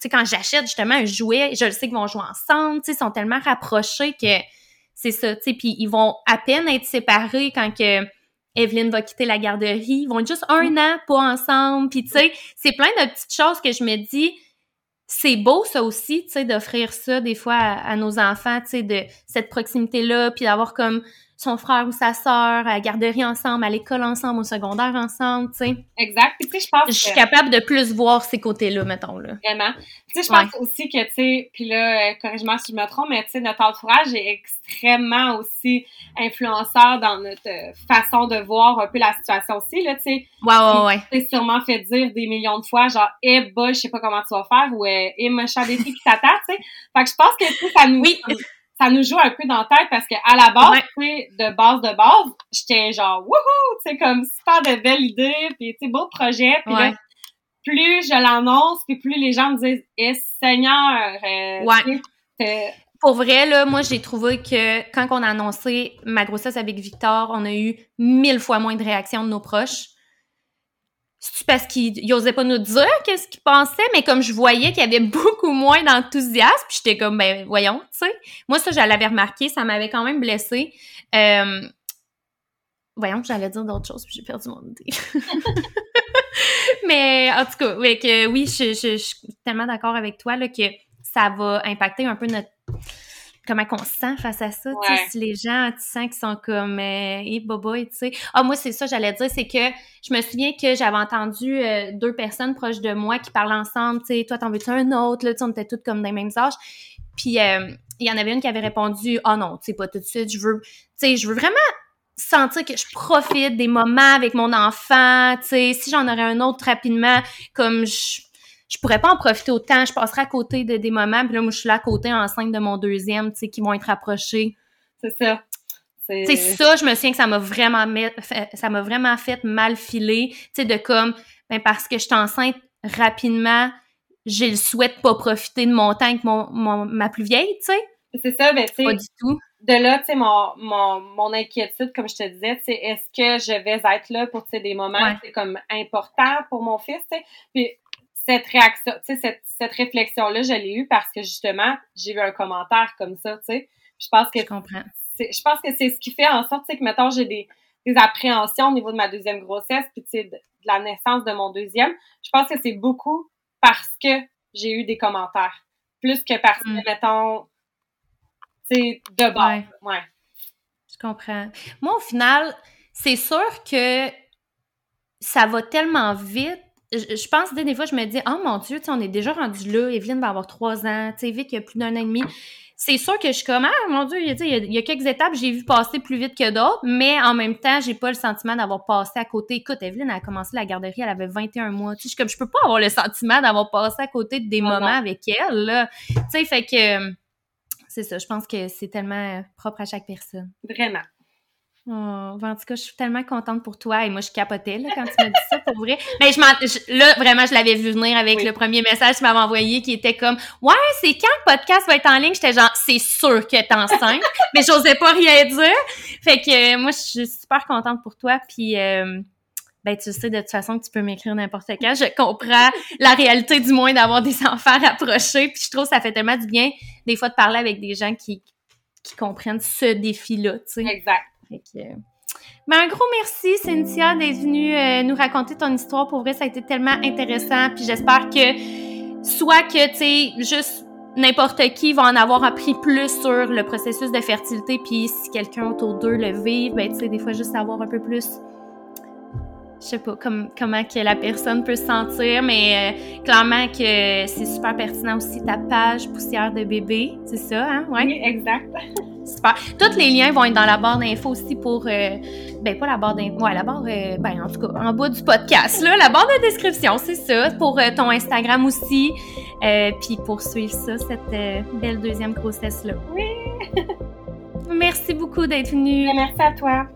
sais, quand j'achète justement un jouet, je le sais qu'ils vont jouer ensemble. Ils sont tellement rapprochés que c'est ça. sais Puis ils vont à peine être séparés quand que Evelyne va quitter la garderie. Ils vont être juste un an pas ensemble. Puis tu sais, c'est plein de petites choses que je me dis c'est beau ça aussi, tu sais, d'offrir ça des fois à, à nos enfants, tu sais, de cette proximité-là, puis d'avoir comme son frère ou sa sœur à la garderie ensemble, à l'école ensemble, au secondaire ensemble, tu sais. Exact. Puis tu sais, je pense Je suis capable de plus voir ces côtés-là, mettons, là. Vraiment. Tu sais, je pense aussi que, tu sais, puis là, euh, corrige-moi si je me trompe, mais tu sais, notre entourage est extrêmement aussi influenceur dans notre euh, façon de voir un peu la situation aussi, là, tu sais. Ouais, ouais, ouais. Tu sûrement fait dire des millions de fois, genre, eh, bah, je sais pas comment tu vas faire, ou eh, machin des filles qui t'attendent, tu sais. Fait que je pense que, ça nous... Oui ça nous joue un peu dans la tête parce que à la base, de base de base, j'étais genre wouhou, sais comme super de belles idées, puis tu beau projet, puis là, plus je l'annonce, puis plus les gens me disent "Eh Seigneur, euh, ouais. Pour vrai, là, moi, j'ai trouvé que quand on a annoncé ma grossesse avec Victor, on a eu mille fois moins de réactions de nos proches parce qu'il n'osait pas nous dire qu'est-ce qu'il pensait, mais comme je voyais qu'il y avait <laughs> beaucoup moins d'enthousiasme, puis j'étais comme, ben voyons, tu sais. Moi, ça, je l'avais remarqué, ça m'avait quand même blessée. Euh, voyons, j'allais dire d'autres choses, puis j'ai perdu mon idée. <laughs> mais en tout cas, oui, je, suis tellement d'accord avec toi là, que ça va impacter un peu notre comment qu'on se sent face à ça, tu sais, si les gens, tu sens qu'ils sont comme, euh, hey, tu sais. Ah, moi, c'est ça, j'allais dire, c'est que je me souviens que j'avais entendu euh, deux personnes proches de moi qui parlent ensemble, tu sais, toi, t'en veux-tu un autre, là, tu sais, on était toutes comme des mêmes âges. Puis, euh, il y en avait une qui avait répondu, ah oh, non, tu sais, pas tout de suite, je veux, tu sais, je veux vraiment sentir que je profite des moments avec mon enfant, tu sais, si j'en aurais un autre rapidement, comme je je pourrais pas en profiter autant. Je passerai à côté de des moments. Puis là, moi, je suis là à côté enceinte de mon deuxième, tu sais, qui vont être rapprochés. C'est ça. C'est ça, je me souviens que ça m'a vraiment ça m'a vraiment fait mal filer, tu sais, de comme, ben parce que je suis enceinte rapidement, j'ai le souhait de pas profiter de mon temps avec mon, ma plus vieille, tu sais. C'est ça, ben tu sais. Pas du tout. De là, tu sais, mon, mon, mon, inquiétude, comme je te disais, c'est est-ce que je vais être là pour, tu sais, des moments, comme important pour mon fils, tu sais. Puis cette réaction, tu sais, cette, cette réflexion-là, je l'ai eue parce que justement, j'ai eu un commentaire comme ça, tu sais. Je pense que. Je comprends. Je pense que c'est ce qui fait en sorte, que mettons, j'ai des, des appréhensions au niveau de ma deuxième grossesse, puis tu sais, de, la naissance de mon deuxième. Je pense que c'est beaucoup parce que j'ai eu des commentaires. Plus que parce que, mm. mettons, tu sais, de base. Ouais. ouais. Je comprends. Moi, au final, c'est sûr que ça va tellement vite je, pense, des fois, je me dis, oh mon Dieu, on est déjà rendu là, Evelyne va avoir trois ans, tu sais, vite qu'il y a plus d'un an et demi. C'est sûr que je suis comme, ah mon Dieu, il y, y, a quelques étapes, j'ai vu passer plus vite que d'autres, mais en même temps, j'ai pas le sentiment d'avoir passé à côté. Écoute, Evelyne a commencé la garderie, elle avait 21 mois. Tu sais, je suis comme, je peux pas avoir le sentiment d'avoir passé à côté de des moments avec elle, là. Tu sais, fait que, c'est ça, je pense que c'est tellement propre à chaque personne. Vraiment. Oh, en tout cas, je suis tellement contente pour toi. Et moi, je capotais là, quand tu m'as dit ça, pour vrai. Mais je, là, vraiment, je l'avais vu venir avec le premier message que tu m'avais envoyé qui était comme Ouais, c'est quand le podcast va être en ligne? J'étais genre, c'est sûr que t'es enceinte. <laughs> mais j'osais pas rien dire. Fait que euh, moi, je suis super contente pour toi. Puis, euh, ben, tu sais de toute façon que tu peux m'écrire n'importe quand. Je comprends la réalité, du moins, d'avoir des enfants rapprochés. Puis je trouve que ça fait tellement du bien, des fois, de parler avec des gens qui, qui comprennent ce défi-là, tu sais. Exact. Euh, ben, un gros merci, Cynthia, d'être venue euh, nous raconter ton histoire. Pour vrai, ça a été tellement intéressant. Puis j'espère que soit que, tu sais, juste n'importe qui va en avoir appris plus sur le processus de fertilité. Puis si quelqu'un autour d'eux le vit, ben, tu sais, des fois, juste savoir un peu plus je sais pas comme, comment que la personne peut se sentir, mais euh, clairement que c'est super pertinent aussi ta page poussière de bébé, c'est ça, hein? Ouais. Oui, exact. <laughs> Super. Tous les liens vont être dans la barre d'infos aussi pour, euh, ben pas la barre d'infos, ouais, la barre, euh, ben en tout cas, en bas du podcast, là, la barre de description, c'est ça, pour ton Instagram aussi, puis pour suivre ça, cette belle deuxième grossesse-là. Oui! <laughs> Merci beaucoup d'être venue. Merci à toi.